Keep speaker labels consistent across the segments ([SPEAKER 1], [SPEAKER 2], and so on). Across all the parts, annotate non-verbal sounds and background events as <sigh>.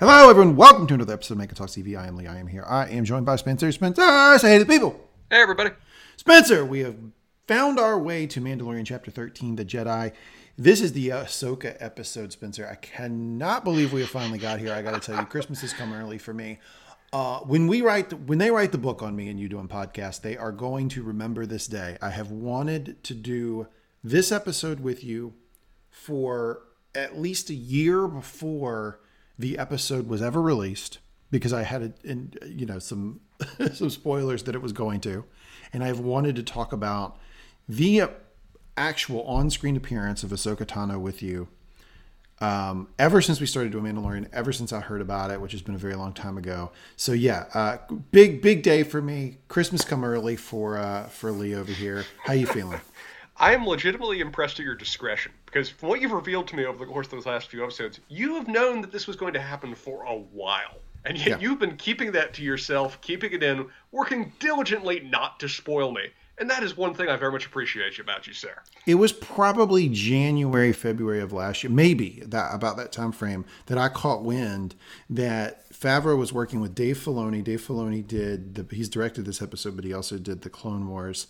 [SPEAKER 1] Hello, everyone. Welcome to another episode of Mangum Talks TV. I am Lee. I am here. I am joined by Spencer. Spencer, say hey to the people.
[SPEAKER 2] Hey, everybody.
[SPEAKER 1] Spencer, we have found our way to Mandalorian Chapter 13, The Jedi. This is the Ahsoka episode, Spencer. I cannot believe we have finally got here. I got to tell you, Christmas has come early for me. Uh, when we write, the, when they write the book on me and you doing podcast, they are going to remember this day. I have wanted to do this episode with you for at least a year before the episode was ever released because I had, in, you know, some <laughs> some spoilers that it was going to, and I've wanted to talk about the actual on-screen appearance of Ahsoka Tano with you. Um, ever since we started doing Mandalorian, ever since I heard about it, which has been a very long time ago. So yeah, uh, big big day for me. Christmas come early for uh, for Lee over here. How you feeling? <laughs>
[SPEAKER 2] I am legitimately impressed at your discretion because from what you've revealed to me over the course of those last few episodes, you have known that this was going to happen for a while. And yet yeah. you've been keeping that to yourself, keeping it in, working diligently not to spoil me. And that is one thing I very much appreciate about you, sir.
[SPEAKER 1] It was probably January, February of last year, maybe that about that time frame that I caught wind that Favreau was working with Dave Filoni. Dave Filoni did the, he's directed this episode, but he also did the Clone Wars.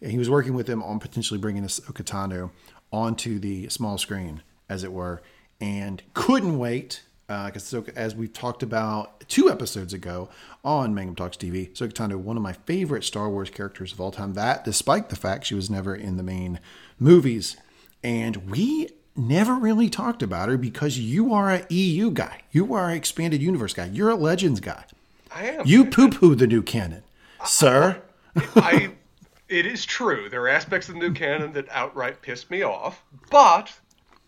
[SPEAKER 1] And he was working with them on potentially bringing Ahsoka Tano onto the small screen, as it were, and couldn't wait because uh, as we've talked about two episodes ago on Mangum Talks TV, Ahsoka Tano, one of my favorite Star Wars characters of all time. That, despite the fact she was never in the main movies, and we never really talked about her because you are a EU guy, you are an expanded universe guy, you're a Legends guy.
[SPEAKER 2] I am.
[SPEAKER 1] You poo-poo the new canon, sir.
[SPEAKER 2] I. It is true. There are aspects of the new canon that outright piss me off, but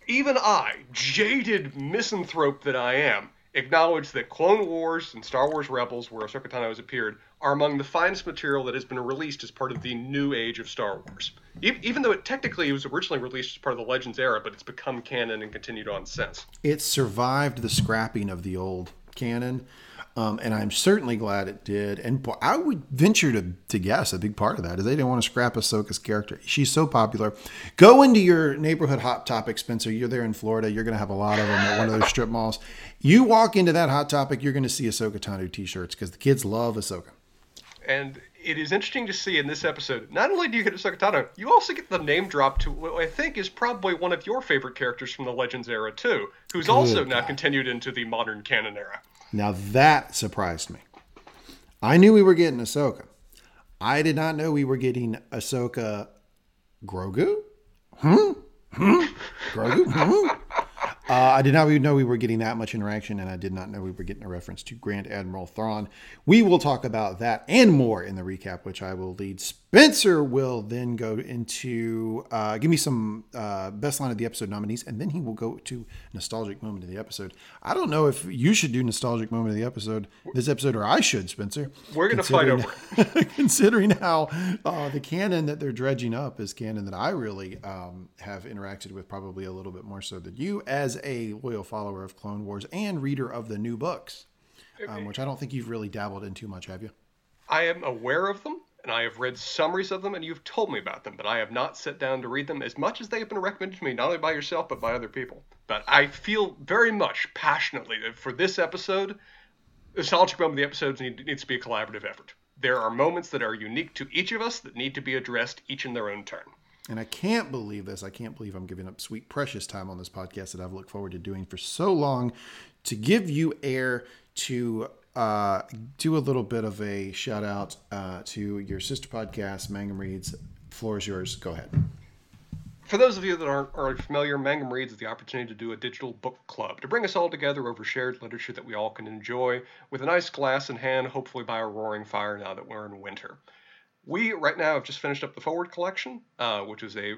[SPEAKER 2] even I, jaded misanthrope that I am, acknowledge that Clone Wars and Star Wars Rebels, where Ahsoka Tano has appeared, are among the finest material that has been released as part of the new age of Star Wars. Even though it technically was originally released as part of the Legends era, but it's become canon and continued on since.
[SPEAKER 1] It survived the scrapping of the old canon. Um, and I'm certainly glad it did. And I would venture to, to guess a big part of that is they didn't want to scrap Ahsoka's character. She's so popular. Go into your neighborhood hot topic, Spencer. You're there in Florida. You're going to have a lot of them at one of those strip malls. You walk into that hot topic, you're going to see Ahsoka Tano t-shirts because the kids love Ahsoka.
[SPEAKER 2] And it is interesting to see in this episode. Not only do you get Ahsoka Tano, you also get the name drop to what I think is probably one of your favorite characters from the Legends era too, who's Good also God. now continued into the modern canon era.
[SPEAKER 1] Now that surprised me. I knew we were getting Ahsoka. I did not know we were getting Ahsoka Grogu. Hmm? Hmm? Grogu? Hmm? Uh, I did not even know we were getting that much interaction, and I did not know we were getting a reference to Grand Admiral Thrawn. We will talk about that and more in the recap, which I will lead. Spencer will then go into uh, give me some uh, best line of the episode nominees, and then he will go to nostalgic moment of the episode. I don't know if you should do nostalgic moment of the episode this episode, or I should, Spencer.
[SPEAKER 2] We're going to fight over. <laughs>
[SPEAKER 1] considering how uh, the canon that they're dredging up is canon that I really um, have interacted with, probably a little bit more so than you as a loyal follower of Clone Wars and reader of the new books, um, which I don't think you've really dabbled in too much, have you?
[SPEAKER 2] I am aware of them, and I have read summaries of them, and you've told me about them, but I have not sat down to read them as much as they have been recommended to me, not only by yourself, but by other people. But I feel very much passionately that for this episode, the nostalgic moment of the episodes need, needs to be a collaborative effort. There are moments that are unique to each of us that need to be addressed each in their own turn.
[SPEAKER 1] And I can't believe this. I can't believe I'm giving up sweet, precious time on this podcast that I've looked forward to doing for so long to give you air to uh, do a little bit of a shout out uh, to your sister podcast, Mangum Reads. Floor is yours. Go ahead.
[SPEAKER 2] For those of you that aren't, familiar, Mangum Reads is the opportunity to do a digital book club to bring us all together over shared literature that we all can enjoy with a nice glass in hand, hopefully by a roaring fire now that we're in winter. We right now have just finished up the Forward Collection, uh, which is a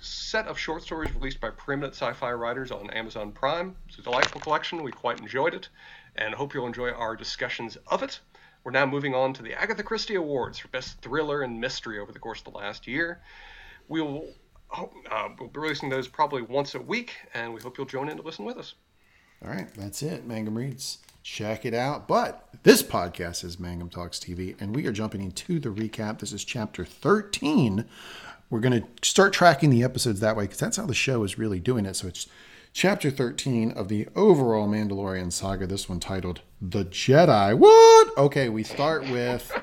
[SPEAKER 2] set of short stories released by preeminent sci-fi writers on Amazon Prime. It's a delightful collection. We quite enjoyed it, and hope you'll enjoy our discussions of it. We're now moving on to the Agatha Christie Awards for Best Thriller and Mystery over the course of the last year. We will uh, we'll be releasing those probably once a week, and we hope you'll join in to listen with us.
[SPEAKER 1] All right, that's it. Mangum Reads check it out. But this podcast is Mangum Talks TV, and we are jumping into the recap. This is chapter 13. We're going to start tracking the episodes that way because that's how the show is really doing it. So it's chapter 13 of the overall Mandalorian saga. This one titled The Jedi. What? Okay, we start with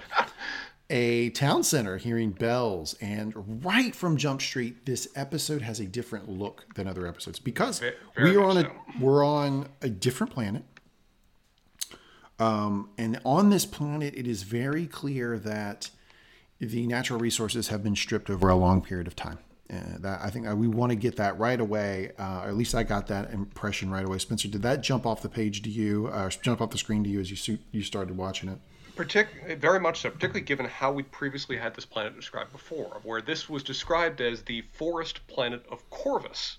[SPEAKER 1] a town center hearing bells. And right from Jump Street, this episode has a different look than other episodes because
[SPEAKER 2] very
[SPEAKER 1] we are on a
[SPEAKER 2] so.
[SPEAKER 1] we're on a different planet. Um, and on this planet, it is very clear that the natural resources have been stripped over a long period of time. That I think uh, we want to get that right away. Uh, or at least I got that impression right away. Spencer, did that jump off the page to you, uh, jump off the screen to you as you you started watching it?
[SPEAKER 2] Partic- very much so, particularly given how we previously had this planet described before, where this was described as the forest planet of Corvus.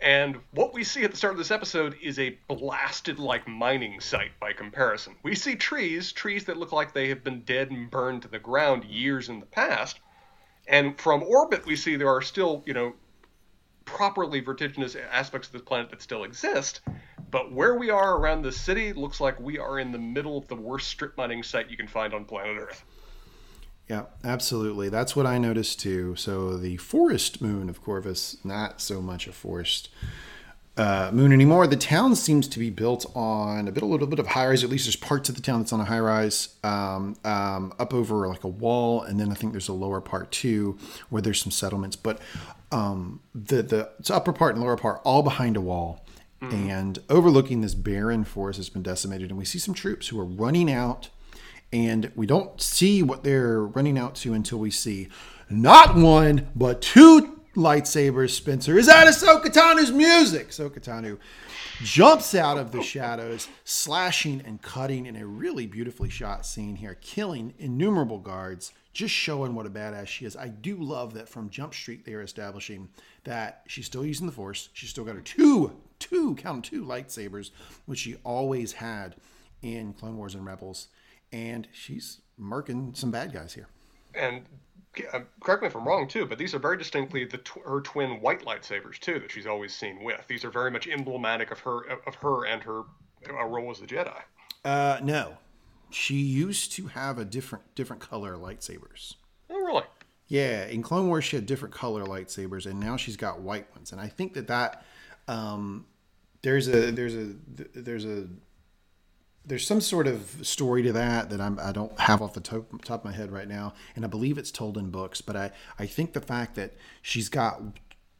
[SPEAKER 2] And what we see at the start of this episode is a blasted like mining site by comparison. We see trees, trees that look like they have been dead and burned to the ground years in the past. And from orbit, we see there are still, you know, properly vertiginous aspects of this planet that still exist. But where we are around the city looks like we are in the middle of the worst strip mining site you can find on planet Earth.
[SPEAKER 1] Yeah, absolutely. That's what I noticed too. So the forest moon of Corvus, not so much a forest uh, moon anymore. The town seems to be built on a bit, a little bit of high rise. At least there's parts of the town that's on a high rise, um, um, up over like a wall, and then I think there's a lower part too where there's some settlements. But um, the the it's upper part and lower part all behind a wall. And overlooking this barren forest that's been decimated, and we see some troops who are running out and we don't see what they're running out to until we see not one but two lightsabers. Spencer is that Ahsoka Tano's music. Ahsoka Tano jumps out of the shadows, slashing and cutting in a really beautifully shot scene here, killing innumerable guards. Just showing what a badass she is. I do love that from Jump Street they are establishing that she's still using the Force. She's still got her two, two, count two lightsabers, which she always had in Clone Wars and Rebels and she's murking some bad guys here.
[SPEAKER 2] And correct me if I'm wrong too, but these are very distinctly the tw- her twin white lightsabers too that she's always seen with. These are very much emblematic of her of her and her uh, role as a Jedi.
[SPEAKER 1] Uh, no, she used to have a different different color lightsabers.
[SPEAKER 2] Oh, really?
[SPEAKER 1] Yeah, in Clone Wars she had different color lightsabers, and now she's got white ones. And I think that that um, there's a there's a there's a there's some sort of story to that that I'm, I don't have off the top, top of my head right now, and I believe it's told in books. But I, I think the fact that she's got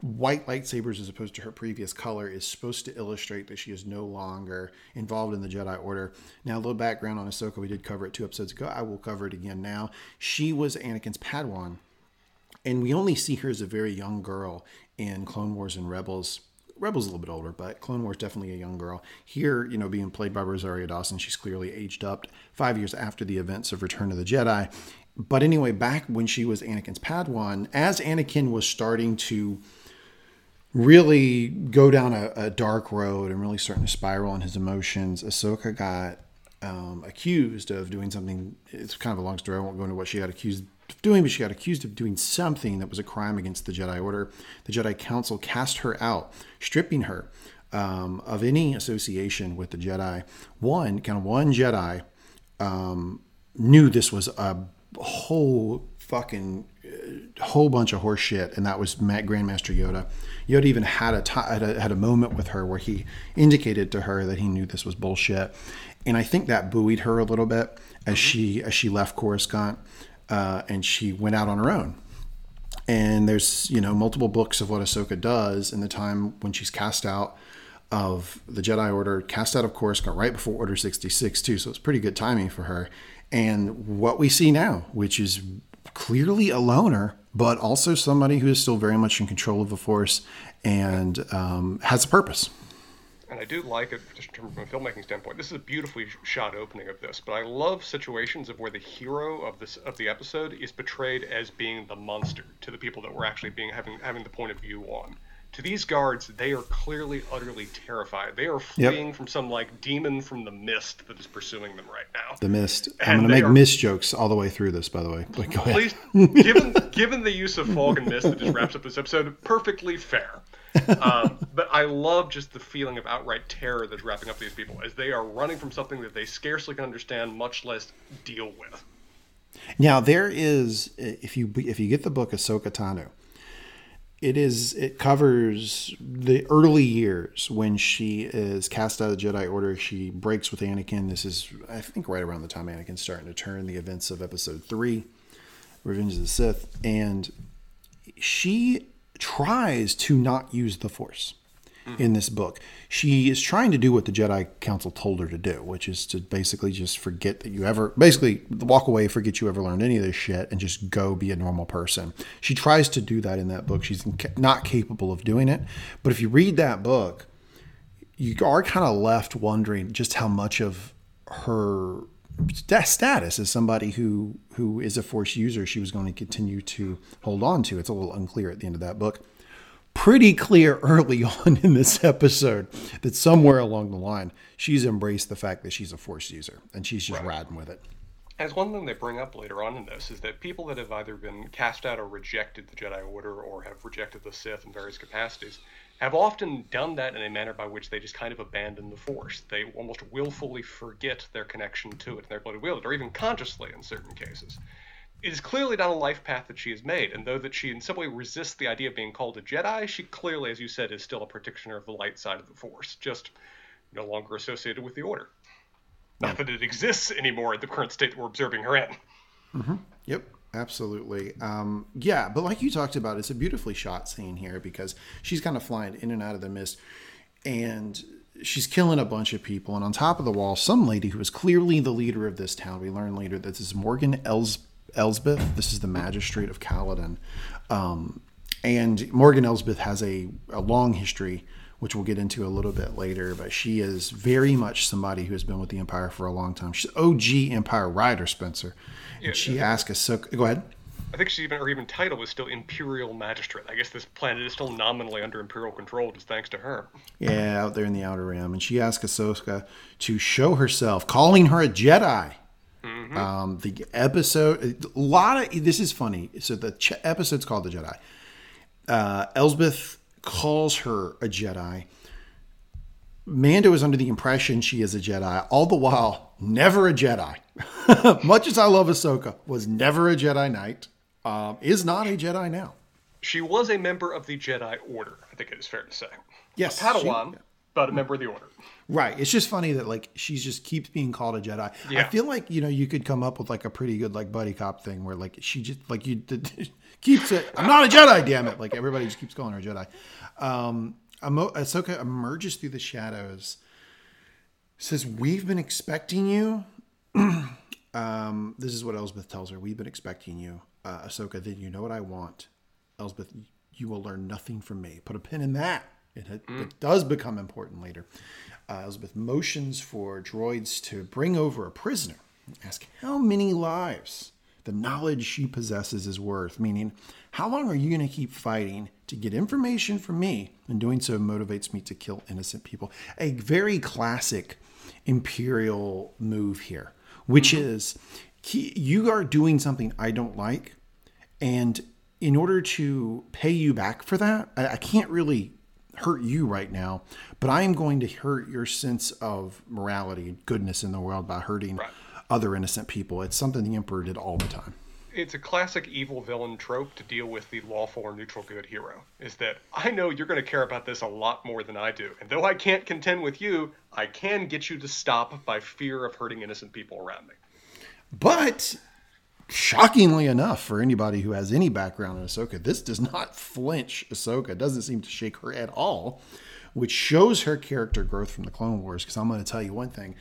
[SPEAKER 1] white lightsabers as opposed to her previous color is supposed to illustrate that she is no longer involved in the Jedi Order. Now, a little background on Ahsoka. We did cover it two episodes ago. I will cover it again now. She was Anakin's Padawan, and we only see her as a very young girl in Clone Wars and Rebels. Rebels a little bit older, but Clone Wars definitely a young girl. Here, you know, being played by Rosario Dawson, she's clearly aged up five years after the events of Return of the Jedi. But anyway, back when she was Anakin's Padawan, as Anakin was starting to really go down a, a dark road and really starting to spiral in his emotions, Ahsoka got um, accused of doing something. It's kind of a long story. I won't go into what she got accused doing, but she got accused of doing something that was a crime against the Jedi Order. The Jedi Council cast her out, stripping her um, of any association with the Jedi. One, kind of one Jedi um, knew this was a whole fucking uh, whole bunch of horse shit, and that was Matt Grandmaster Yoda. Yoda even had a, ti had a had a moment with her where he indicated to her that he knew this was bullshit, and I think that buoyed her a little bit as she as she left Coruscant uh, and she went out on her own. And there's you know multiple books of what Ahsoka does in the time when she's cast out of the Jedi Order, cast out of Coruscant right before Order 66 too. So it's pretty good timing for her. And what we see now, which is clearly a loner, but also somebody who is still very much in control of the Force and um, has a purpose.
[SPEAKER 2] And I do like it just from a filmmaking standpoint. This is a beautifully shot opening of this, but I love situations of where the hero of this of the episode is portrayed as being the monster to the people that we're actually being having having the point of view on. To these guards, they are clearly utterly terrified. They are fleeing from some like demon from the mist that is pursuing them right now.
[SPEAKER 1] The mist.
[SPEAKER 2] And
[SPEAKER 1] I'm going to make
[SPEAKER 2] are-
[SPEAKER 1] mist jokes all the way through this, by the way. But go ahead.
[SPEAKER 2] Please, given <laughs> given the use of fog and mist that just wraps up this episode, perfectly fair. Um, but I love just the feeling of outright terror that's wrapping up these people as they are running from something that they scarcely can understand, much less deal with.
[SPEAKER 1] Now there is, if you if you get the book Ahsoka Tano, it is it covers the early years when she is cast out of the Jedi Order. She breaks with Anakin. This is I think right around the time Anakin's starting to turn. The events of Episode Three, Revenge of the Sith, and she tries to not use the Force in this book. She is trying to do what the Jedi Council told her to do, which is to basically just forget that you ever, basically walk away, forget you ever learned any of this shit, and just go be a normal person. She tries to do that in that book. She's not capable of doing it. But if you read that book, you are kind of left wondering just how much of her status as somebody who who is a force user she was going to continue to hold on to it's a little unclear at the end of that book pretty clear early <laughs> on in this episode that somewhere along the line she's embraced the fact that she's a force user and she's just right. riding with it.
[SPEAKER 2] As one thing they bring up later on in this is that people that have either been cast out or rejected the Jedi Order or have rejected the Sith in various capacities have often done that in a manner by which they just kind of abandon the Force. They almost willfully forget their connection to it and their ability to wield it, or even consciously in certain cases it is clearly not a life path that she has made, and though that she in some way resists the idea of being called a Jedi, she clearly, as you said, is still a practitioner of the light side of the Force, just no longer associated with the Order. Not that it exists anymore in the current state that we're observing her in.
[SPEAKER 1] Mm-hmm. Yep, absolutely. Um, yeah, but like you talked about, it's a beautifully shot scene here because she's kind of flying in and out of the mist, and she's killing a bunch of people. And on top of the wall, some lady who is clearly the leader of this town. We learn later that this is Morgan Els Elsbeth. This is the magistrate of Calodan. Um, and Morgan Elsbeth has a, a long history, which we'll get into a little bit later, but she is very much somebody who has been with the Empire for a long time. She's OG Empire rider, Spencer. And yeah, she asked Ahsoka, go ahead.
[SPEAKER 2] I think she even, her even title was still Imperial Magistrate. I guess this planet is still nominally under Imperial control, just thanks to her.
[SPEAKER 1] Yeah, out there in the Outer Rim. And she asks Ahsoka to show herself, calling her a Jedi. Mm-hmm. Um, the episode, a lot of this is funny. So the ch- episode's called the Jedi. Uh, Elsbeth calls her a Jedi. Mando is under the impression she is a Jedi, all the while never a Jedi. <laughs> Much as I love Ahsoka, was never a Jedi Knight, um, is not a Jedi now.
[SPEAKER 2] She was a member of the Jedi Order. I think it is fair to say.
[SPEAKER 1] Yes,
[SPEAKER 2] a Padawan, she, but a member of the Order.
[SPEAKER 1] Right. It's just funny that like she just keeps being called a Jedi. Yeah. I feel like you know you could come up with like a pretty good like buddy cop thing where like she just like you did, <laughs> keeps it. I'm not a Jedi, damn it! Like everybody just keeps calling her a Jedi. Um, Ahsoka emerges through the shadows. Says, "We've been expecting you." <clears throat> um, this is what Elsbeth tells her. We've been expecting you, uh, Ahsoka. Then you know what I want, Elsbeth. You will learn nothing from me. Put a pin in that. It, mm. it does become important later uh, Elsbeth motions for droids to bring over a prisoner. Ask how many lives the knowledge she possesses is worth, meaning, how long are you going to keep fighting to get information from me? And doing so motivates me to kill innocent people. A very classic imperial move here, which mm-hmm. is you are doing something I don't like. And in order to pay you back for that, I, I can't really hurt you right now, but I am going to hurt your sense of morality and goodness in the world by hurting right. other innocent people. It's something the Emperor did all the time.
[SPEAKER 2] It's a classic evil villain trope to deal with the lawful or neutral good hero. Is that I know you're going to care about this a lot more than I do, and though I can't contend with you, I can get you to stop by fear of hurting innocent people around me.
[SPEAKER 1] But shockingly enough, for anybody who has any background in Ahsoka, this does not flinch Ahsoka. It doesn't seem to shake her at all, which shows her character growth from the Clone Wars. Because I'm going to tell you one thing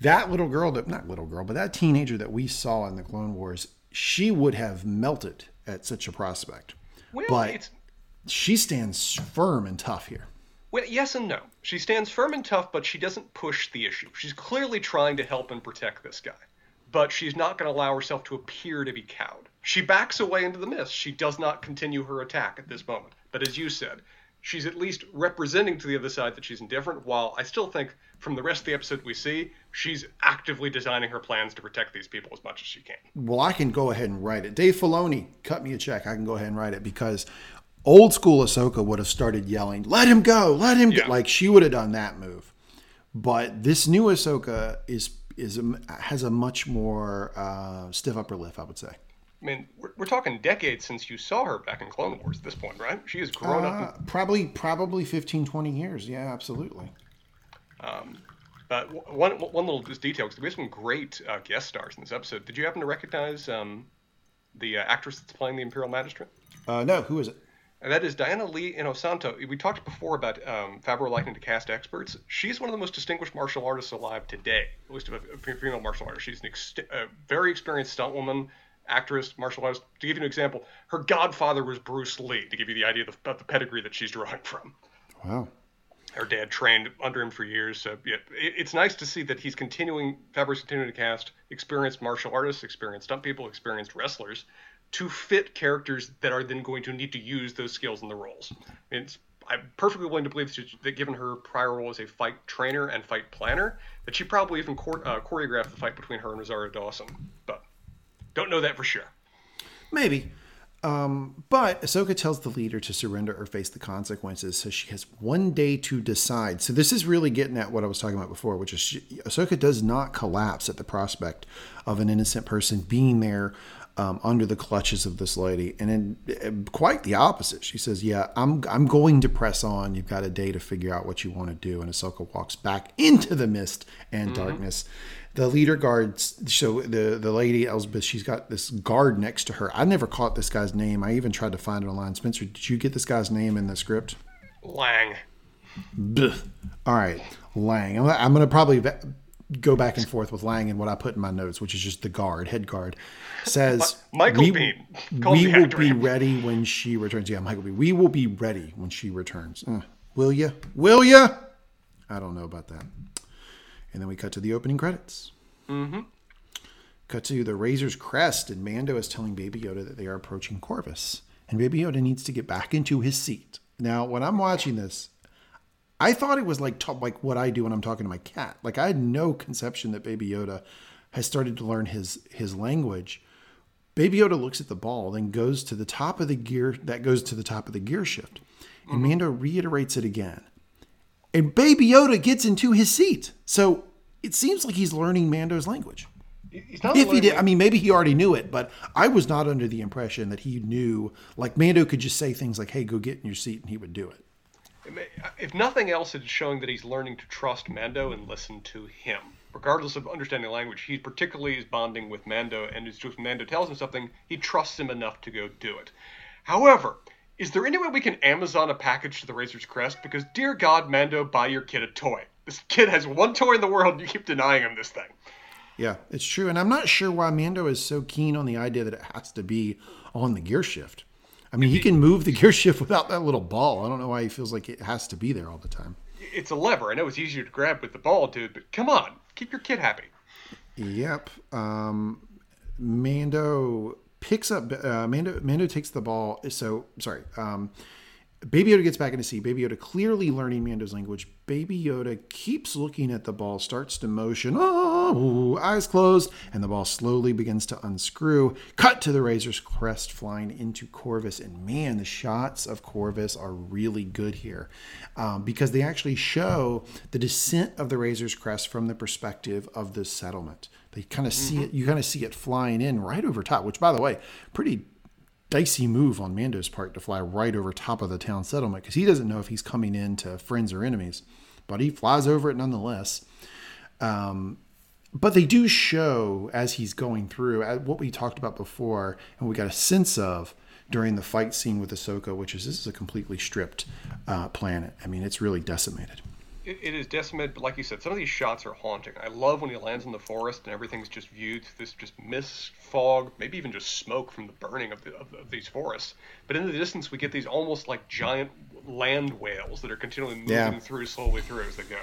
[SPEAKER 1] that little girl, that not little girl, but that teenager that we saw in the Clone Wars, she would have melted at such a prospect. Well, but she stands firm and tough here.
[SPEAKER 2] Well, yes and no. She stands firm and tough, but she doesn't push the issue. She's clearly trying to help and protect this guy but she's not going to allow herself to appear to be cowed. She backs away into the mist. She does not continue her attack at this moment. But as you said, she's at least representing to the other side that she's indifferent, while I still think from the rest of the episode we see, she's actively designing her plans to protect these people as much as she can.
[SPEAKER 1] Well, I can go ahead and write it. Dave Filoni, cut me a check. I can go ahead and write it because old school Ahsoka would have started yelling, let him go, let him yeah. go. Like she would have done that move. But this new Ahsoka is is a, has a much more uh, stiff upper lip, I would say.
[SPEAKER 2] I mean, we're, we're talking decades since you saw her back in Clone Wars at this point, right? She has grown
[SPEAKER 1] Uh,
[SPEAKER 2] up.
[SPEAKER 1] probably probably 15, 20 years. Yeah, absolutely.
[SPEAKER 2] Um, but one one little just detail because we have some great uh, guest stars in this episode. Did you happen to recognize um, the uh, actress that's playing the Imperial Magistrate?
[SPEAKER 1] Uh, no, who is it?
[SPEAKER 2] And that is Diana Lee Inosanto. We talked before about um, Favreau liking to cast experts. She's one of the most distinguished martial artists alive today, at least a, a female martial artist. She's an ex- a very experienced stuntwoman, actress, martial artist. To give you an example, her godfather was Bruce Lee, to give you the idea of the, of the pedigree that she's drawing from.
[SPEAKER 1] Wow.
[SPEAKER 2] Her dad trained under him for years. So yeah, it, it's nice to see that he's continuing, Favreau's continuing to cast experienced martial artists, experienced stunt people, experienced wrestlers to fit characters that are then going to need to use those skills in the roles. It's, I'm perfectly willing to believe that, given her prior role as a fight trainer and fight planner, that she probably even uh, choreographed the fight between her and Rosario Dawson. But don't know that for sure.
[SPEAKER 1] Maybe. Um, but Ahsoka tells the leader to surrender or face the consequences, so she has one day to decide. So this is really getting at what I was talking about before, which is she, Ahsoka does not collapse at the prospect of an innocent person being there um, under the clutches of this lady, and in, quite the opposite. She says, "Yeah, I'm I'm going to press on. You've got a day to figure out what you want to do." And Ahsoka walks back into the mist and darkness. The leader guards. So the the lady Elsbeth, she's got this guard next to her. I never caught this guy's name. I even tried to find it online. Spencer, did you get this guy's name in the script?
[SPEAKER 2] Lang.
[SPEAKER 1] Blech. All right, Lang. I'm, to probably go back and forth with Lang and what I put in my notes, which is just the guard, head guard, says
[SPEAKER 2] Michael
[SPEAKER 1] we,
[SPEAKER 2] Biehn.
[SPEAKER 1] We will be
[SPEAKER 2] him.
[SPEAKER 1] ready when she returns. Yeah, Michael Biehn. We will be ready when she returns. Uh, will you? Will you? I don't know about that. And then we cut to the opening credits.
[SPEAKER 2] Mm-hmm.
[SPEAKER 1] Cut to the Razor's crest, and Mando is telling Baby Yoda that they are approaching Corvus, and Baby Yoda needs to get back into his seat. Now, when I'm watching this, I thought it was like top, like what I do when I'm talking to my cat. Like I had no conception that Baby Yoda has started to learn his his language. Baby Yoda looks at the ball, then goes to the top of the gear that goes to the top of the gear shift, and Mando reiterates it again. And Baby Yoda gets into his seat. So it seems like he's learning Mando's language.
[SPEAKER 2] He's not
[SPEAKER 1] If he did, I mean, maybe he already knew it, but I was not under the impression that he knew. Like Mando could just say things like, "Hey, go get in your seat," and he would do it.
[SPEAKER 2] if nothing else, it's showing that he's learning to trust Mando and listen to him. Regardless of understanding language, he particularly is bonding with Mando, and it's just when Mando tells him something, he trusts him enough to go do it. However, is there any way we can Amazon a package to the Razor's Crest? Because, dear God, Mando, buy your kid a toy. This kid has one toy in the world, and you keep denying him this thing.
[SPEAKER 1] Yeah, it's true, and I'm not sure why Mando is so keen on the idea that it has to be on the gear shift. I mean, he can move the gear shift <laughs> without that little ball. I don't know why he feels like it has to be there all the time.
[SPEAKER 2] It's a lever. I know it's easier to grab with the ball, dude, but come on, keep your kid happy.
[SPEAKER 1] Yep. Um, Mando picks up. Uh, Mando Mando takes the ball. So sorry. Um, Baby Yoda gets back into sea. Baby Yoda clearly learning Mando's language. Baby Yoda keeps looking at the ball, starts to motion, oh, eyes closed, and the ball slowly begins to unscrew. Cut to the Razor's crest flying into Corvus. And man, the shots of Corvus are really good here um, because they actually show the descent of the Razor's crest from the perspective of the settlement. They kind of see it, you kind of see it flying in right over top, which, by the way, pretty dicey move on Mando's part to fly right over top of the town settlement because he doesn't know if he's coming in to friends or enemies, but he flies over it nonetheless. Um, but they do show as he's going through what we talked about before, and we got a sense of during the fight scene with Ahsoka, which is this is a completely stripped uh, planet. I mean, it's really decimated.
[SPEAKER 2] It, it is decimated, but like you said, some of these shots are haunting. I love when he lands in the forest and everything's just viewed through this just mist, fog, maybe even just smoke from the burning of, the, of, of these forests. But in the distance, we get these almost like giant land whales that are continually moving
[SPEAKER 1] Yeah.
[SPEAKER 2] through slowly through as they go.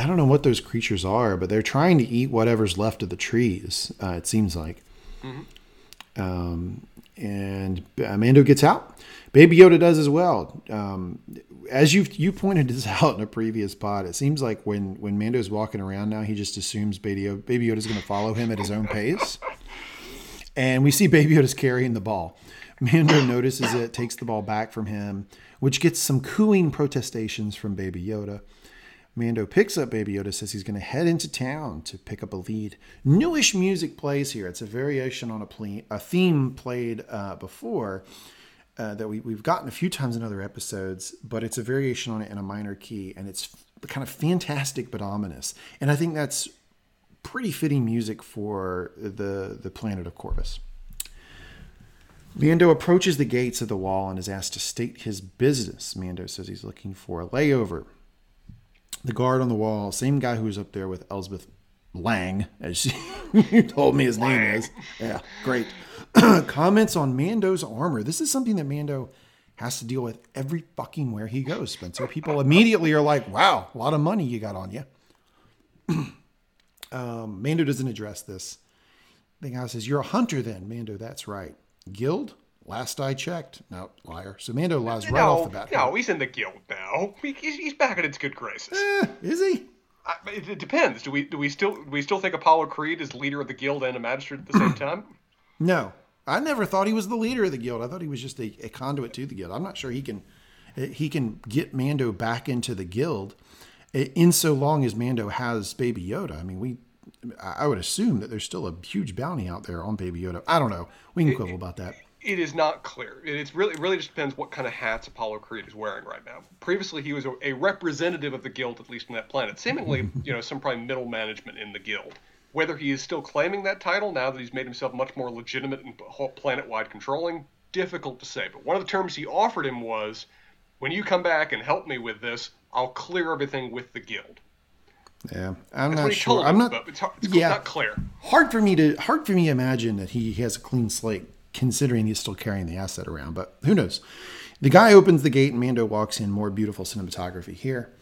[SPEAKER 1] I don't know what those creatures are, but they're trying to eat whatever's left of the trees. Uh, it seems like. Um, and Mando gets out. Baby Yoda does as well. Um, as you you pointed this <laughs> out in a previous pod, it seems like when when Mando's walking around now, he just assumes Baby Yoda, Baby Yoda's going to follow him at his own pace. And we see Baby Yoda's carrying the ball. Mando notices it, takes the ball back from him, which gets some cooing protestations from Baby Yoda. Mando picks up Baby Yoda, says he's going to head into town to pick up a lead. Newish music plays here. It's a variation on a, ple- a theme played uh, before uh, that we, we've gotten a few times in other episodes, but it's a variation on it in a minor key, and it's kind of fantastic but ominous. And I think that's pretty fitting music for the, the planet of Corvus. Mando approaches the gates of the wall and is asked to state his business. Mando says he's looking for a layover the guard on the wall, same guy who was up there with Elsbeth Lang, as you <laughs> told me his name is. Yeah, great. <clears throat> Comments on Mando's armor. This is something that Mando has to deal with every fucking where he goes, Spencer. People immediately are like, wow, a lot of money you got on you. <clears throat> um, Mando doesn't address this. The guy says, You're a hunter then. Mando, that's right. Guild? Last I checked. No, liar. So Mando lies right
[SPEAKER 2] no,
[SPEAKER 1] off the bat.
[SPEAKER 2] No, he's in the guild now. He's, he's back in its good graces.
[SPEAKER 1] Eh, is he?
[SPEAKER 2] I, it, it, depends. Do we do we still do we still think Apollo Creed is leader of the guild and a magistrate at the same <clears throat> time?
[SPEAKER 1] No, I never thought he was the leader of the guild. I thought he was just a, a conduit to the guild. I'm not sure he can he can get Mando back into the guild eh, in so long as Mando has Baby Yoda. I mean, we I would assume that there's still a huge bounty out there on Baby Yoda. I don't know. We can quibble about that
[SPEAKER 2] it is not clear. It's really it really just depends what kind of hats Apollo Creed is wearing right now. Previously, he was a, a representative of the guild, at least on that planet. Seemingly, <laughs> you know, some probably middle management in the guild. Whether he is still claiming that title now that he's made himself much more legitimate and planet-wide controlling, difficult to say. But one of the terms he offered him was, "When you come back and help me with this, I'll clear everything with the guild."
[SPEAKER 1] Yeah, I'm That's not sure. I'm not.
[SPEAKER 2] It's, it's yeah, not clear.
[SPEAKER 1] Hard for me to hard for me to imagine that he has a clean slate considering he's still carrying the asset around, but who knows? The guy opens the gate and Mando walks in. More beautiful cinematography here.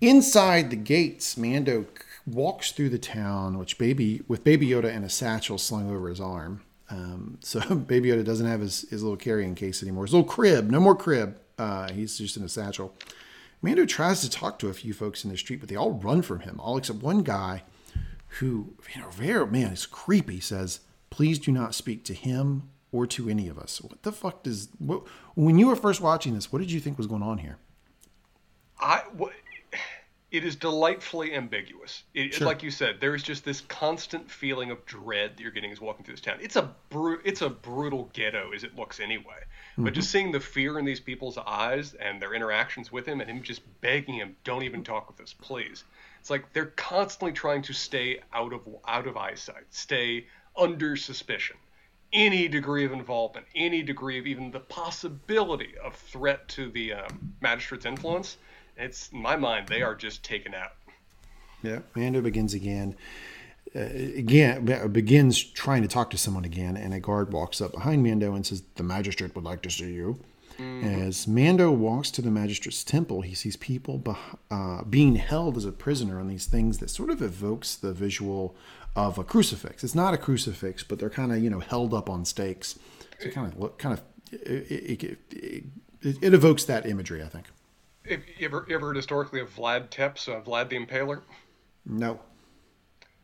[SPEAKER 1] Inside the gates, Mando walks through the town, which baby with Baby Yoda and a satchel slung over his arm. Um, <laughs> so Baby Yoda doesn't have his, his little carrying case anymore. His little crib, no more crib. Uh, he's just in a satchel. Mando tries to talk to a few folks in the street, but they all run from him, all except one guy who, you know, very man, is creepy. Says, "Please do not speak to him or to any of us. What the fuck does what, when you were first watching this? What did you think was going on here?
[SPEAKER 2] I it is delightfully ambiguous. It, sure. Like you said, there is just this constant feeling of dread that you're getting as walking through this town. It's a bru- it's a brutal ghetto as it looks anyway. Mm-hmm. But just seeing the fear in these people's eyes and their interactions with him, and him just begging him, "Don't even talk with us, please." It's like they're constantly trying to stay out of out of eyesight, stay under suspicion any degree of involvement, any degree of even the possibility of threat to the um, magistrate's influence, it's in my mind they are just taken out.
[SPEAKER 1] Yeah, Mando begins again. Uh, again, begins trying to talk to someone again, and a guard walks up behind Mando and says, "The magistrate would like to see you." Mm-hmm. As Mando walks to the magistrate's temple, he sees people uh, being held as a prisoner on these things that sort of evokes the visual of a crucifix. It's not a crucifix, but they're kind of you know held up on stakes. So kind of look kind of it, it, it, it, evokes that imagery, I think.
[SPEAKER 2] Have you ever, you ever heard historically of Vlad Tepes, uh, Vlad the Impaler?
[SPEAKER 1] No.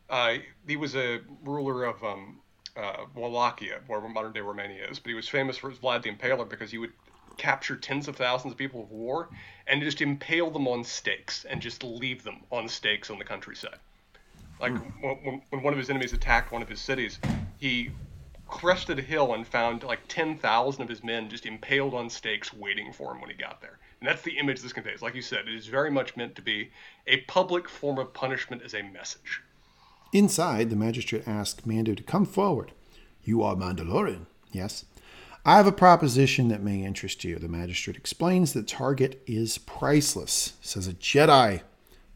[SPEAKER 2] Uh, he was a ruler of um, uh, Wallachia, where modern day Romania is, but he was famous for his Vlad the Impaler because he would capture tens of thousands of people of war and just impale them on stakes and just leave them on stakes on the countryside. Like hmm. when, when one of his enemies attacked one of his cities, he crested a hill and found like 10,000 of his men just impaled on stakes waiting for him when he got there. And that's the image this conveys. Like you said, it is very much meant to be a public form of punishment as a message.
[SPEAKER 1] Inside, the magistrate asks Mando to come forward. You are Mandalorian, yes? I have a proposition that may interest you. The magistrate explains the target is priceless, says a Jedi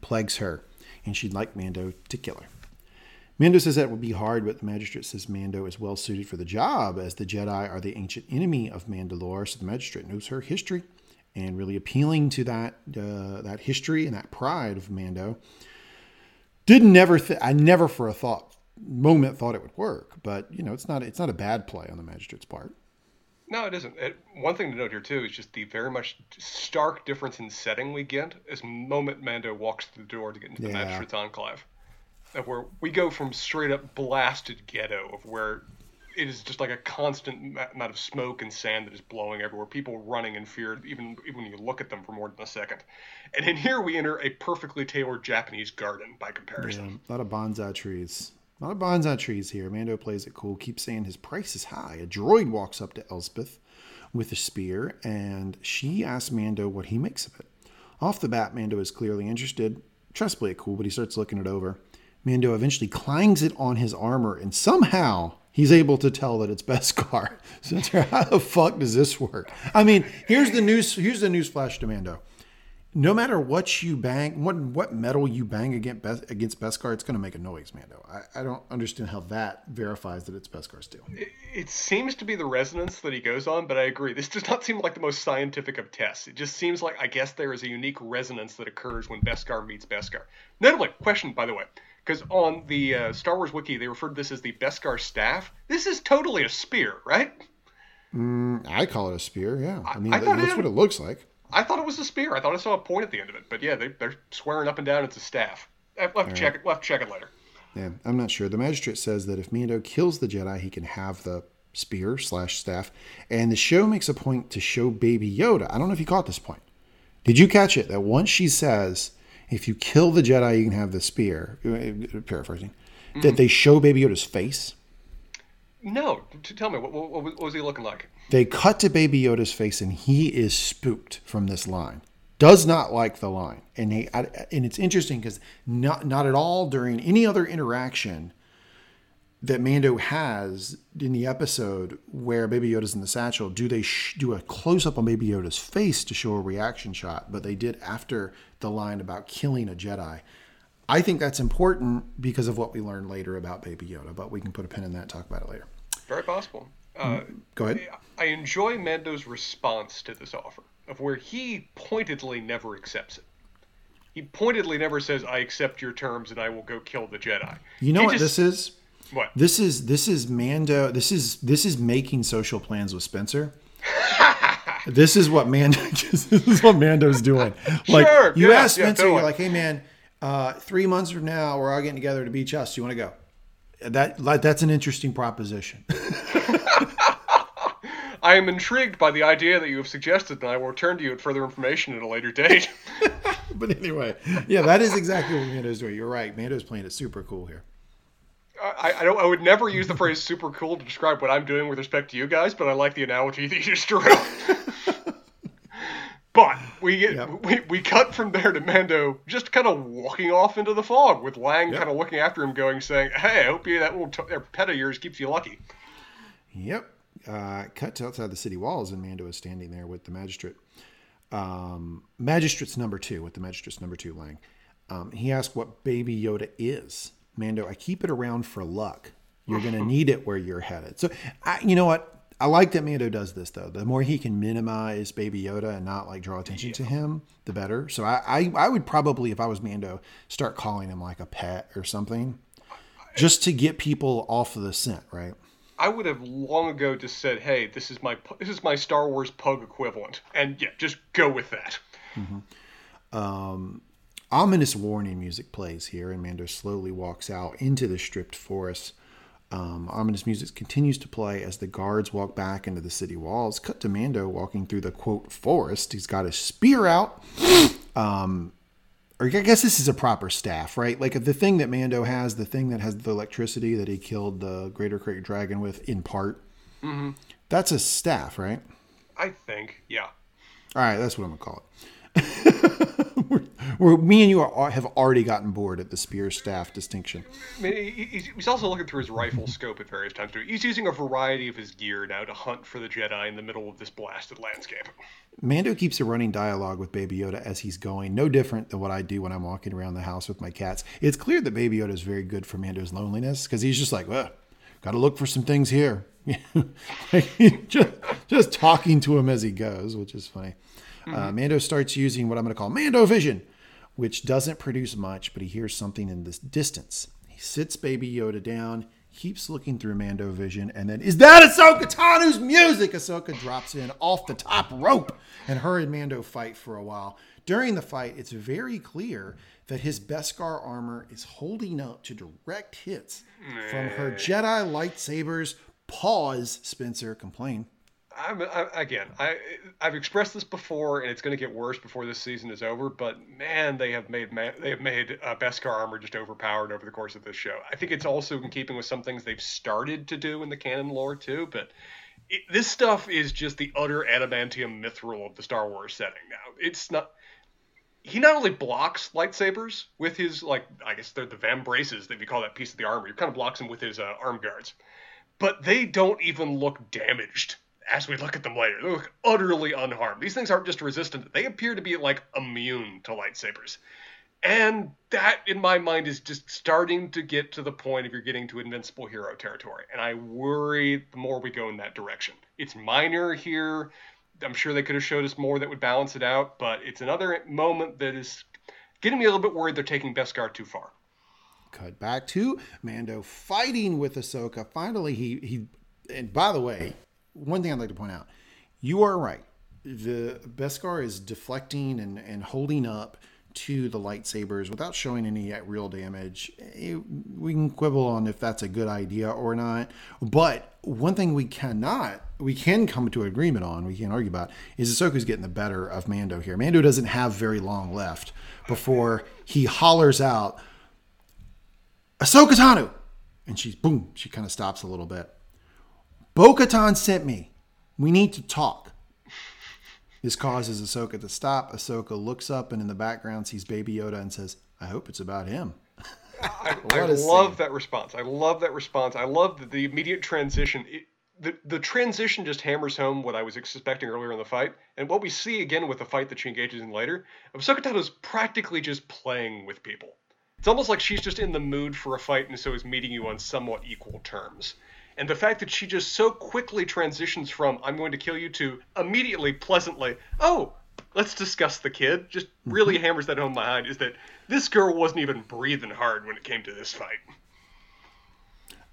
[SPEAKER 1] plagues her and she'd like Mando to kill her. Mando says that would be hard, but the magistrate says Mando is well suited for the job, as the Jedi are the ancient enemy of Mandalore. So the magistrate knows her history, and really appealing to that uh, that history and that pride of Mando. Did never, th- I never for a thought moment thought it would work, but you know, it's not it's not a bad play on the magistrate's part.
[SPEAKER 2] No, it isn't. It, one thing to note here too is just the very much stark difference in setting we get as moment Mando walks through the door to get into the yeah. Magistrate's Enclave, where we go from straight up blasted ghetto of where it is just like a constant amount of smoke and sand that is blowing everywhere. People running in fear, even even when you look at them for more than a second. And in here we enter a perfectly tailored Japanese garden by comparison.
[SPEAKER 1] Yeah, a lot of bonsai trees. A lot of bonsai trees here. Mando plays it cool, keeps saying his price is high. A droid walks up to Elsbeth with a spear, and she asks Mando what he makes of it. Off the bat, Mando is clearly interested. Tries to play it cool, but he starts looking it over. Mando eventually clangs it on his armor, and somehow he's able to tell that it's Beskar. <laughs> So how the fuck does this work? I mean, here's the news. Here's the news flash to Mando. No matter what you bang, what what metal you bang against against Beskar, it's going to make a noise, Mando. I, I don't understand how that verifies that it's Beskar steel.
[SPEAKER 2] It, it seems to be the resonance that he goes on, but I agree. This does not seem like the most scientific of tests. It just seems like I guess there is a unique resonance that occurs when Beskar meets Beskar. Notably, question by the way, because on the uh, Star Wars wiki they referred to this as the Beskar staff. This is totally a spear, right?
[SPEAKER 1] Mm, I call it a spear. Yeah, I mean I that's it, what it looks like.
[SPEAKER 2] I thought it was a spear. I thought I saw a point at the end of it, but yeah, they, are swearing up and down it's a staff. I left to check it. Left check it later.
[SPEAKER 1] Yeah, I'm not sure. The magistrate says that if Mando kills the Jedi, he can have the spear slash staff, and the show makes a point to show Baby Yoda. I don't know if you caught this point. Did you catch it? That once she says, "If you kill the Jedi, you can have the spear," paraphrasing, mm-hmm. that they show Baby Yoda's face.
[SPEAKER 2] No, tell me what, what, what was he looking like?
[SPEAKER 1] They cut to Baby Yoda's face, and he is spooked from this line. Does not like the line, and he and it's interesting because not not at all during any other interaction that Mando has in the episode where Baby Yoda's in the satchel, do they sh- do a close up on Baby Yoda's face to show a reaction shot? But they did after the line about killing a Jedi. I think that's important because of what we learned later about Baby Yoda, but we can put a pin in that and talk about it later.
[SPEAKER 2] Very possible. Uh,
[SPEAKER 1] Go ahead.
[SPEAKER 2] I enjoy Mando's response to this offer, of where he pointedly never accepts it. He pointedly never says, "I accept your terms and I will go kill the Jedi."
[SPEAKER 1] You know he what just, this is?
[SPEAKER 2] What?
[SPEAKER 1] This is this is Mando. This is this is making social plans with Spencer. <laughs> this is what Mando. <laughs> this is what Mando's doing. <laughs> Like sure, you yeah, ask Spencer, yeah, totally. you're like, "Hey, man, uh, three months from now, we're all getting together to beach us. Do you want to go?" That that's an interesting proposition.
[SPEAKER 2] I am intrigued by the idea that you have suggested, and I will return to you with further information at a later date.
[SPEAKER 1] but anyway, yeah, that is exactly what Mando's doing. You're right. Mando's playing it super cool here.
[SPEAKER 2] I, I, don't. I would never use the phrase "super cool" to describe what I'm doing with respect to you guys, but I like the analogy that you just drew. <laughs> but we get yep. we, we cut from there to Mando just kind of walking off into the fog with Lang yep. kind of looking after him, going, saying, "Hey, I hope you that little t- pet of yours keeps you lucky."
[SPEAKER 1] Yep uh, cut to outside the city walls, and Mando is standing there with the magistrate. Um, magistrate's number two, with the magistrate's number two, Lang. Um, he asked what Baby Yoda is. Mando, I keep it around for luck. You're going to need it where you're headed. So, I, you know what? I like that Mando does this though. The more he can minimize Baby Yoda and not like draw attention yeah. to him, the better. So I, I, I would probably, if I was Mando, start calling him like a pet or something, just to get people off of the scent, right?
[SPEAKER 2] I would have long ago just said, "Hey, this is my this is my Star Wars pug equivalent," and yeah, just go with that.
[SPEAKER 1] Mm-hmm. Um, ominous warning music plays here, and Mando slowly walks out into the stripped forest. Um, ominous music continues to play as the guards walk back into the city walls. Cut to Mando walking through the quote forest. He's got his spear out. Um, or I guess this is a proper staff, right? Like the thing that Mando has, the thing that has the electricity that he killed the Greater Krayt Dragon with, in part.
[SPEAKER 2] Mm-hmm.
[SPEAKER 1] That's a staff, right?
[SPEAKER 2] I think, yeah.
[SPEAKER 1] All right, that's what I'm gonna call it. <laughs> <laughs> Where me and you are, have already gotten bored at the spear staff distinction.
[SPEAKER 2] I mean, he's also looking through his rifle <laughs> scope at various times too. He's using a variety of his gear now to hunt for the Jedi in the middle of this blasted landscape.
[SPEAKER 1] Mando keeps a running dialogue with Baby Yoda as he's going, no different than what I do when I'm walking around the house with my cats. It's clear that Baby Yoda is very good for Mando's loneliness because he's just like, well, got to look for some things here. <laughs> just, just talking to him as he goes, which is funny. Mm-hmm. Uh, Mando starts using what I'm going to call Mando vision, which doesn't produce much, but he hears something in this distance. He sits Baby Yoda down, keeps looking through Mando vision, and then, is that Ahsoka Tano's music? Ahsoka drops in off the top rope, and her and Mando fight for a while. During the fight, it's very clear that his Beskar armor is holding up to direct hits from her Jedi lightsabers pause, Spencer, complain.
[SPEAKER 2] I'm, I, again, I I've expressed this before, and it's going to get worse before this season is over. But man, they have made they have made uh, Beskar armor just overpowered over the course of this show. I think it's also in keeping with some things they've started to do in the canon lore too. But it, this stuff is just the utter adamantium mithril of the Star Wars setting. Now it's not. He not only blocks lightsabers with his like I guess they're the vambraces that we call that piece of the armor. He kind of blocks them with his uh, arm guards, but they don't even look damaged as we look at them later. They look utterly unharmed. These things aren't just resistant, they appear to be like immune to lightsabers. And that, in my mind, is just starting to get to the point of you're getting to invincible hero territory. And I worry the more we go in that direction. It's minor here. I'm sure they could have showed us more that would balance it out, but it's another moment that is getting me a little bit worried they're taking Beskar too far.
[SPEAKER 1] Cut back to Mando fighting with Ahsoka. Finally, he he. And by the way, one thing I'd like to point out: you are right. The Beskar is deflecting and and holding up to the lightsabers without showing any real damage. It, we can quibble on if that's a good idea or not. But one thing we cannot, we can come to agreement on, we can't argue about, is Ahsoka's getting the better of Mando here. Mando doesn't have very long left before he hollers out, Ahsoka Tano! And she's, boom, she kind of stops a little bit. Bo Katan sent me. We need to talk. This causes Ahsoka to stop. Ahsoka looks up and in the background sees Baby Yoda and says, I hope it's about him. <laughs>
[SPEAKER 2] I, I love scene. that response. I love that response. I love the, the immediate transition. It, the, the transition just hammers home what I was expecting earlier in the fight. And what we see again with the fight that she engages in later, Ahsoka Tano is practically just playing with people. It's almost like she's just in the mood for a fight and so is meeting you on somewhat equal terms. And the fact that she just so quickly transitions from I'm going to kill you to immediately pleasantly, oh, let's discuss the kid, just really mm-hmm. hammers that home behind is that this girl wasn't even breathing hard when it came to this fight.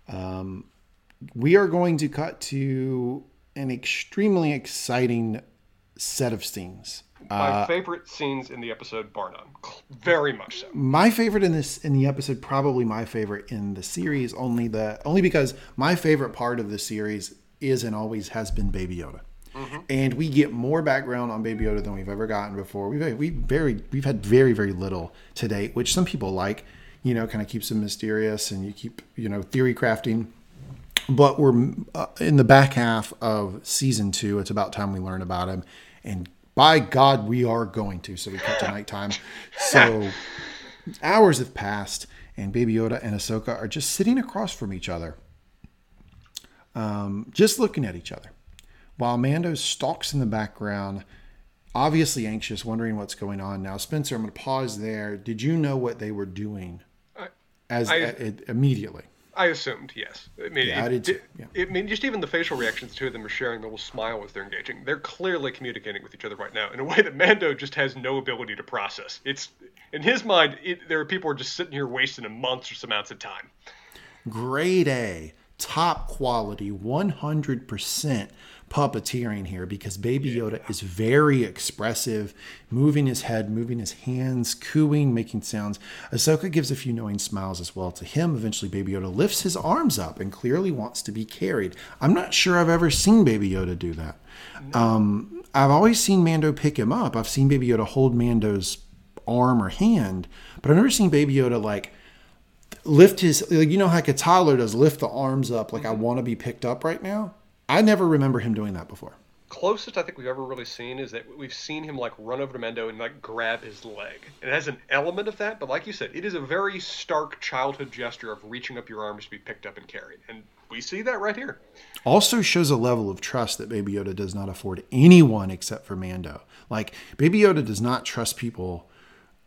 [SPEAKER 1] Um, we are going to cut to an extremely exciting set of scenes.
[SPEAKER 2] My uh, favorite scenes in the episode, bar none. Very much so.
[SPEAKER 1] My favorite in this in the episode, probably my favorite in the series, only the only because my favorite part of the series is and always has been Baby Yoda. Mm-hmm. And we get more background on Baby Yoda than we've ever gotten before. We've we very we've had very very little to date, which some people like. You know, kind of keeps them mysterious, and you keep you know theory crafting. But we're uh, in the back half of season two. It's about time we learn about him, and by God, we are going to. So we cut to <laughs> nighttime. So hours have passed, and Baby Yoda and Ahsoka are just sitting across from each other, um, just looking at each other, while Mando stalks in the background, obviously anxious, wondering what's going on. Now, Spencer, I'm going to pause there. Did you know what they were doing? As I, immediately.
[SPEAKER 2] I assumed yes. I mean, yeah, it, I did too. Yeah. It, I mean, just even the facial reactions the two of them are sharing, the little smile as they're engaging. They're clearly communicating with each other right now in a way that Mando just has no ability to process. It's in his mind, it, there are people who are just sitting here wasting a monstrous amounts of time.
[SPEAKER 1] Grade A, top quality, 100% puppeteering here because Baby Yoda is very expressive, moving his head, moving his hands, cooing, making sounds. Ahsoka gives a few knowing smiles as well to him. Eventually, Baby Yoda lifts his arms up and clearly wants to be carried. I'm not sure I've ever seen Baby Yoda do that. Um, I've always seen Mando pick him up. I've seen Baby Yoda hold Mando's arm or hand, but I've never seen Baby Yoda like lift his like you know how like a toddler does lift the arms up like I want to be picked up right now. I never remember him doing that before.
[SPEAKER 2] Closest I think we've ever really seen is that we've seen him like run over to Mando and like grab his leg. It has an element of that, but like you said, it is a very stark childhood gesture of reaching up your arms to be picked up and carried. And we see that right here.
[SPEAKER 1] Also shows a level of trust that Baby Yoda does not afford anyone except for Mando. Like Baby Yoda does not trust people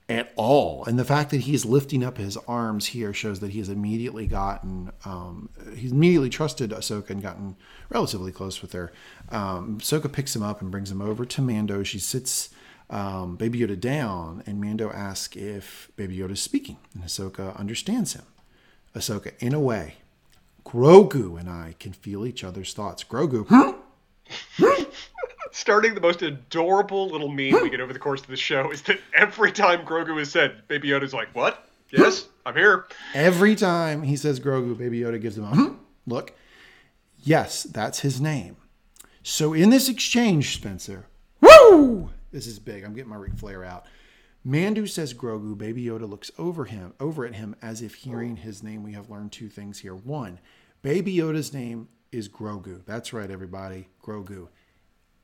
[SPEAKER 1] at all. And the fact that he's lifting up his arms here shows that he's immediately gotten, um, he's immediately trusted Ahsoka and gotten relatively close with her. Um, Ahsoka picks him up and brings him over to Mando. She sits um, Baby Yoda down, and Mando asks if Baby Yoda is speaking, and Ahsoka understands him. Ahsoka, in a way, Grogu and I can feel each other's thoughts. Grogu, <laughs>
[SPEAKER 2] starting the most adorable little meme we get over the course of the show is that every time Grogu is said, Baby Yoda's like, "What? Yes, I'm here."
[SPEAKER 1] Every time he says Grogu, Baby Yoda gives him a look. Yes, that's his name. So in this exchange, Spencer, woo! This is big. I'm getting my Ric Flair out. Mando says Grogu. Baby Yoda looks over him, over at him, as if hearing his name. We have learned two things here. One, Baby Yoda's name is Grogu. That's right, everybody. Grogu.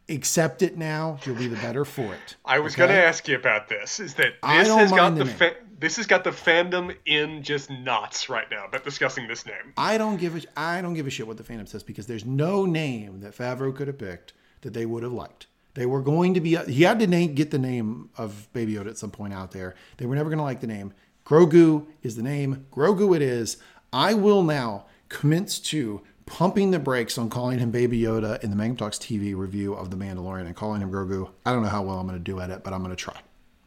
[SPEAKER 1] Accept it now. You'll be the better for it.
[SPEAKER 2] I was
[SPEAKER 1] okay?
[SPEAKER 2] going to ask you about this. Is that this has got the
[SPEAKER 1] the
[SPEAKER 2] fa- this has got the fandom in just knots right now about discussing this name.
[SPEAKER 1] I don't give a I don't give a shit what the fandom says because there's no name that Favreau could have picked that they would have liked. They were going to be uh, he had to name, get the name of Baby Yoda at some point out there. They were never going to like the name. Grogu is the name. Grogu it is. I will now commence to pumping the brakes on calling him Baby Yoda in the Mangum Talks TV review of The Mandalorian and calling him Grogu. I don't know how well I'm going to do at it, but I'm going to try.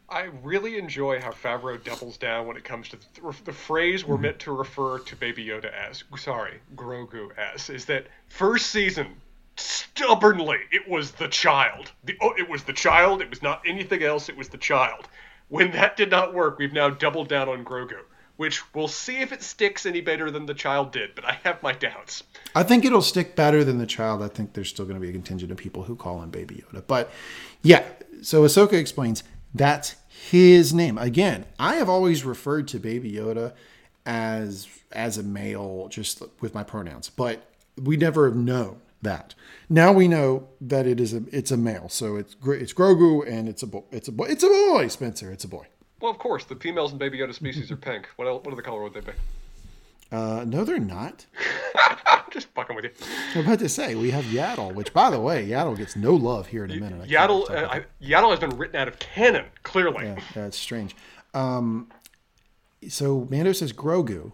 [SPEAKER 2] I really enjoy how Favreau doubles down when it comes to the, the phrase we're mm-hmm. meant to refer to Baby Yoda as. Sorry, Grogu as is that first season stubbornly it was the child. The oh, it was the child. It was not anything else. It was the child. When that did not work, we've now doubled down on Grogu, which we'll see if it sticks any better than the child did. But I have my doubts.
[SPEAKER 1] I think it'll stick better than the child. I think there's still going to be a contingent of people who call him Baby Yoda. But yeah, so Ahsoka explains that's his name. Again, I have always referred to Baby Yoda as as a male, just with my pronouns, but we never have known that. Now we know that it is a it's a male. So it's it's Grogu and it's a boy. It's a boy. It's a boy, Spencer. It's a boy.
[SPEAKER 2] Well, of course, the females in Baby Yoda species are pink. What else, what other color would they be?
[SPEAKER 1] Uh, no, they're not. <laughs>
[SPEAKER 2] Just fucking with you.
[SPEAKER 1] I'm about to say we have Yaddle, which, by the way, Yaddle gets no love here in a minute. I
[SPEAKER 2] Yaddle, uh, I, Yaddle has been written out of canon, clearly.
[SPEAKER 1] Yeah, that's strange. Um, so Mando says Grogu.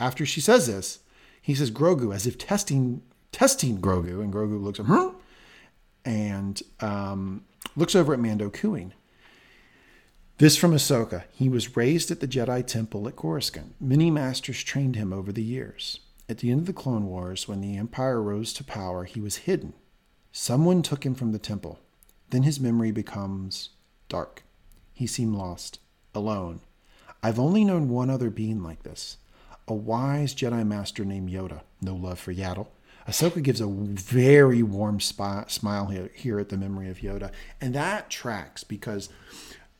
[SPEAKER 1] After she says this, he says Grogu as if testing testing Grogu, and Grogu looks at her and um, looks over at Mando cooing. This from Ahsoka. He was raised at the Jedi Temple at Coruscant. Many masters trained him over the years. At the end of the Clone Wars, when the Empire rose to power, he was hidden. Someone took him from the temple. Then his memory becomes dark. He seemed lost, alone. I've only known one other being like this a wise Jedi Master named Yoda. No love for Yaddle. Ahsoka gives a very warm smile here, here at the memory of Yoda. And that tracks because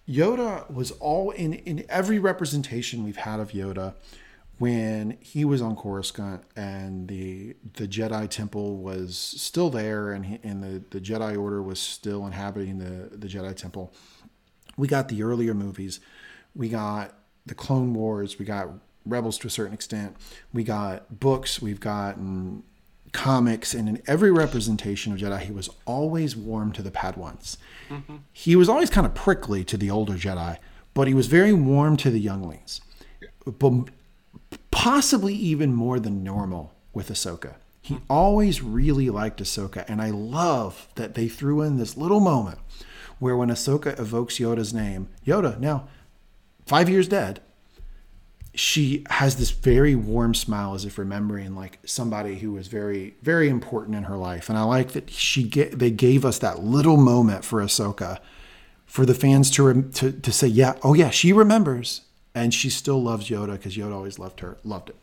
[SPEAKER 1] Yoda was all in, in every representation we've had of Yoda when he was on Coruscant and the the Jedi Temple was still there and, he, and the, the Jedi Order was still inhabiting the, the Jedi Temple. We got the earlier movies. We got the Clone Wars. We got Rebels to a certain extent. We got books. We've gotten comics. And in every representation of Jedi, he was always warm to the Padawans. Mm-hmm. He was always kind of prickly to the older Jedi, but he was very warm to the younglings. But possibly even more than normal with Ahsoka. He always really liked Ahsoka, and I love that they threw in this little moment where when Ahsoka evokes Yoda's name, Yoda, now five years dead, she has this very warm smile as if remembering like somebody who was very, very important in her life. And I like that she get, they gave us that little moment for Ahsoka for the fans to, to, to say, yeah, oh yeah, she remembers and she still loves Yoda because Yoda always loved her, loved it.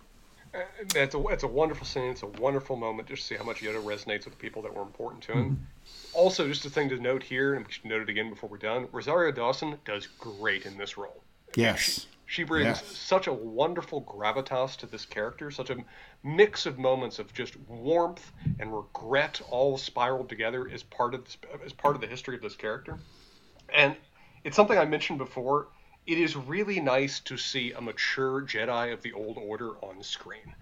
[SPEAKER 2] It's a, it's a wonderful scene. It's a wonderful moment just to see how much Yoda resonates with the people that were important to him. Mm-hmm. Also, just a thing to note here, and we should note it again before we're done Rosario Dawson does great in this role.
[SPEAKER 1] Yes.
[SPEAKER 2] She, brings
[SPEAKER 1] yes.
[SPEAKER 2] such a wonderful gravitas to this character, such a mix of moments of just warmth and regret all spiraled together as part of this, as part of the history of this character. And it's something I mentioned before it is really nice to see a mature Jedi of the Old Order on screen.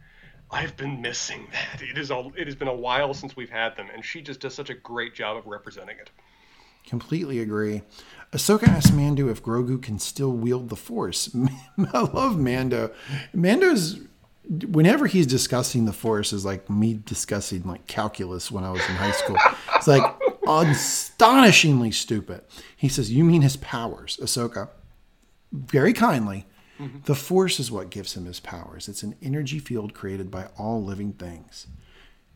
[SPEAKER 2] I've been missing that. It is a, it has been a while since we've had them, and she just does such a great job of representing it.
[SPEAKER 1] Completely agree. Ahsoka asks Mando if Grogu can still wield the Force. <laughs> I love Mando. Mando's whenever he's discussing the Force is like me discussing like calculus when I was in high school. It's like astonishingly stupid. He says, "You mean his powers, Ahsoka?" very kindly, mm-hmm. the force is what gives him his powers. It's an energy field created by all living things.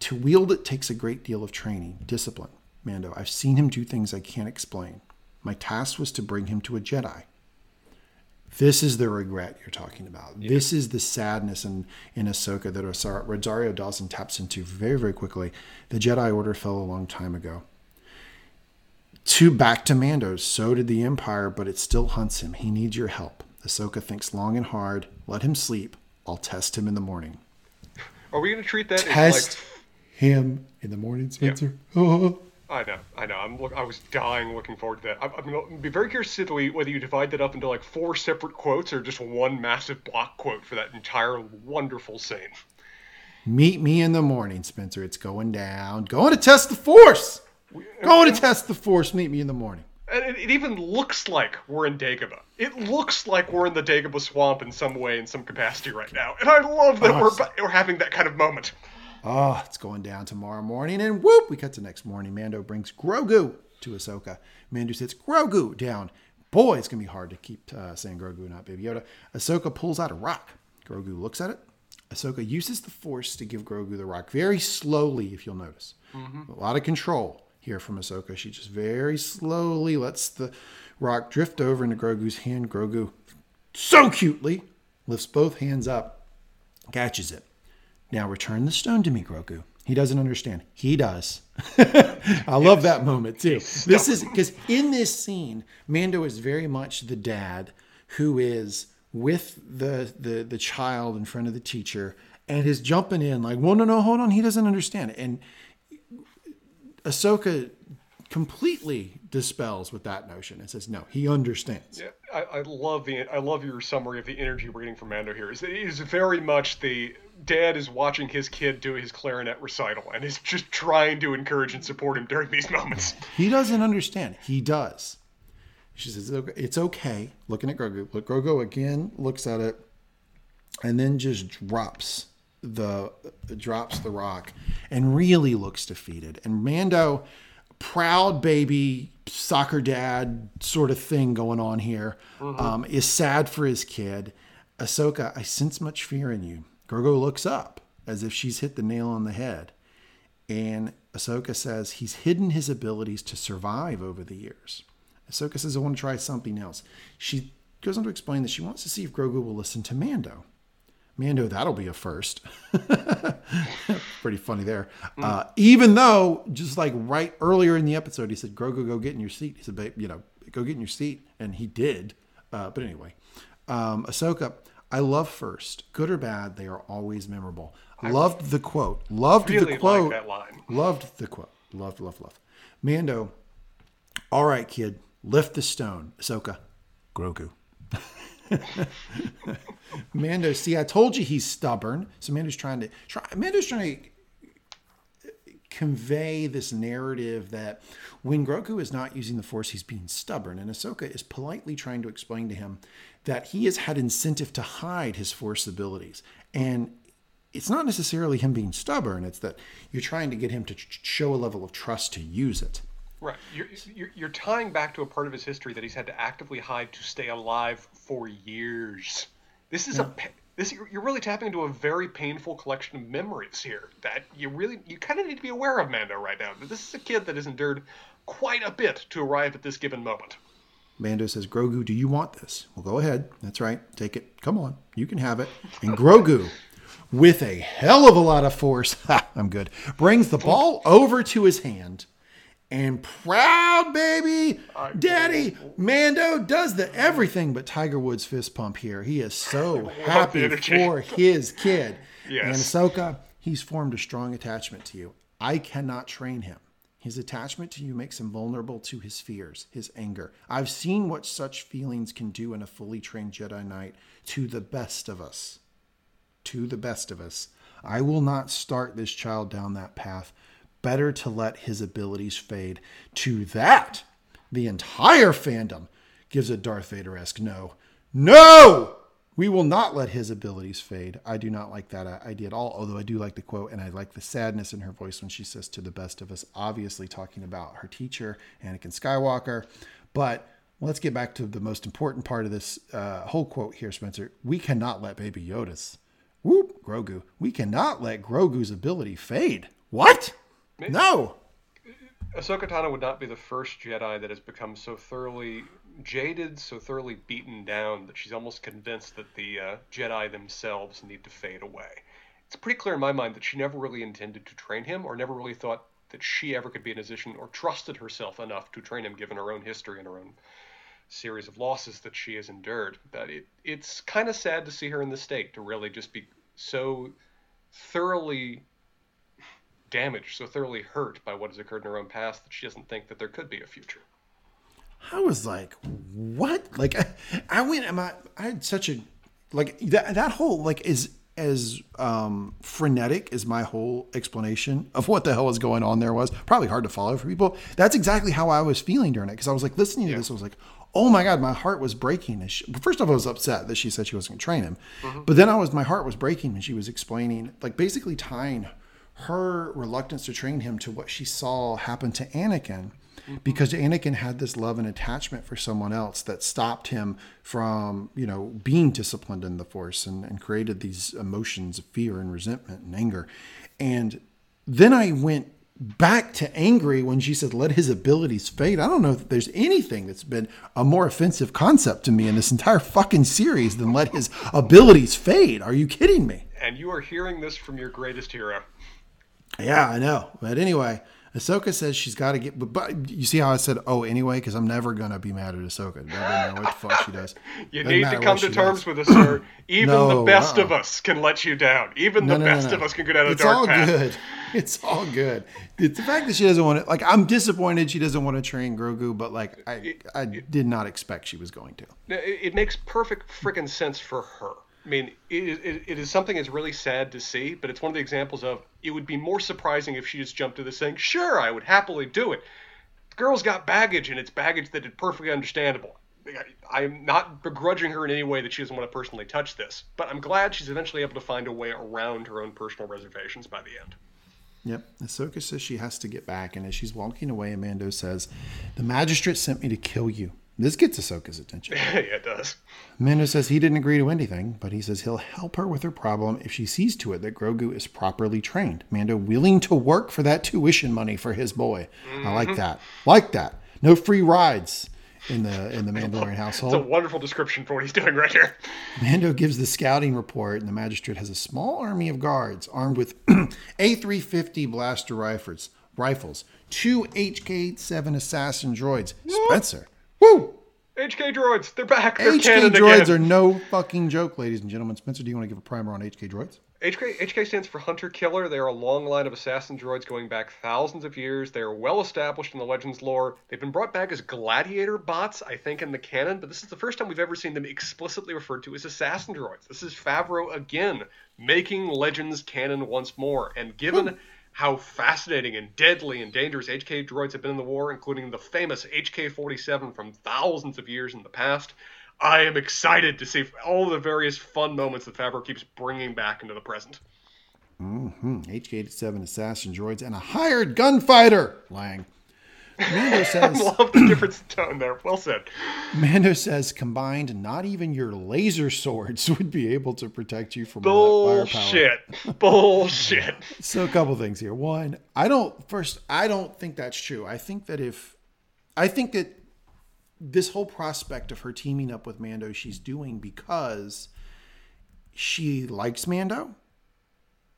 [SPEAKER 1] To wield it takes a great deal of training, discipline. Mando, I've seen him do things I can't explain. My task was to bring him to a Jedi. This is the regret you're talking about. This is the sadness in, in Ahsoka that Rosario Dawson taps into very, very quickly. The Jedi Order fell a long time ago. To back to Mando, so did the Empire, but it still hunts him. He needs your help. Ahsoka thinks long and hard. Let him sleep. I'll test him in the morning.
[SPEAKER 2] Are we going to treat that
[SPEAKER 1] Test
[SPEAKER 2] as like?
[SPEAKER 1] him in the morning, Spencer. <laughs> Oh.
[SPEAKER 2] I know, I know. I'm look. I was dying, looking forward to that. I'm, I'm to be very curious to see whether you divide that up into like four separate quotes or just one massive block quote for that entire wonderful scene.
[SPEAKER 1] Meet me in the morning, Spencer. It's going down. Going to test the force. Going to test the force. Meet me in the morning.
[SPEAKER 2] And it, it even looks like we're in Dagobah. It looks like we're in the Dagobah swamp in some way, in some capacity right now. And I love that oh,
[SPEAKER 1] we're,
[SPEAKER 2] we're having that kind of moment.
[SPEAKER 1] Oh, it's going down tomorrow morning, and whoop, we cut to next morning. Mando brings Grogu to Ahsoka. Mando sits Grogu down. Boy, it's gonna be hard to keep uh, saying Grogu, not Baby Yoda. Ahsoka pulls out a rock. Grogu looks at it. Ahsoka uses the Force to give Grogu the rock very slowly, if you'll notice. A lot of control here from Ahsoka. She just very slowly lets the rock drift over into Grogu's hand. Grogu, so cutely, lifts both hands up, catches it. Now return the stone to me, Grogu. He doesn't understand. He does. <laughs> I love that moment too. This is because in this scene, Mando is very much the dad who is with the the the child in front of the teacher and is jumping in like, "Well, no, no, hold on." He doesn't understand, and Ahsoka completely dispels with that notion and says, "No, he understands."
[SPEAKER 2] Yeah, I, love the I love your summary of the energy we're getting from Mando here. Is it is very much the dad is watching his kid do his clarinet recital and is just trying to encourage and support him during these moments. <laughs>
[SPEAKER 1] He doesn't understand. He does. She says, "It's okay." Looking at Grogu, but Grogu again looks at it, and then just drops the drops the rock, and really looks defeated. And Mando, proud baby soccer dad sort of thing going on here, um, is sad for his kid. Ahsoka, I sense much fear in you. Grogu looks up as if she's hit the nail on the head. And Ahsoka says he's hidden his abilities to survive over the years. Ahsoka says, I want to try something else. She goes on to explain that she wants to see if Grogu will listen to Mando. Mando, that'll be a first. <laughs> Pretty funny there. Uh, even though, just like right earlier in the episode, he said, Grogu, go get in your seat. He said, babe, you know, go get in your seat. And he did. Uh, but anyway, um, Ahsoka, I love first. Good or bad, they are always memorable. Loved the quote. Loved
[SPEAKER 2] Really
[SPEAKER 1] the
[SPEAKER 2] like
[SPEAKER 1] quote.
[SPEAKER 2] that line.
[SPEAKER 1] Loved the quote. Loved, loved, loved. Mando, all right, kid, lift the stone. Ahsoka, Grogu. <laughs> Mando, see, I told you he's stubborn. So Mando's trying to try. Mando's trying to convey this narrative that when Grogu is not using the Force, he's being stubborn, and Ahsoka is politely trying to explain to him that he has had incentive to hide his Force abilities, and it's not necessarily him being stubborn. It's that you're trying to get him to show a level of trust to use it.
[SPEAKER 2] Right. You're, you're, you're tying back to a part of his history that he's had to actively hide to stay alive for years. This is a this you're you're really tapping into a very painful collection of memories here that you really you kind of need to be aware of Mando right now. This is a kid that has endured quite a bit to arrive at this given moment.
[SPEAKER 1] Mando says, Grogu, do you want this? Well, go ahead. That's right. Take it. Come on. You can have it. And <laughs> Grogu, with a hell of a lot of force, ha, <laughs> I'm good, brings the ball over to his hand. And proud baby, daddy, Mando does the everything but Tiger Woods fist pump here. He is so <laughs> happy for his kid. <laughs>
[SPEAKER 2] Yes.
[SPEAKER 1] And Ahsoka, he's formed a strong attachment to you. I cannot train him. His attachment to you makes him vulnerable to his fears, his anger. I've seen what such feelings can do in a fully trained Jedi Knight to the best of us. To the best of us. I will not start this child down that path. Better to let his abilities fade. To that, the entire fandom gives a Darth Vader esque no. No! We will not let his abilities fade. I do not like that idea at all, although I do like the quote and I like the sadness in her voice when she says, to the best of us, obviously talking about her teacher, Anakin Skywalker. But let's get back to the most important part of this uh, whole quote here, Spencer. We cannot let Baby Yoda's, whoop, Grogu, we cannot let Grogu's ability fade. What? No.
[SPEAKER 2] Ahsoka Tano would not be the first Jedi that has become so thoroughly jaded, so thoroughly beaten down that she's almost convinced that the uh, Jedi themselves need to fade away. It's pretty clear in my mind that she never really intended to train him, or never really thought that she ever could be in a position or trusted herself enough to train him, given her own history and her own series of losses that she has endured. That it, it's kind of sad to see her in this state, to really just be so thoroughly damaged, so thoroughly hurt by what has occurred in her own past that she doesn't think that there could be a future.
[SPEAKER 1] I was like, what? Like, I, I went, am I, I had such a, like, that, that whole, like, is as um, frenetic as my whole explanation of what the hell was going on there was. Probably hard to follow for people. That's exactly how I was feeling during it because I was like listening to yeah. this. I was like, oh my god, my heart was breaking. She, first off, I was upset that she said she wasn't going to train him, mm-hmm. but then I was my heart was breaking when she was explaining, like basically tying her reluctance to train him to what she saw happen to Anakin because Anakin had this love and attachment for someone else that stopped him from, you know, being disciplined in the Force and, and created these emotions of fear and resentment and anger. And then I went back to angry when she said, let his abilities fade. I don't know if there's anything that's been a more offensive concept to me in this entire fucking series than let his abilities fade. Are you kidding me?
[SPEAKER 2] And you are hearing this from your greatest hero.
[SPEAKER 1] Yeah, I know. But anyway, Ahsoka says she's got to get, but, but, you see how I said, oh, anyway, because I'm never going to be mad at Ahsoka. It doesn't matter what the fuck she does. <laughs>
[SPEAKER 2] you doesn't need to come to terms does. with this, sir. <clears throat> Even no, the best uh-uh. of us can let you down. Even no, the no, best of us can go down a
[SPEAKER 1] it's
[SPEAKER 2] dark
[SPEAKER 1] path. <laughs> It's all good. It's all good. It's the fact that she doesn't want to, like, I'm disappointed she doesn't want to train Grogu, but, like, I, I did not expect she was going to.
[SPEAKER 2] It makes perfect freaking sense for her. I mean, it, it, it is something that's really sad to see, but it's one of the examples of it would be more surprising if she just jumped to this saying, sure, I would happily do it. The girl's got baggage, and it's baggage that is perfectly understandable. I'm not begrudging her in any way that she doesn't want to personally touch this, but I'm glad she's eventually able to find a way around her own personal reservations by the end.
[SPEAKER 1] Yep. Ahsoka says she has to get back, and as she's walking away, Amando says, The magistrate sent me to kill you. This gets Ahsoka's attention. <laughs>
[SPEAKER 2] yeah, it does.
[SPEAKER 1] Mando says he didn't agree to anything, but he says he'll help her with her problem if she sees to it that Grogu is properly trained. Mando willing to work for that tuition money for his boy. Mm-hmm. I like mm-hmm. that. Like that. No free rides in the in the Mandalorian household. <laughs>
[SPEAKER 2] It's a wonderful description for what he's doing right here.
[SPEAKER 1] Mando gives the scouting report, and the magistrate has a small army of guards armed with <clears throat> A350 blaster rifles, rifles, two HK-7 assassin droids. Spencer Woo!
[SPEAKER 2] HK droids, they're back. They're
[SPEAKER 1] HK droids again. are no fucking joke, ladies and gentlemen. Spencer, do you want to give a primer on HK droids?
[SPEAKER 2] HK, HK stands for Hunter Killer. They are a long line of assassin droids going back thousands of years. They are well established in the Legends lore. They've been brought back as gladiator bots, I think, in the canon, but this is the first time we've ever seen them explicitly referred to as assassin droids. This is Favreau again, making Legends canon once more. And given how fascinating and deadly and dangerous HK droids have been in the war, including the famous HK 47 from thousands of years in the past. I am excited to see all the various fun moments that Favreau keeps bringing back into the present.
[SPEAKER 1] Mm-hmm. HK 87 assassin droids and a hired gunfighter, Lang.
[SPEAKER 2] Mando <laughs> says, I love the difference <clears throat> in tone there. Well said.
[SPEAKER 1] Mando says, combined, not even your laser swords <laughs> would be able to protect you from black firepower."
[SPEAKER 2] bullshit. Bullshit. <laughs>
[SPEAKER 1] so a couple things here. One, I don't. First, I don't think that's true. I think that if, I think that this whole prospect of her teaming up with Mando, she's doing because she likes Mando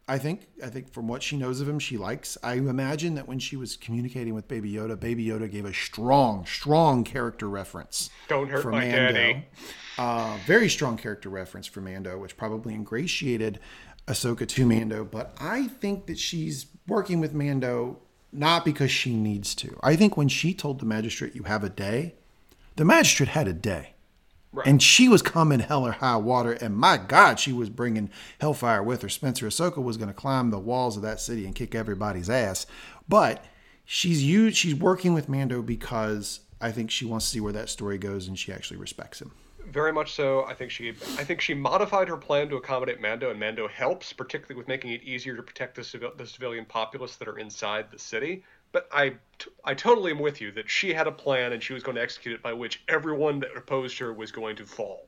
[SPEAKER 1] I think I think from what she knows of him, she likes. I imagine that when she was communicating with Baby Yoda, Baby Yoda gave a strong, strong character reference.
[SPEAKER 2] Don't hurt my Mando. daddy.
[SPEAKER 1] Uh, very strong character reference for Mando, which probably ingratiated Ahsoka to Mando. But I think that she's working with Mando not because she needs to. I think when she told the magistrate, "You have a day," the magistrate had a day. Right. And she was coming hell or high water, and my God, she was bringing hellfire with her. Spencer Ahsoka was going to climb the walls of that city and kick everybody's ass, but she's used, she's working with Mando because I think she wants to see where that story goes, and she actually respects him.
[SPEAKER 2] Very much so. I think she, I think she modified her plan to accommodate Mando, and Mando helps, particularly with making it easier to protect the, civil, the civilian populace that are inside the city. But I, I totally am with you that she had a plan and she was going to execute it by which everyone that opposed her was going to fall.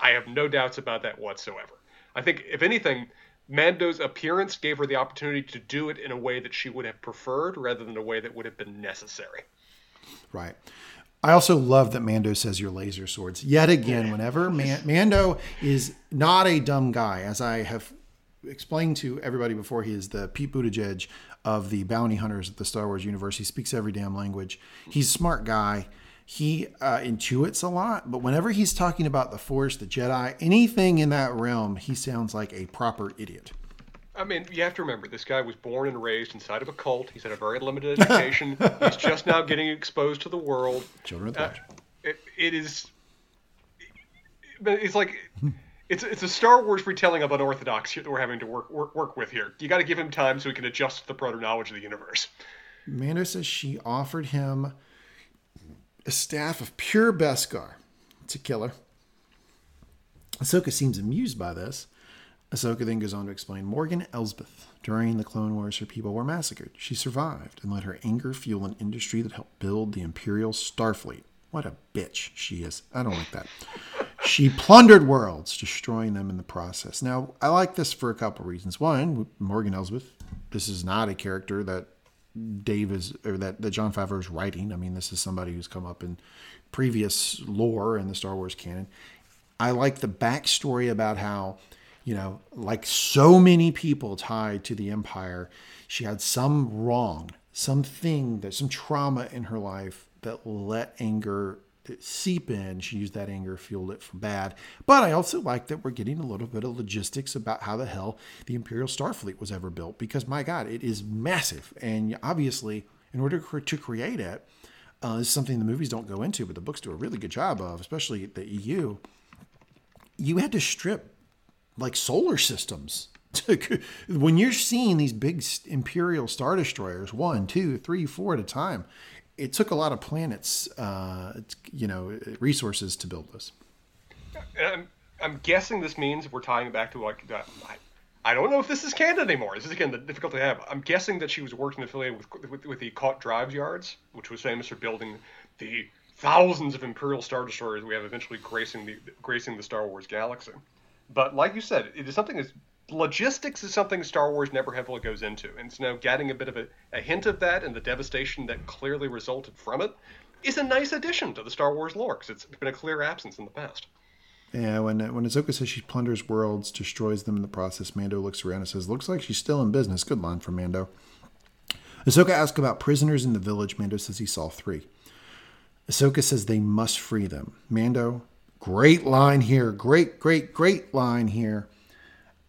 [SPEAKER 2] I have no doubts about that whatsoever. I think, if anything, Mando's appearance gave her the opportunity to do it in a way that she would have preferred rather than a way that would have been necessary.
[SPEAKER 1] Right. I also love that Mando says your laser swords. Yet again, whenever Man- Mando is not a dumb guy, as I have explained to everybody before, he is the Pete Buttigieg of the bounty hunters at the Star Wars universe. He speaks every damn language. He's a smart guy. He uh, intuits a lot, but whenever he's talking about the Force, the Jedi, anything in that realm, he sounds like a proper idiot.
[SPEAKER 2] I mean, you have to remember, this guy was born and raised inside of a cult. He's had a very limited <laughs> education. He's just now getting exposed to the world.
[SPEAKER 1] Children of the
[SPEAKER 2] Uh, it, it is. But it's like. It's, it's a Star Wars retelling of unorthodox that we're having to work work, work with here. You got to give him time so he can adjust to the proto knowledge of the universe.
[SPEAKER 1] Mando says she offered him a staff of pure Beskar to kill her. Ahsoka seems amused by this. Ahsoka then goes on to explain Morgan Elsbeth. During the Clone Wars, her people were massacred. She survived and let her anger fuel an industry that helped build the Imperial Starfleet. What a bitch she is. I don't like that. She plundered worlds, destroying them in the process. Now, I like this for a couple reasons. One, Morgan Elsbeth, this is not a character that Dave is or that, that John Favreau is writing. I mean, this is somebody who's come up in previous lore in the Star Wars canon. I like the backstory about how, you know, like so many people tied to the Empire, she had some wrong, something that some trauma in her life that let anger seep in. She used that anger, fueled it for bad. But I also like that we're getting a little bit of logistics about how the hell the Imperial Starfleet was ever built because my God, it is massive. And obviously, in order to create it, uh, is something the movies don't go into, but the books do a really good job of, especially the EU. You had to strip like solar systems. <laughs> when you're seeing these big Imperial Star Destroyers, one, two, three, four at a time, it took a lot of planets, uh, you know, resources to build this.
[SPEAKER 2] I'm, I'm guessing this means we're tying it back to like that. I, I don't know if this is canon anymore. This is again the difficulty I have. I'm guessing that she was working affiliated with with, with the Kuat Drive Yards, which was famous for building the thousands of Imperial Star Destroyers we have eventually gracing the gracing the Star Wars galaxy. But like you said, it is something that's logistics is something Star Wars never heavily goes into, and so now getting a bit of a, a hint of that and the devastation that clearly resulted from it is a nice addition to the Star Wars lore because it's been a clear absence in the past.
[SPEAKER 1] Yeah, when when Ahsoka says she plunders worlds, destroys them in the process, Mando looks around and says, "Looks like she's still in business." Good line from Mando. Ahsoka asks about prisoners in the village. Mando says he saw three. Ahsoka says they must free them. Mando, great line here. Great, great, great line here.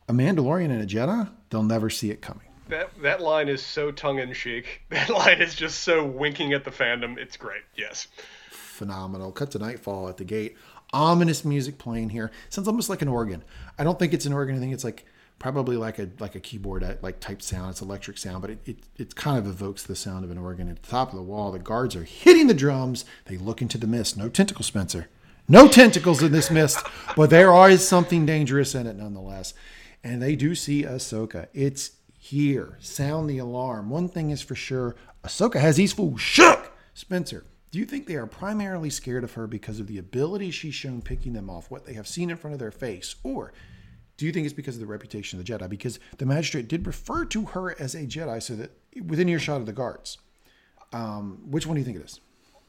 [SPEAKER 1] A Mandalorian and a Jedi, they'll never see it coming.
[SPEAKER 2] That that line is so tongue in cheek. <laughs> That line is just so winking at the fandom. It's great. Yes.
[SPEAKER 1] phenomenal. Cut to nightfall at the gate. Ominous music playing here. Sounds almost like an organ. I don't think it's an organ. I think it's like probably like a like a keyboard like type sound. It's electric sound, but it, it it kind of evokes the sound of an organ. At the top of the wall, the guards are hitting the drums. They look into the mist. No tentacle, Spencer. No tentacles in this mist, but there is something dangerous in it nonetheless. And they do see Ahsoka. It's here. Sound the alarm. One thing is for sure Ahsoka has these fools shook. Spencer, do you think they are primarily scared of her because of the ability she's shown picking them off, what they have seen in front of their face? Or do you think it's because of the reputation of the Jedi? Because the magistrate did refer to her as a Jedi so that within earshot of the guards. Um, which one do you think it is?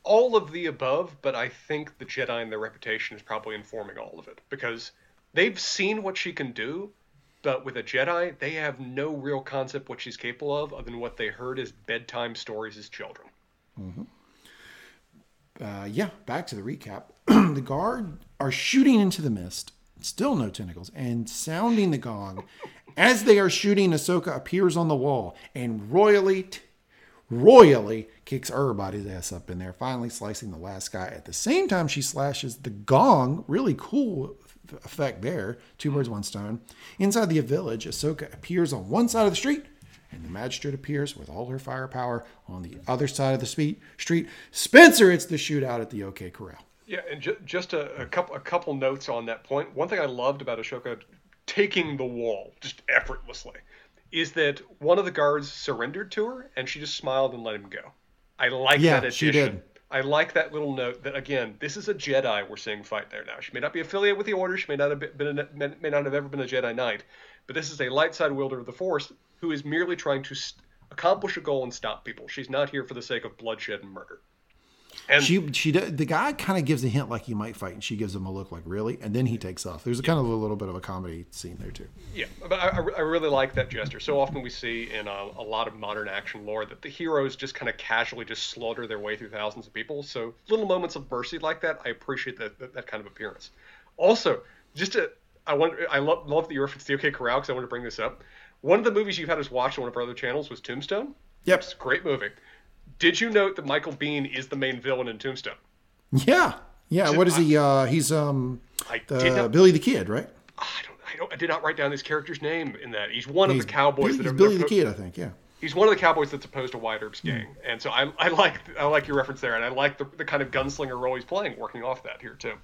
[SPEAKER 2] All of the above, but I think the Jedi and their reputation is probably informing all of it because they've seen what she can do, but with a Jedi, they have no real concept what she's capable of other than what they heard as bedtime stories as children.
[SPEAKER 1] Uh, yeah, back to the recap. <clears throat> the guard are shooting into the mist, still no tentacles, and sounding the gong. As they are shooting, Ahsoka appears on the wall and royally, t- royally kicks everybody's ass up in there, finally slicing the last guy. At the same time, she slashes the gong. Really cool effect there. Two hmm. birds, one stone. Inside the village, Ahsoka appears on one side of the street and the magistrate appears with all her firepower on the other side of the street. Street Spencer, it's the shootout at the OK Corral.
[SPEAKER 2] Yeah, and ju- just a, a couple a couple notes on that point. One thing I loved about Ahsoka taking the wall just effortlessly is that one of the guards surrendered to her and she just smiled and let him go. I like
[SPEAKER 1] Yeah,
[SPEAKER 2] that
[SPEAKER 1] she did.
[SPEAKER 2] I like that little note that again, this is a Jedi we're seeing fight there now. She may not be affiliated with the Order, she may not have been a, may not have ever been a Jedi Knight, but this is a light side wielder of the Force who is merely trying to st- accomplish a goal and stop people. She's not here for the sake of bloodshed and murder. And
[SPEAKER 1] she she the guy kind of gives a hint like he might fight, and she gives him a look like really, and then he takes off. There's a kind of a little bit of a comedy scene there too.
[SPEAKER 2] Yeah, but I, I really like that gesture. So often we see in a, a, lot of modern action lore that the heroes just kind of casually just slaughter their way through thousands of people. So little moments of mercy like that, I appreciate that that, that kind of appearance. Also, just to, I want I love love that you referenced the OK Corral because I want to bring this up. One of the movies you've had us watch on one of our other channels was Tombstone.
[SPEAKER 1] Yep,
[SPEAKER 2] it's a great movie. Did you note that Michael Biehn is the main villain in Tombstone?
[SPEAKER 1] Yeah, yeah. what is he? Uh, he's um, the, not, Billy the Kid, right?
[SPEAKER 2] I don't, I don't. I did not write down this character's name in that. He's one he's, of the cowboys. That are,
[SPEAKER 1] Billy the Kid, I think. Yeah.
[SPEAKER 2] He's one of the cowboys that's opposed to Wyatt Earp's gang, mm. and so I, I like I like your reference there, and I like the, the kind of gunslinger role he's playing, working off that here too.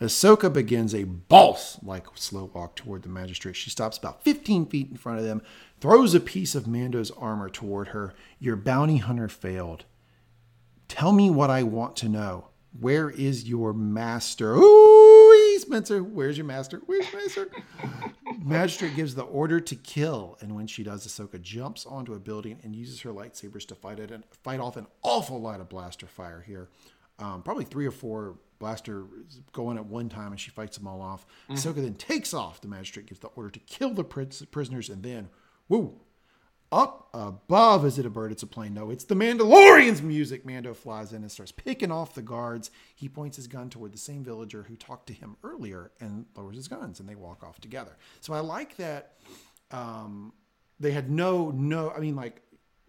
[SPEAKER 1] Ahsoka begins a boss like slow walk toward the magistrate. She stops about 15 feet in front of them, throws a piece of Mando's armor toward her. Your bounty hunter failed. Tell me what I want to know. Where is your master? Ooh, Spencer, where's your master? Where's my master? <laughs> Magistrate gives the order to kill, and when she does, Ahsoka jumps onto a building and uses her lightsabers to fight it and fight off an awful lot of blaster fire here. Um, probably three or four blaster going at one time, and she fights them all off. Mm-hmm. Ahsoka then takes off. The magistrate gives the order to kill the prisoners, and then, woo, up above, is it a bird? It's a plane. No, it's the Mandalorian's music. Mando flies in and starts picking off the guards. He points his gun toward the same villager who talked to him earlier and lowers his guns, and they walk off together. So I like that um, they had no, no, I mean, like,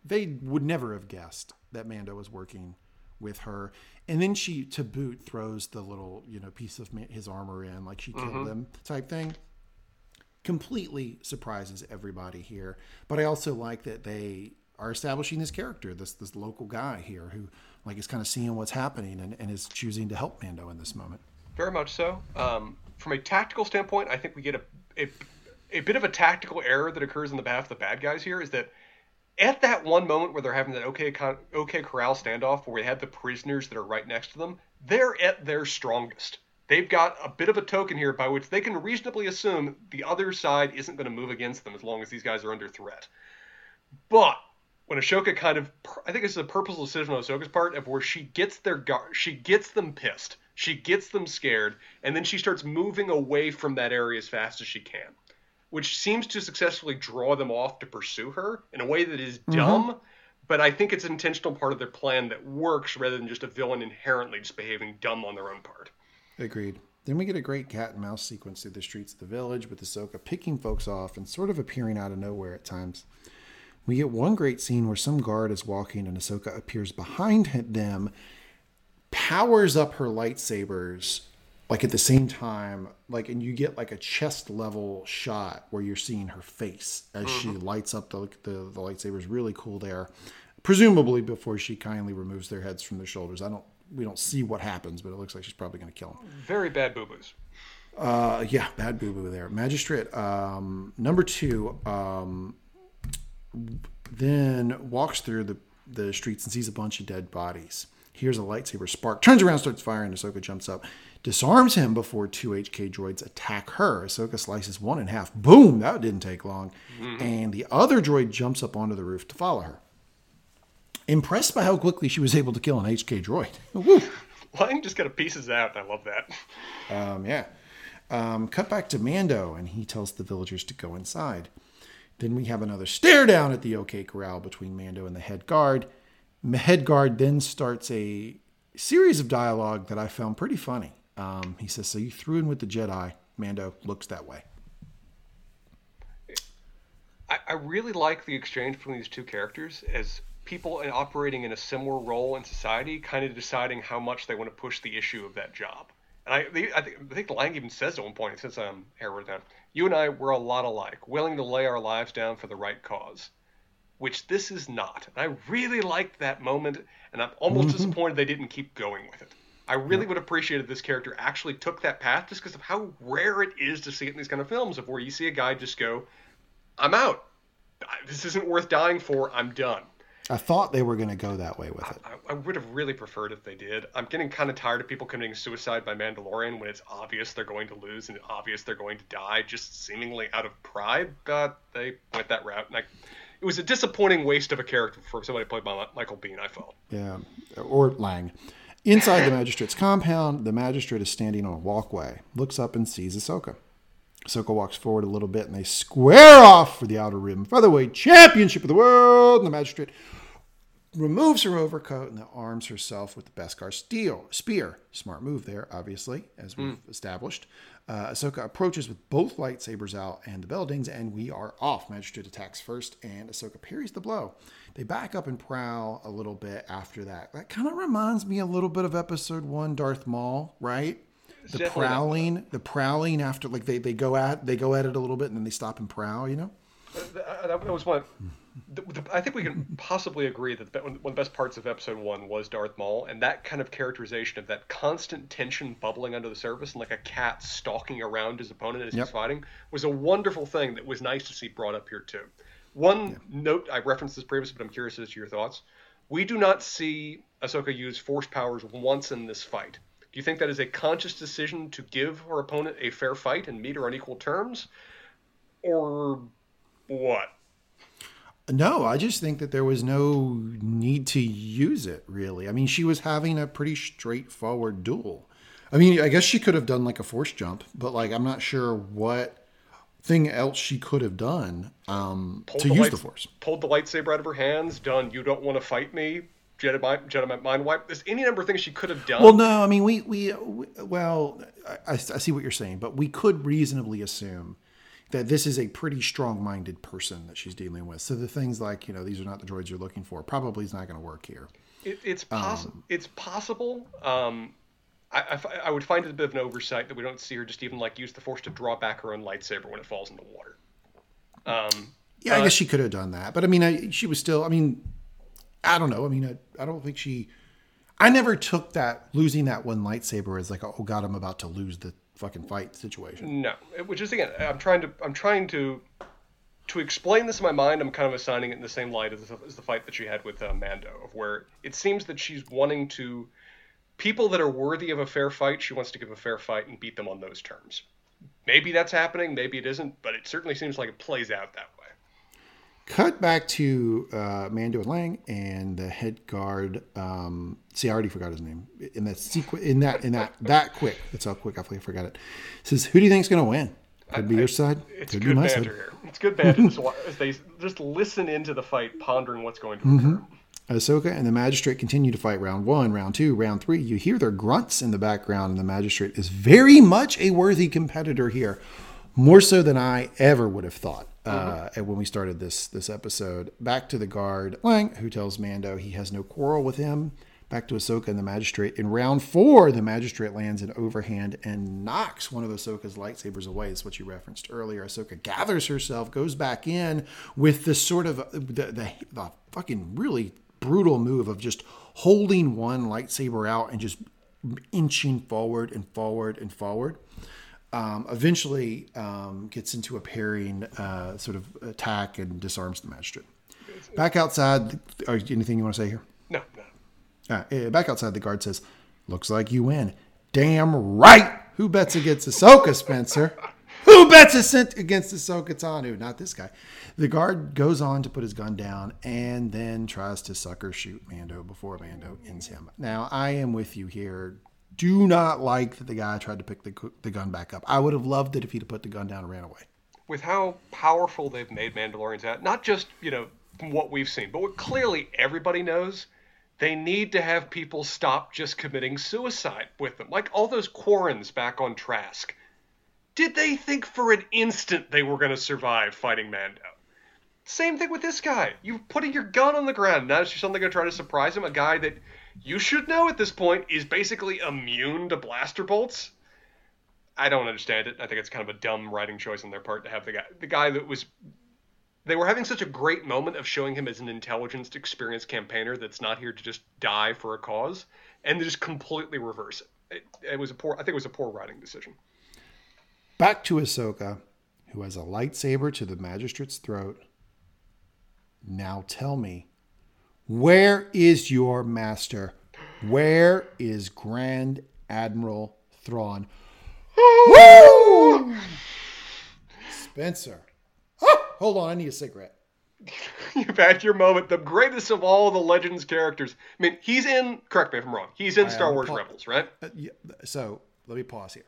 [SPEAKER 1] they would never have guessed that Mando was working with her. And then she, to boot, throws the little, you know, piece of his armor in, like she killed mm-hmm. them type thing completely surprises everybody here. But I also like that they are establishing this character, this this local guy here who like is kind of seeing what's happening and, and is choosing to help Mando in this moment.
[SPEAKER 2] Very much so. Um, from a tactical standpoint, I think we get a, a a bit of a tactical error that occurs in the behalf of the bad guys here is that at that one moment where they're having that OK OK Corral standoff where they have the prisoners that are right next to them, they're at their strongest they've got a bit of a token here by which they can reasonably assume the other side isn't going to move against them as long as these guys are under threat. But when Ahsoka kind of, I think it's a purposeful decision on Ahsoka's part of where she gets their she gets them pissed, she gets them scared, and then she starts moving away from that area as fast as she can, which seems to successfully draw them off to pursue her in a way that is mm-hmm. dumb. But I think it's an intentional part of their plan that works rather than just a villain inherently just behaving dumb on their own part.
[SPEAKER 1] Agreed. Then we get a great cat and mouse sequence through the streets of the village with Ahsoka picking folks off and sort of appearing out of nowhere at times. We get one great scene where some guard is walking and Ahsoka appears behind them, powers up her lightsabers, like at the same time, like, and you get like a chest level shot where you're seeing her face as mm-hmm. she lights up the, the, the lightsabers. Really cool there. Presumably before she kindly removes their heads from their shoulders. I don't we don't see what happens, but it looks like she's probably going to kill him.
[SPEAKER 2] Very bad boo boos.
[SPEAKER 1] Uh, yeah, bad boo boo there. Magistrate um, number two um, then walks through the, the streets and sees a bunch of dead bodies. Hears a lightsaber spark, turns around, starts firing. Ahsoka jumps up, disarms him before two HK droids attack her. Ahsoka slices one in half. Boom! That didn't take long. Mm-hmm. And the other droid jumps up onto the roof to follow her impressed by how quickly she was able to kill an HK droid. <laughs> Woo!
[SPEAKER 2] Lang just kind of pieces out. I love that.
[SPEAKER 1] Um, yeah. Um, cut back to Mando, and he tells the villagers to go inside. Then we have another stare down at the OK Corral between Mando and the head guard. The head guard then starts a series of dialogue that I found pretty funny. Um, he says, So you threw in with the Jedi. Mando looks that way.
[SPEAKER 2] I, I really like the exchange between these two characters as people operating in a similar role in society kind of deciding how much they want to push the issue of that job. And I, I, think, I think Lang even says at one point, since I'm down, you and I were a lot alike, willing to lay our lives down for the right cause, which this is not. And I really liked that moment, and I'm almost mm-hmm. disappointed they didn't keep going with it. I really would appreciate if this character actually took that path just because of how rare it is to see it in these kind of films of where you see a guy just go, I'm out. This isn't worth dying for. I'm done.
[SPEAKER 1] I thought they were going to go that way with it.
[SPEAKER 2] I, I, would have really preferred if they did. I'm getting kind of tired of people committing suicide by Mandalorian when it's obvious they're going to lose and obvious they're going to die, just seemingly out of pride. But they went that route, and I it was a disappointing waste of a character for somebody played by Michael Biehn. I felt.
[SPEAKER 1] Yeah, or Lang. Inside the magistrate's compound, the magistrate is standing on a walkway, looks up and sees Ahsoka. Ahsoka walks forward a little bit and they square off for the Outer Rim Featherweight Championship of the World. And the magistrate removes her overcoat and arms herself with the Beskar steel spear. Smart move there, obviously, as we've mm. established. Uh, Ahsoka approaches with both lightsabers out and the bell dings, and we are off. Magistrate attacks first, and Ahsoka parries the blow. They back up and prowl a little bit after that. That kind of reminds me a little bit of Episode One, Darth Maul, right? The prowling, the prowling after like they, they go at they go at it a little bit and then they stop and prowl. You know,
[SPEAKER 2] that was one the, the, I think we can possibly agree that the, one of the best parts of episode one was Darth Maul, and that kind of characterization of that constant tension bubbling under the surface, and like a cat stalking around his opponent as yep. he's fighting, was a wonderful thing that was nice to see brought up here too. One yeah. note I referenced this previously, but I'm curious as to your thoughts. We do not see Ahsoka use force powers once in this fight. Do you think that is a conscious decision to give her opponent a fair fight and meet her on equal terms, or what?
[SPEAKER 1] No, I just think that there was no need to use it really. I mean, she was having a pretty straightforward duel. I mean, I guess she could have done like a force jump, but like I'm not sure what thing else she could have done um, to the use lights, the force.
[SPEAKER 2] Pulled the lightsaber out of her hands, done. You don't want to fight me. Jedi mind, Jedi mind wipe. There's any number of things she could have done.
[SPEAKER 1] Well, no, I mean we we, we well, I, I see what you're saying, but we could reasonably assume that this is a pretty strong-minded person that she's dealing with. So the things like you know these are not the droids you're looking for probably is not going to work here.
[SPEAKER 2] It, it's possible. Um, it's possible. Um, I, I, I, would find it a bit of an oversight that we don't see her just even like use the force to draw back her own lightsaber when it falls in the water.
[SPEAKER 1] Um, yeah, I guess she could have done that, but I mean, I, she was still. I mean, I don't know. I mean, I, I don't think she. I never took that losing that one lightsaber as like, oh god, I'm about to lose the fucking fight situation.
[SPEAKER 2] No, which is again, I'm trying to I'm trying to to explain this in my mind. I'm kind of assigning it in the same light as, as the fight that she had with uh, Mando, of where it seems that she's wanting to people that are worthy of a fair fight. She wants to give a fair fight and beat them on those terms. Maybe that's happening, maybe it isn't, but it certainly seems like it plays out that way.
[SPEAKER 1] Cut back to uh, Mando and Lang and the head guard. Um, see, I already forgot his name. In that sequence, in that, in that, that quick. That's how quick I forgot it. Says, "Who do you think is going to win? Could I, be your side.
[SPEAKER 2] It's Could good be my banter side. here. It's good banter <laughs> as they just listen into the fight, pondering what's going to occur." Mm-hmm.
[SPEAKER 1] Ahsoka and the magistrate continue to fight round one, round two, round three. You hear their grunts in the background, and the magistrate is very much a worthy competitor here, more so than I ever would have thought uh, when we started this this episode. Back to the guard Lang, who tells Mando he has no quarrel with him. Back to Ahsoka and the magistrate. In round four, the magistrate lands an overhand and knocks one of Ahsoka's lightsabers away. That's what you referenced earlier. Ahsoka gathers herself, goes back in with this sort of the, the, the fucking really brutal move of just holding one lightsaber out and just inching forward and forward and forward um, eventually um, gets into a pairing uh, sort of attack and disarms the magistrate. Back outside, are, anything you want to say here?
[SPEAKER 2] No,
[SPEAKER 1] no. Uh, back outside, the guard says, "Looks like you win." Damn right. Who bets against Ahsoka, Spencer? Who bets against Ahsoka Tano? Not this guy. The guard goes on to put his gun down and then tries to sucker shoot Mando before Mando ends him. Now, I am with you here do not like that the guy tried to pick the, the gun back up. I would have loved it if he'd have put the gun down and ran away.
[SPEAKER 2] With how powerful they've made Mandalorians at, not just, you know, from what we've seen, but what clearly everybody knows, they need to have people stop just committing suicide with them. Like all those Quarrens back on Trask. Did they think for an instant they were going to survive fighting Mando? Same thing with this guy. You're putting your gun on the ground. Now is something going to try to surprise him? A guy that you should know at this point is basically immune to blaster bolts. I don't understand it. I think it's kind of a dumb writing choice on their part to have the guy the guy that was they were having such a great moment of showing him as an intelligence experienced campaigner that's not here to just die for a cause and they just completely reverse it. it. It was a poor I think it was a poor writing decision.
[SPEAKER 1] Back to Ahsoka, who has a lightsaber to the magistrate's throat. Now tell me, where is your master? Where is Grand Admiral Thrawn? <laughs> Woo! Spencer. Oh, hold on, I need a cigarette. <laughs>
[SPEAKER 2] you've had your moment. The greatest of all the Legends characters. I mean, he's in. Correct me if I'm wrong. He's in
[SPEAKER 1] I
[SPEAKER 2] Star Wars
[SPEAKER 1] Paul-
[SPEAKER 2] Rebels, right?
[SPEAKER 1] Uh, yeah, so let me pause here.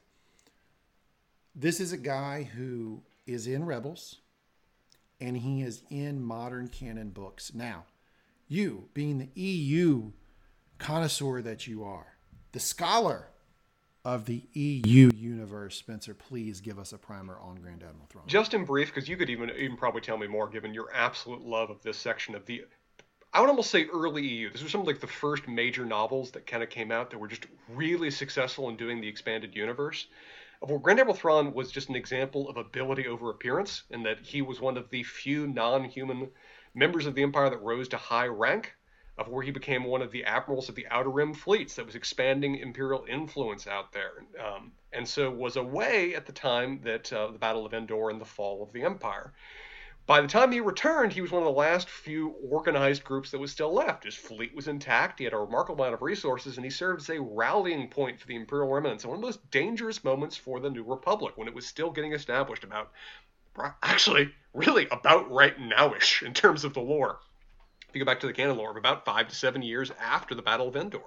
[SPEAKER 1] This is a guy who is in Rebels, and he is in modern canon books. Now, you, being the EU connoisseur that you are, the scholar of the EU universe, Spencer, please give us a primer on Grand Admiral Thrawn.
[SPEAKER 2] Just in brief, because you could even even probably tell me more, given your absolute love of this section of the. I would almost say early EU. This was some of like the first major novels that kind of came out that were just really successful in doing the expanded universe. Well, Grand Admiral Thrawn was just an example of ability over appearance, in that he was one of the few non-human members of the Empire that rose to high rank, of where he became one of the admirals of the Outer Rim fleets that was expanding Imperial influence out there, um, and so was away at the time that uh, the Battle of Endor and the fall of the Empire. By the time he returned, he was one of the last few organized groups that was still left. His fleet was intact, he had a remarkable amount of resources, and he served as a rallying point for the Imperial remnants. And one of the most dangerous moments for the New Republic when it was still getting established about, actually, really about right nowish in terms of the lore. If you go back to the canon lore, of about five to seven years after the Battle of Endor,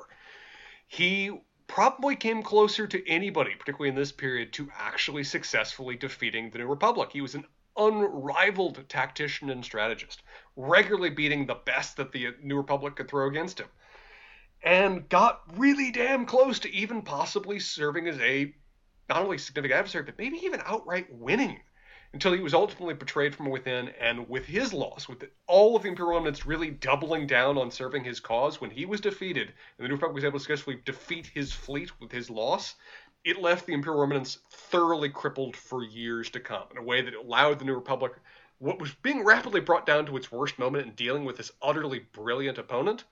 [SPEAKER 2] he probably came closer to anybody, particularly in this period, to actually successfully defeating the New Republic. He was an unrivaled tactician and strategist, regularly beating the best that the New Republic could throw against him, and got really damn close to even possibly serving as a not only significant adversary, but maybe even outright winning. Until he was ultimately betrayed from within, and with his loss, with all of the Imperial remnants really doubling down on serving his cause, when he was defeated, and the New Republic was able to successfully defeat his fleet with his loss, it left the Imperial remnants thoroughly crippled for years to come in a way that allowed the New Republic, what was being rapidly brought down to its worst moment in dealing with this utterly brilliant opponent,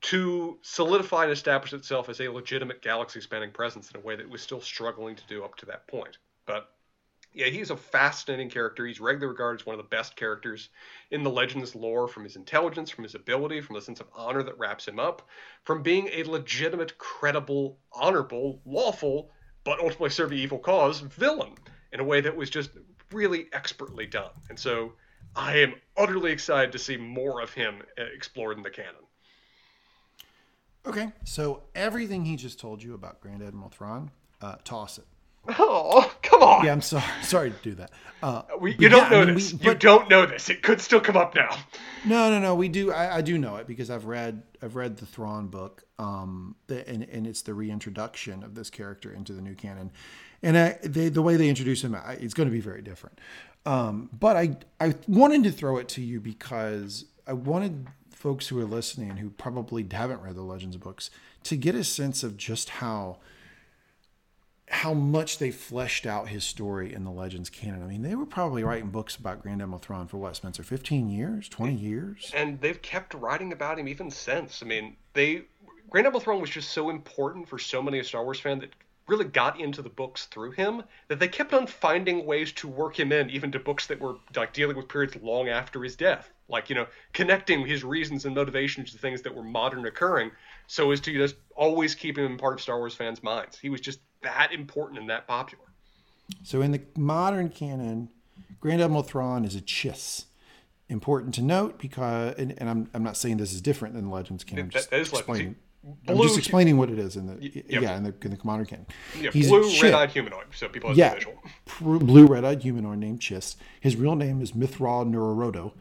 [SPEAKER 2] to solidify and establish itself as a legitimate galaxy spanning presence in a way that it was still struggling to do up to that point. But yeah, he's a fascinating character. He's regularly regarded as one of the best characters in the Legends lore from his intelligence, from his ability, from the sense of honor that wraps him up, from being a legitimate, credible, honorable, lawful, but ultimately serving evil cause villain in a way that was just really expertly done. And so I am utterly excited to see more of him uh, explored in the canon.
[SPEAKER 1] Okay, so everything he just told you about Grand Admiral Thrawn, uh, toss it.
[SPEAKER 2] Oh, come on.
[SPEAKER 1] Yeah, I'm sorry. Sorry to do that. Uh,
[SPEAKER 2] We, you don't
[SPEAKER 1] yeah,
[SPEAKER 2] know
[SPEAKER 1] I mean,
[SPEAKER 2] this.
[SPEAKER 1] we-
[SPEAKER 2] you don't know this. It could still come up now.
[SPEAKER 1] No, no, no. We do. I, I do know it because I've read. I've read the Thrawn book, um, the, and and it's the reintroduction of this character into the new canon, and I, they, the way they introduce him, I, it's going to be very different. Um, but I I wanted to throw it to you because I wanted folks who are listening who probably haven't read the Legends books to get a sense of just how how much they fleshed out his story in the Legends canon. I mean, they were probably writing books about Grand Admiral Thrawn for what, Spencer? 15 years? 20 years?
[SPEAKER 2] and they've kept writing about him even since. I mean, they Grand Admiral Thrawn was just so important for so many Star Wars fans that really got into the books through him that they kept on finding ways to work him in even to books that were like dealing with periods long after his death like you know connecting his reasons and motivations to things that were modern occurring so as to just always keep him part of star wars fans minds he was just that important and that popular
[SPEAKER 1] So in the modern canon, Grand Admiral Thrawn is a chiss. Important to note because, and, and I'm, I'm not saying this is different than the Legends canon. I'm
[SPEAKER 2] That-
[SPEAKER 1] just
[SPEAKER 2] that is Legends.
[SPEAKER 1] explaining.
[SPEAKER 2] See,
[SPEAKER 1] I'm just explaining what it is in the
[SPEAKER 2] yep.
[SPEAKER 1] yeah in the, in the modern canon.
[SPEAKER 2] yeah
[SPEAKER 1] He's
[SPEAKER 2] blue red-eyed humanoid so people have
[SPEAKER 1] Yeah,
[SPEAKER 2] the visual
[SPEAKER 1] pr- blue red-eyed humanoid named Chiss. His real name is Mitth'raw'nuruodo.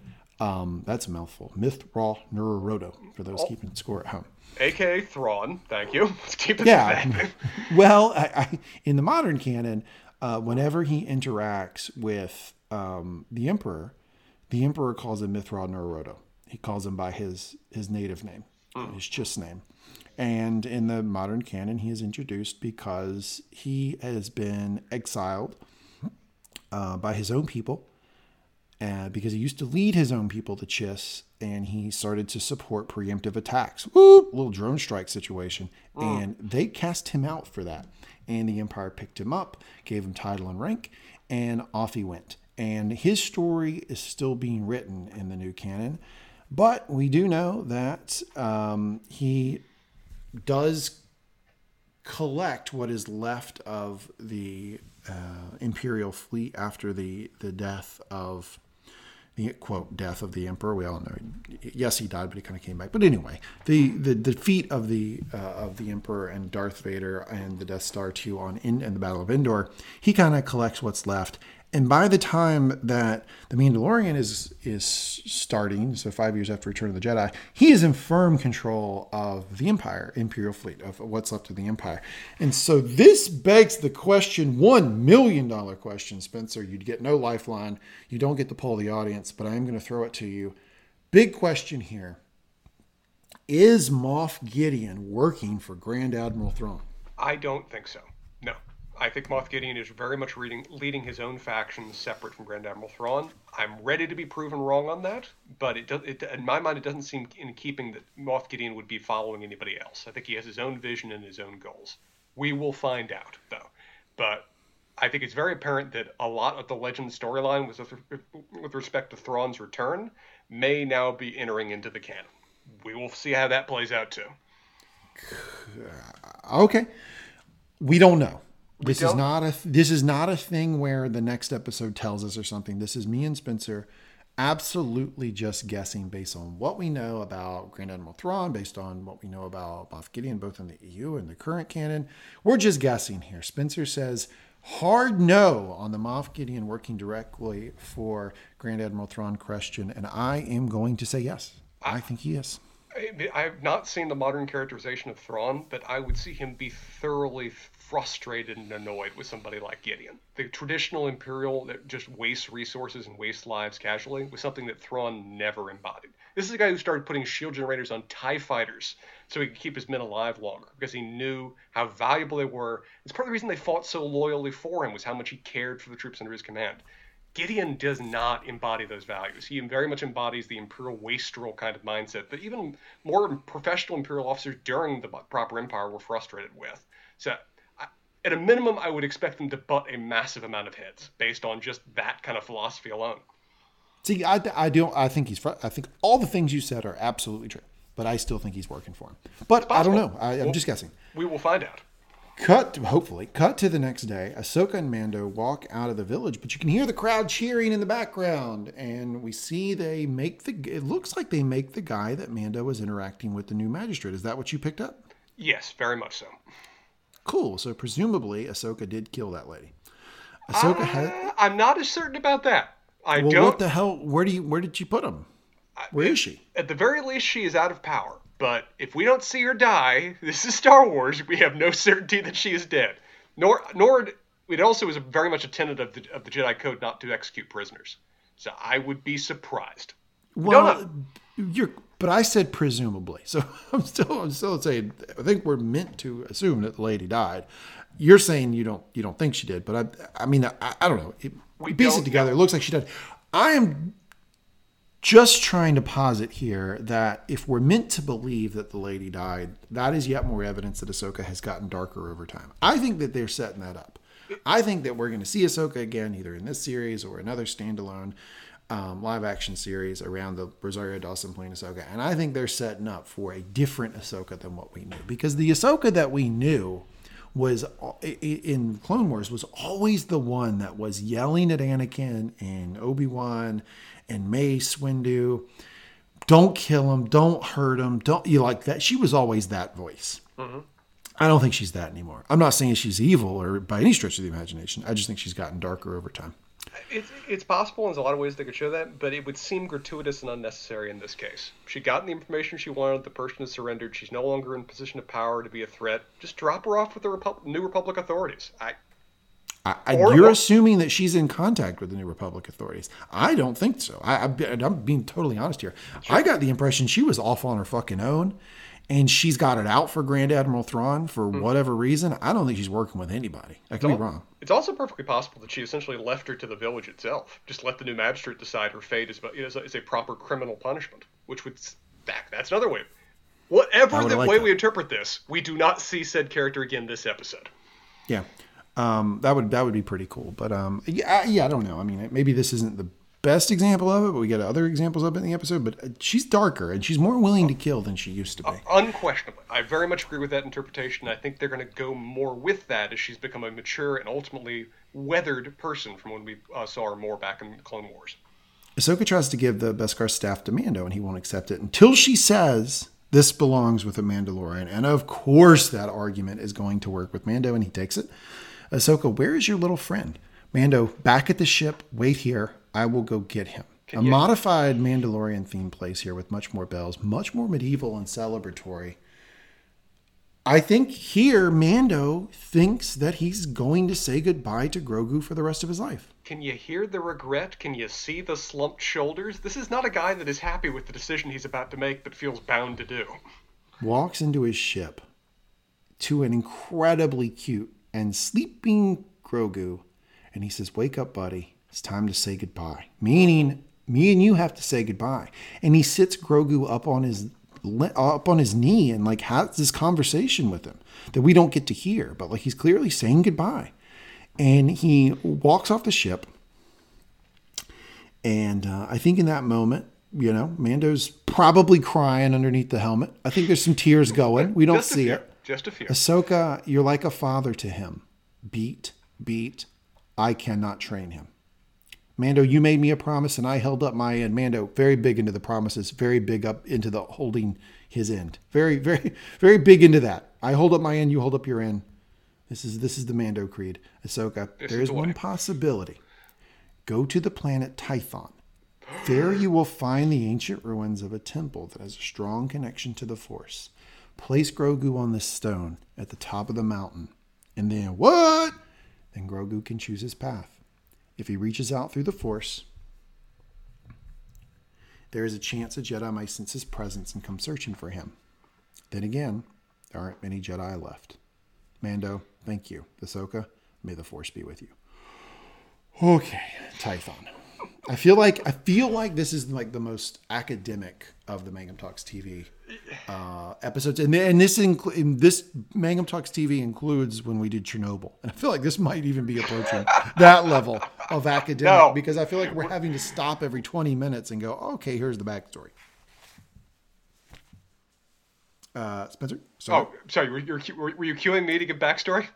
[SPEAKER 1] Um, that's a mouthful. Mithra Neurorodo for
[SPEAKER 2] Oh.
[SPEAKER 1] those keeping score at home.
[SPEAKER 2] Aka Thrawn thank you <laughs> let's keep it
[SPEAKER 1] Yeah. <laughs> well, I, I, in the modern canon, uh, whenever he interacts with um, the emperor, the emperor calls him Mitth'raw'nuruodo. He calls him by his his native name, his Chiss name. And in the modern canon, he is introduced because he has been exiled uh, by his own people uh, because he used to lead his own people to Chiss, and he started to support preemptive attacks. Woo! Little drone strike situation, and they cast him out for that. And the Empire picked him up, gave him title and rank, and off he went. And his story is still being written in the new canon, but we do know that um, he does collect what is left of the uh, imperial fleet after the the death of the quote death of the emperor. We all know, yes, he died, but he kind of came back. But anyway, the the defeat of the uh, of the emperor and Darth Vader and the Death Star two on in, in the Battle of Endor, he kind of collects what's left and by the time that the Mandalorian is is starting, so five years after Return of the Jedi, he is in firm control of the Empire, Imperial fleet, of what's left of the Empire. And so this begs the question, one million dollar question, Spencer. You'd get no lifeline. You don't get to poll the audience, but I am going to throw it to you. Big question here. Is Moff Gideon working for Grand Admiral Thrawn?
[SPEAKER 2] I don't think so. I think Moff Gideon is very much reading, leading his own faction separate from Grand Admiral Thrawn. I'm ready to be proven wrong on that, but it, does, it in my mind, it doesn't seem in keeping that Moff Gideon would be following anybody else. I think he has his own vision and his own goals. We will find out, though. But I think it's very apparent that a lot of the legend storyline with, with respect to Thrawn's return may now be entering into the canon. We will see how that plays out, too.
[SPEAKER 1] Uh, okay. We don't know. This is not a this is not a thing where the next episode tells us or something. This is me and Spencer absolutely just guessing based on what we know about Grand Admiral Thrawn, based on what we know about Moff Gideon, both in the EU and the current canon. We're just guessing here. Spencer says hard no on the Moff Gideon working directly for Grand Admiral Thrawn question, and I am going to say yes. I think he is.
[SPEAKER 2] I've not seen the modern characterization of Thrawn, but I would see him be thoroughly frustrated and annoyed with somebody like Gideon. The traditional Imperial that just wastes resources and wastes lives casually was something that Thrawn never embodied. This is a guy who started putting shield generators on TIE fighters so he could keep his men alive longer because he knew how valuable they were. It's part of the reason they fought so loyally for him was how much he cared for the troops under his command. Gideon does not embody those values. He very much embodies the imperial wastrel kind of mindset that even more professional imperial officers during the proper empire were frustrated with. So, at a minimum, I would expect them to butt a massive amount of heads based on just that kind of philosophy alone.
[SPEAKER 1] See, I, I don't. I think he's. I think all the things you said are absolutely true, but I still think he's working for him. But I don't know. I, am well, just guessing.
[SPEAKER 2] We will find out.
[SPEAKER 1] Cut, hopefully, cut to the next day. Ahsoka and Mando walk out of the village, but you can hear the crowd cheering in the background. And we see they make the, it looks like they make the guy that Mando was interacting with the new magistrate. Is that what you picked up?
[SPEAKER 2] Yes, very much so.
[SPEAKER 1] Cool. So presumably Ahsoka did kill that lady. Ahsoka uh,
[SPEAKER 2] had. I'm not as certain about that. I
[SPEAKER 1] well,
[SPEAKER 2] don't.
[SPEAKER 1] What the hell? Where do you? Where did you put him? Where is she?
[SPEAKER 2] At the very least, she is out of power. But if we don't see her die, <laughs> this is Star Wars. We have no certainty that she is dead. Nor, nor it also is very much a tenet of the of the Jedi Code not to execute prisoners. So I would be surprised.
[SPEAKER 1] Well, you're, but I said presumably. So <laughs> I'm still, I'm still saying. I think we're meant to assume that the lady died. You're saying you don't, you don't think she did, but I, I mean, I, I don't know. It, we piece it together. It looks like she died. I am just trying to posit here that if we're meant to believe that the lady died, that is yet more evidence that Ahsoka has gotten darker over time. I think that they're setting that up. I think that we're going to see Ahsoka again, either in this series or another standalone um, live action series around the Rosario Dawson playing Ahsoka. And I think they're setting up for a different Ahsoka than what we knew. Because the Ahsoka that we knew was in Clone Wars was always the one that was yelling at Anakin and Obi Wan and Mace Windu. Don't kill him. Don't hurt him. Don't you like that? She was always that voice. Mm-hmm. I don't think she's that anymore. I'm not saying she's evil or by any stretch of the imagination. I just think she's gotten darker over time.
[SPEAKER 2] It's, it's possible. There's a lot of ways they could show that, but it would seem gratuitous and unnecessary in this case. She gotten the information she wanted. The person has surrendered. She's no longer in position of power to be a threat. Just drop her off with the Repu- New Republic authorities. I,
[SPEAKER 1] I, I, you're assuming that she's in contact with the New Republic authorities. I don't think so. I, am being totally honest here. Sure. I got the impression she was off on her fucking own, and she's got it out for Grand Admiral Thrawn for mm. whatever reason. I don't think she's working with anybody. I could be wrong.
[SPEAKER 2] It's also perfectly possible that she essentially left her to the village itself. Just let the new magistrate decide her fate is, is, a, is a proper criminal punishment, which would back. That's another way. Whatever the like way that. we interpret this, we do not see said character again this episode.
[SPEAKER 1] Yeah. Um, that would that would be pretty cool. But um, yeah, yeah, I don't know. I mean, maybe this isn't the best example of it, but we get other examples of it in the episode. But uh, she's darker and she's more willing to kill than she used to be. Uh,
[SPEAKER 2] unquestionably, I very much agree with that interpretation. I think they're going to go more with that as she's become a mature and ultimately weathered person from when we uh, saw her more back in Clone Wars.
[SPEAKER 1] Ahsoka tries to give the Beskar staff to Mando, and he won't accept it until she says this belongs with a Mandalorian. And of course, that argument is going to work with Mando, and he takes it. Ahsoka, where is your little friend? Mando, back at the ship. Wait here. I will go get him. a
[SPEAKER 2] you-
[SPEAKER 1] modified Mandalorian theme plays here with much more bells, much more medieval and celebratory. I think here Mando thinks that he's going to say goodbye to Grogu for the rest of his life.
[SPEAKER 2] Can you hear the regret? Can you see the slumped shoulders? This is not a guy that is happy with the decision he's about to make, but feels bound to do.
[SPEAKER 1] Walks into his ship to an incredibly cute and sleeping Grogu, and he says, "Wake up, buddy. It's time to say goodbye." Meaning, me and you have to say goodbye. And he sits Grogu up on his up on his knee and like has this conversation with him that we don't get to hear, but like he's clearly saying goodbye. And he walks off the ship. And uh, I think in that moment, you know, Mando's probably crying underneath the helmet. I think there's some tears going. We don't
[SPEAKER 2] Just
[SPEAKER 1] see it.
[SPEAKER 2] Just a few.
[SPEAKER 1] Ahsoka, you're like a father to him. Beat, beat. I cannot train him. Mando, you made me a promise and I held up my end. Mando, very big into the promises, very big up into the holding his end. Very, very, <laughs> very big into that. I hold up my end, you hold up your end. This is this is the Mando creed. Ahsoka,
[SPEAKER 2] This
[SPEAKER 1] there
[SPEAKER 2] is the
[SPEAKER 1] one
[SPEAKER 2] way.
[SPEAKER 1] possibility. Go to the planet Tython. There you will find the ancient ruins of a temple that has a strong connection to the Force. Place Grogu on this stone at the top of the mountain. And then what? Then Grogu can choose his path. If he reaches out through the Force, there is a chance a Jedi might sense his presence and come searching for him. Then again, there aren't many Jedi left. Mando, thank you. Ahsoka, may the Force be with you. Okay, Tython. I feel like I feel like this is like the most academic of the Mangum Talks TV uh, episodes, and and this inclu- and this Mangum Talks TV includes when we did Chernobyl, and I feel like this might even be approaching that level of academic
[SPEAKER 2] No.
[SPEAKER 1] because I feel like we're having to stop every twenty minutes and go, okay, here's the backstory. Uh, Spencer, sorry.
[SPEAKER 2] Oh, sorry. Were, you were, were you cueing me to give backstory?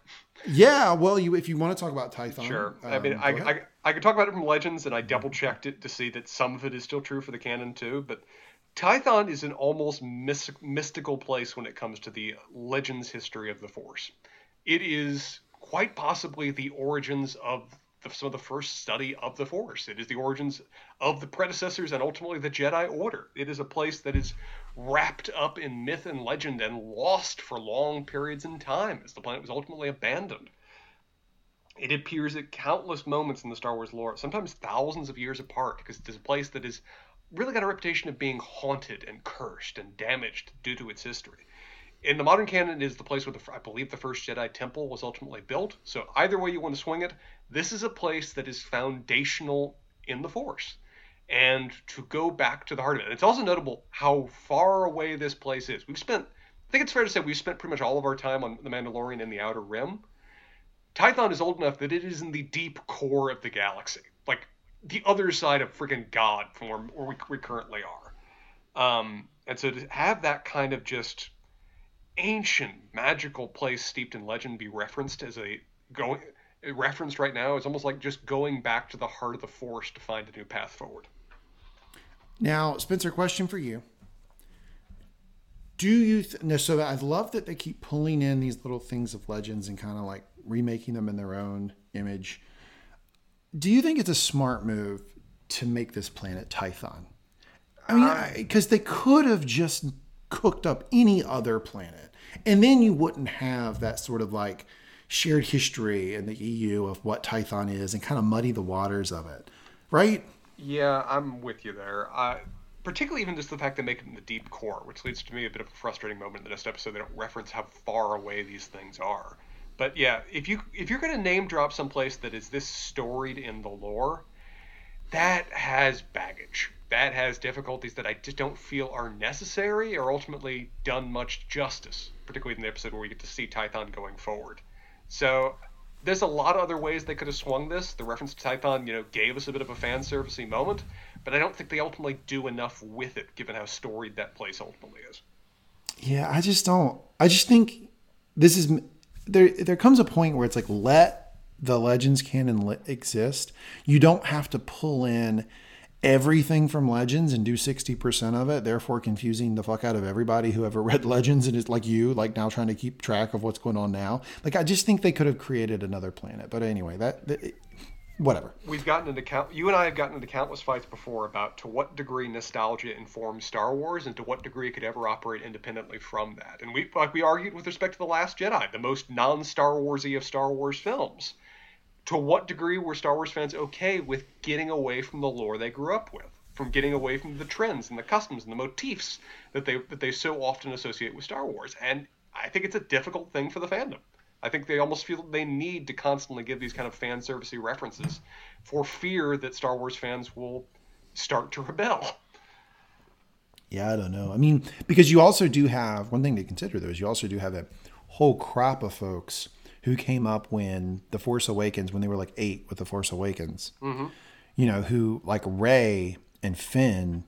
[SPEAKER 1] Yeah, well, you if you want to talk about Tython,
[SPEAKER 2] Sure. I
[SPEAKER 1] um,
[SPEAKER 2] mean, I,
[SPEAKER 1] ahead.
[SPEAKER 2] I, I could talk about it from Legends, and I double checked it to see that some of it is still true for the canon too. But Tython is an almost mys- mystical place when it comes to the Legends history of the Force. It is quite possibly the origins of the, some of the first study of the Force. It is the origins of the predecessors and ultimately the Jedi Order. It is a place that is wrapped up in myth and legend and lost for long periods in time as the planet was ultimately abandoned. It appears at countless moments in the Star Wars lore, sometimes thousands of years apart, because it is a place that has really got a reputation of being haunted and cursed and damaged due to its history. In the modern canon, it is the place where the, I believe the first Jedi Temple was ultimately built. So either way you want to swing it, this is a place that is foundational in the Force. And to go back to the heart of it, it's also notable how far away this place is. We've spent, I think it's fair to say, we've spent pretty much all of our time on the Mandalorian and the Outer Rim. Tython is old enough that it is in the deep core of the galaxy, like the other side of freaking God from where, where we, we currently are. Um, and so to have that kind of just ancient magical place steeped in legend be referenced as a going referenced right now is almost like just going back to the heart of the force to find a new path forward.
[SPEAKER 1] Now, Spencer, question for you. Do you th- so I love that they keep pulling in these little things of legends and kind of like remaking them in their own image. Do you think it's a smart move to make this planet Tython? I mean, because they could have just cooked up any other planet, and then you wouldn't have that sort of like shared history in the EU of what Tython is and kind of muddy the waters of it, right?
[SPEAKER 2] Yeah, I'm with you there. Uh, particularly even just the fact they make it in the deep core, which leads to me a bit of a frustrating moment in the next episode. They don't reference how far away these things are. But yeah, if you if you're to name drop someplace that is this storied in the lore, that has baggage. That has difficulties that I just don't feel are necessary or ultimately done much justice, particularly in the episode where we get to see Tython going forward. So there's a lot of other ways they could have swung this. The reference to Tython, you know, gave us a bit of a fan servicey moment, but I don't think they ultimately do enough with it, given how storied that place ultimately is.
[SPEAKER 1] Yeah, I just don't. I just think this is there. There comes a point where it's like let the Legends canon exist. You don't have to pull in everything from Legends and do 60% of it, therefore confusing the fuck out of everybody who ever <laughs> read Legends and is like you, like now trying to keep track of what's going on now. Like, I just think they could have created another planet. But anyway, that, that whatever.
[SPEAKER 2] We've gotten into count. You and I have gotten into countless fights before about to what degree nostalgia informs Star Wars and to what degree it could ever operate independently from that. And we like we argued with respect to the Last Jedi, the most non-Star Warsy of Star Wars films to what degree were Star Wars fans okay with getting away from the lore they grew up with, from getting away from the trends and the customs and the motifs that they that they so often associate with Star Wars? And I think it's a difficult thing for the fandom. I think they almost feel they need to constantly give these kind of fan servicey references for fear that Star Wars fans will start to rebel.
[SPEAKER 1] Yeah, I don't know. I mean, because you also do have one thing to consider though is you also do have a whole crop of folks who came up when The Force Awakens, when they were like eight with The Force Awakens, mm-hmm. you know, who like Rey and Finn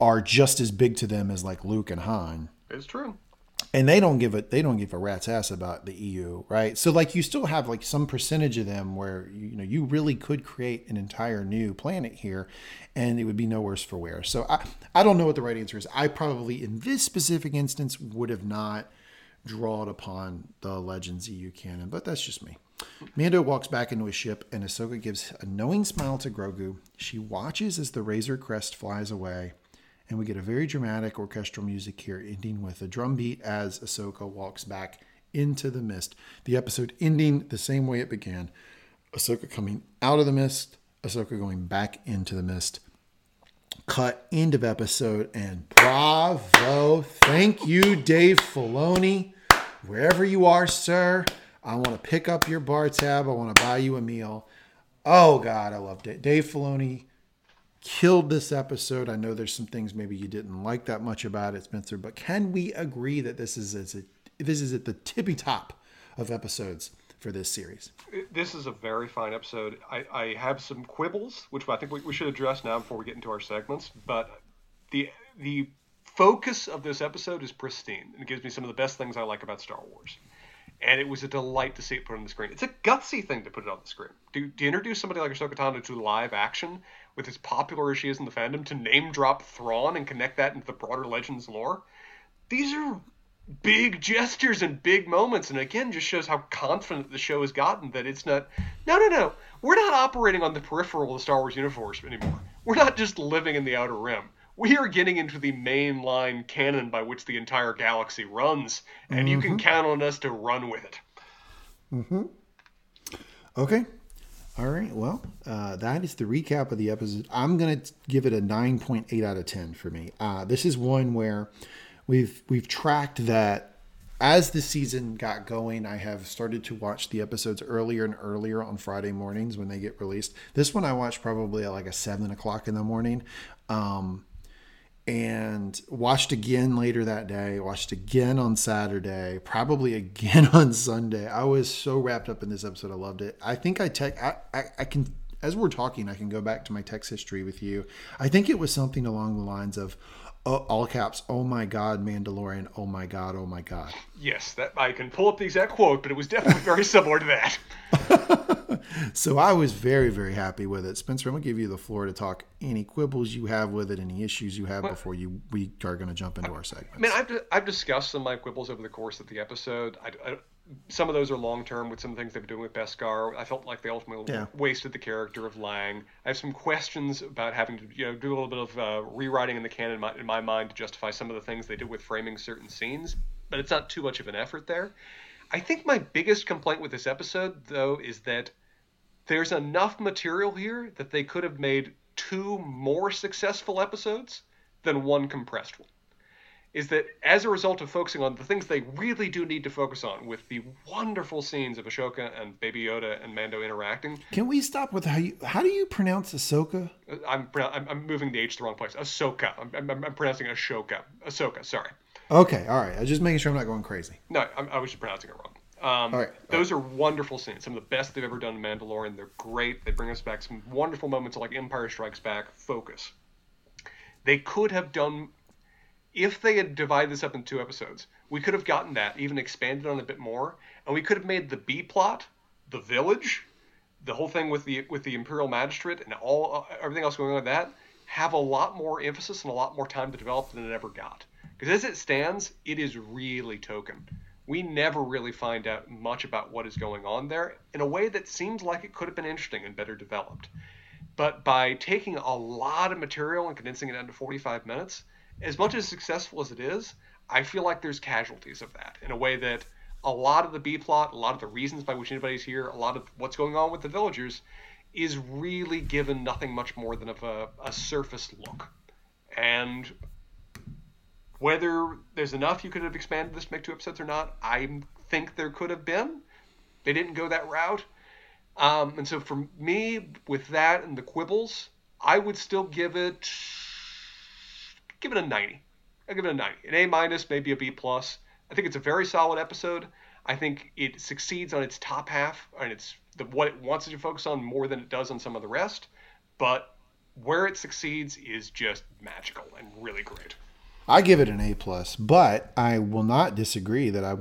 [SPEAKER 1] are just as big to them as like Luke and Han.
[SPEAKER 2] It's true.
[SPEAKER 1] And they don't give it. They don't give a rat's ass about the EU, right? So like you still have like some percentage of them where you know you really could create an entire new planet here, and it would be no worse for wear. So I I don't know what the right answer is. I probably in this specific instance would have not drawn upon the Legends EU canon, but that's just me. Mando walks back into his ship, and Ahsoka gives a knowing smile to Grogu. She watches as the Razor Crest flies away, and we get a very dramatic orchestral music here, ending with a drum beat as Ahsoka walks back into the mist. The episode ending the same way it began Ahsoka coming out of the mist, Ahsoka going back into the mist. Cut end of episode, and bravo! Thank you, Dave Filoni wherever you are, sir. I want to pick up your bar tab. I want to buy you a meal. Oh God, I loved it. Dave Filoni killed this episode. I know there's some things maybe you didn't like that much about it, Spencer, but can we agree that this is this is at the tippy top of episodes for this series?
[SPEAKER 2] This is a very fine episode. I, I have some quibbles, which I think we, we should address now before we get into our segments. But the the focus of this episode is pristine it gives me some of the best things I like about Star Wars. And it was a delight to see it put on the screen. It's a gutsy thing to put it on the screen. To, to introduce somebody like Ahsoka Tano to live action, with as popular as she is in the fandom, to name drop Thrawn and connect that into the broader Legends lore, these are big gestures and big moments. And again, just shows how confident the show has gotten that it's not, no, no, no, we're not operating on the peripheral of the Star Wars universe anymore. We're not just living in the outer rim we are getting into the mainline canon by which the entire galaxy runs, and mm-hmm. you can mm-hmm. count on us to run with it.
[SPEAKER 1] Mm-hmm. Okay. All right. Well, uh, that is the recap of the episode. I'm going to give it a 9.8 out of 10 for me. Uh, this is one where we've we've tracked that as the season got going, I have started to watch the episodes earlier and earlier on Friday mornings when they get released. This one I watched probably at like a seven o'clock in the morning. Um, and watched again later that day, watched again on Saturday, probably <laughs> again on Sunday. I was so wrapped up in this episode. I loved it. I think I tech I, I, I can as we're talking, I can go back to my text history with you. I think it was something along the lines of oh, all caps, oh my god, Mandalorian, oh my god, oh my god.
[SPEAKER 2] Yes, that I can pull up the exact quote, but it was definitely very <laughs> similar to
[SPEAKER 1] that. <laughs> so I was very, very happy with it. Spencer, I'm gonna give you the floor to talk any quibbles you have with it, any issues you have well, before you we are gonna jump into our segment.
[SPEAKER 2] I mean, I've, I've discussed some of my quibbles over the course of the episode. I, I, some of those are long term with some things they've been doing with Beskar. I felt like they ultimately yeah. wasted the character of Lang. I have some questions about having to you know do a little bit of uh, rewriting in the canon in my, in my mind to justify some of the things they did with framing certain scenes, but it's not too much of an effort there. I think my biggest complaint with this episode, though, is that there's enough material here that they could have made two more successful episodes than one compressed one. Is that as a result of focusing on the things they really do need to focus on, with the wonderful scenes of Ashoka and Baby Yoda and Mando interacting?
[SPEAKER 1] Can we stop with how you how do you pronounce Ahsoka?
[SPEAKER 2] Uh, I'm I'm, I'm moving the H to the wrong place. Ahsoka. I'm, I'm, I'm pronouncing Ashoka. Ahsoka. Sorry.
[SPEAKER 1] Okay. All right. I was just making sure I'm not going crazy.
[SPEAKER 2] No, I, I was just pronouncing it wrong. Um, all right, those are wonderful scenes. Some of the best they've ever done in Mandalorian. They're great. They bring us back some wonderful moments like Empire Strikes Back. Focus. They could have done, if they had divided this up in two episodes, we could have gotten that, even expanded on a bit more, and we could have made the B plot, the village, the whole thing with the with the Imperial Magistrate and all uh, everything else going on with that have a lot more emphasis and a lot more time to develop than it ever got. Because as it stands, it is really token. We never really find out much about what is going on there in a way that seems like it could have been interesting and better developed. But by taking a lot of material and condensing it down to 45 minutes, as much as successful as it is, I feel like there's casualties of that in a way that a lot of the B plot, a lot of the reasons by which anybody's here, a lot of what's going on with the villagers is really given nothing much more than of a, a surface look. And whether there's enough you could have expanded this to make two episodes or not, I think there could have been. They didn't go that route. Um, and so for me, with that and the quibbles, I would still give it give it a 90. I give it a 90. An A minus, maybe a B plus. I think it's a very solid episode. I think it succeeds on its top half and it's the, what it wants to focus on more than it does on some of the rest. But where it succeeds is just magical and really great.
[SPEAKER 1] I give it an A plus, but I will not disagree that I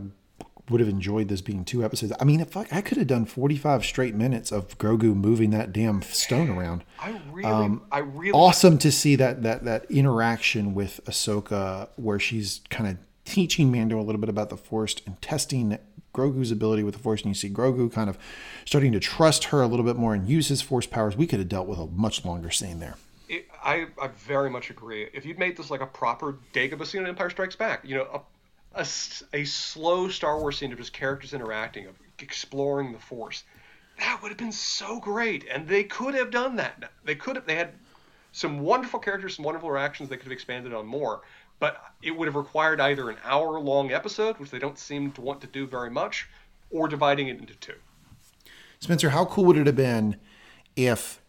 [SPEAKER 1] would have enjoyed this being two episodes. I mean, fuck, I could have done forty-five straight minutes of Grogu moving that damn stone around.
[SPEAKER 2] I really, um, I really
[SPEAKER 1] awesome to see that that that interaction with Ahsoka, where she's kind of teaching Mando a little bit about the Force and testing Grogu's ability with the Force, and you see Grogu kind of starting to trust her a little bit more and use his Force powers. We could have dealt with a much longer scene there.
[SPEAKER 2] It, I, I very much agree. If you'd made this like a proper Dagobah scene in Empire Strikes Back, you know, a, a, a slow Star Wars scene of just characters interacting, of exploring the Force, that would have been so great. And they could have done that. They could have. They had some wonderful characters, some wonderful interactions. They could have expanded on more but it would have required either an hour long episode, which they don't seem to want to do very much, or dividing it into two.
[SPEAKER 1] Spencer, how cool would it have been if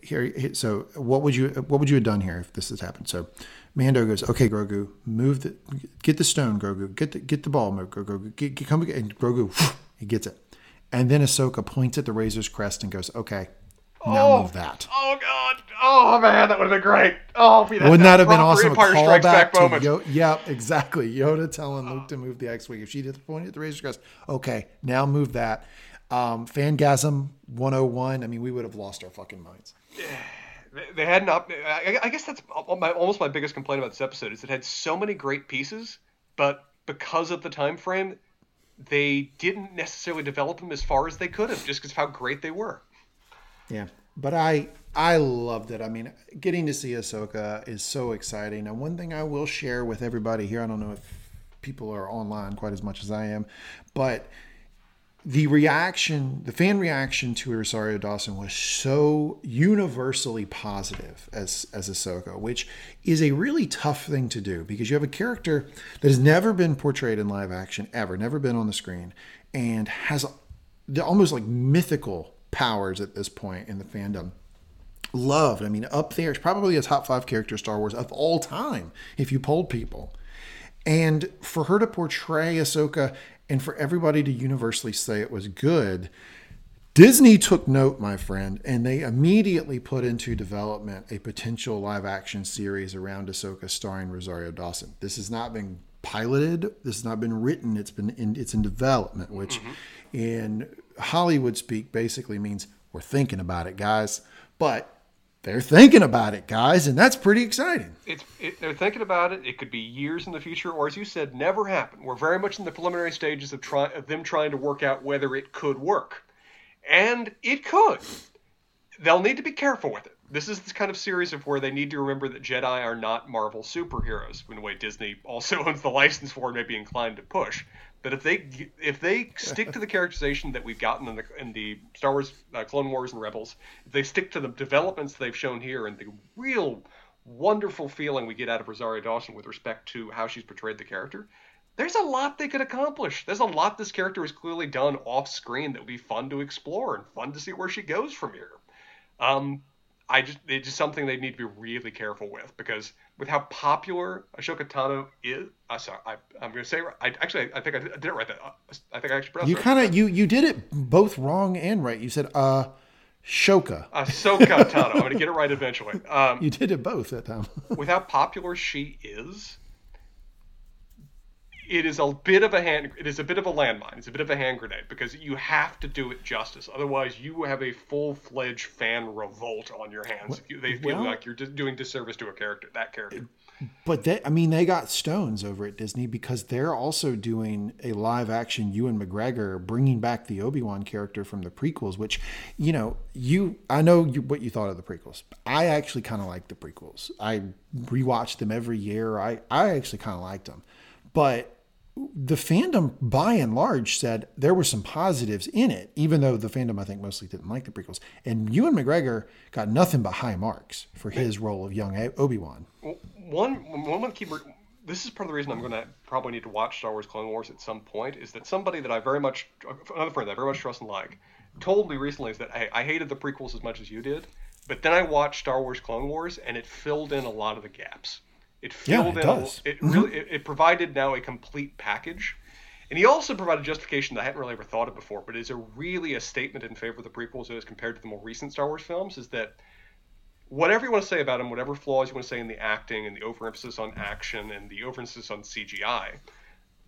[SPEAKER 1] here so what would you what would you have done here if this has happened? So Mando goes, "Okay, Grogu, move the get the stone, Grogu, get the get the ball, Grogu, get, get come and Grogu, he gets it." And then Ahsoka points at the Razor's crest and goes, "Okay, now
[SPEAKER 2] oh,
[SPEAKER 1] move that.
[SPEAKER 2] Oh god. Oh man, that would have been great. Oh,
[SPEAKER 1] that, Wouldn't that have been awesome? A callback to Yoda. Yeah, exactly. Yoda telling Luke to move the X-wing. If she did the point at the Razor's Crest, okay, now move that. Um, Fangasm 101. I mean, we would have lost our fucking minds.
[SPEAKER 2] They had not. I guess that's almost my biggest complaint about this episode is it had so many great pieces, but because of the time frame, they didn't necessarily develop them as far as they could have, just because of how great they were.
[SPEAKER 1] Yeah, but I I loved it. I mean, getting to see Ahsoka is so exciting. And one thing I will share with everybody here, I don't know if people are online quite as much as I am, but the reaction, the fan reaction to Rosario Dawson was so universally positive as as Ahsoka, which is a really tough thing to do because you have a character that has never been portrayed in live action ever, never been on the screen, and has almost like mythical powers at this point in the fandom. Loved. I mean, up there, it's probably a top five character Star Wars of all time if you polled people. And for her to portray Ahsoka and for everybody to universally say it was good, Disney took note, my friend, and they immediately put into development a potential live action series around Ahsoka starring Rosario Dawson. This has not been piloted. This has not been written. It's been in, it's in development, which mm-hmm. in Hollywood speak basically means we're thinking about it, guys. But they're thinking about it, guys, and that's pretty exciting.
[SPEAKER 2] It's it, they're thinking about it. It could be years in the future, or as you said, never happen. We're very much in the preliminary stages of try of them trying to work out whether it could work, and it could. They'll need to be careful with it. This is the kind of series of where they need to remember that Jedi are not Marvel superheroes, in a way Disney also <laughs> owns the license for and may be inclined to push. But if they if they stick to the characterization that we've gotten in the in the Star Wars uh, Clone Wars and Rebels, if they stick to the developments they've shown here and the real wonderful feeling we get out of Rosario Dawson with respect to how she's portrayed the character, there's a lot they could accomplish. There's a lot this character has clearly done off screen that would be fun to explore and fun to see where she goes from here. Um, I just it's just something they need to be really careful with because with how popular Ahsoka Tano is, uh, sorry, I, am going to say I actually I think I did, I did it right. That I think I actually
[SPEAKER 1] you kind of you you did it both wrong and right. You said uh Shoka.
[SPEAKER 2] Ahsoka Tano. I'm going to get it right eventually. <laughs> Um,
[SPEAKER 1] you did it both that time. <laughs>
[SPEAKER 2] with how popular she is, it is a bit of a hand it is a bit of a landmine it's a bit of a hand grenade because you have to do it justice otherwise you have a full-fledged fan revolt on your hands if you, they feel
[SPEAKER 1] Well-
[SPEAKER 2] like you're doing disservice to a character that character
[SPEAKER 1] But they, I mean, they got stones over at Disney because they're also doing a live action Ewan McGregor bringing back the Obi Wan character from the prequels. Which, you know, you I know you, what you thought of the prequels. I actually kind of like the prequels. I rewatch them every year. I I actually kind of liked them, but the fandom by and large said there were some positives in it, even though the fandom I think mostly didn't like the prequels. And Ewan McGregor got nothing but high marks for his role of young Obi Wan.
[SPEAKER 2] One one the key. This is part of the reason I'm going to probably need to watch Star Wars Clone Wars at some point. Is that somebody that I very much, another friend that I very much trust and like, told me recently is that hey, I hated the prequels as much as you did, but then I watched Star Wars Clone Wars and it filled in a lot of the gaps. It
[SPEAKER 1] Yeah,
[SPEAKER 2] filled
[SPEAKER 1] it
[SPEAKER 2] in.
[SPEAKER 1] does.
[SPEAKER 2] A, it mm-hmm. really it, it provided now a complete package. And he also provided justification that I hadn't really ever thought of before, but is a really a statement in favor of the prequels as compared to the more recent Star Wars films. Is that whatever you want to say about them, whatever flaws you want to say in the acting and the overemphasis on action and the overemphasis on CGI,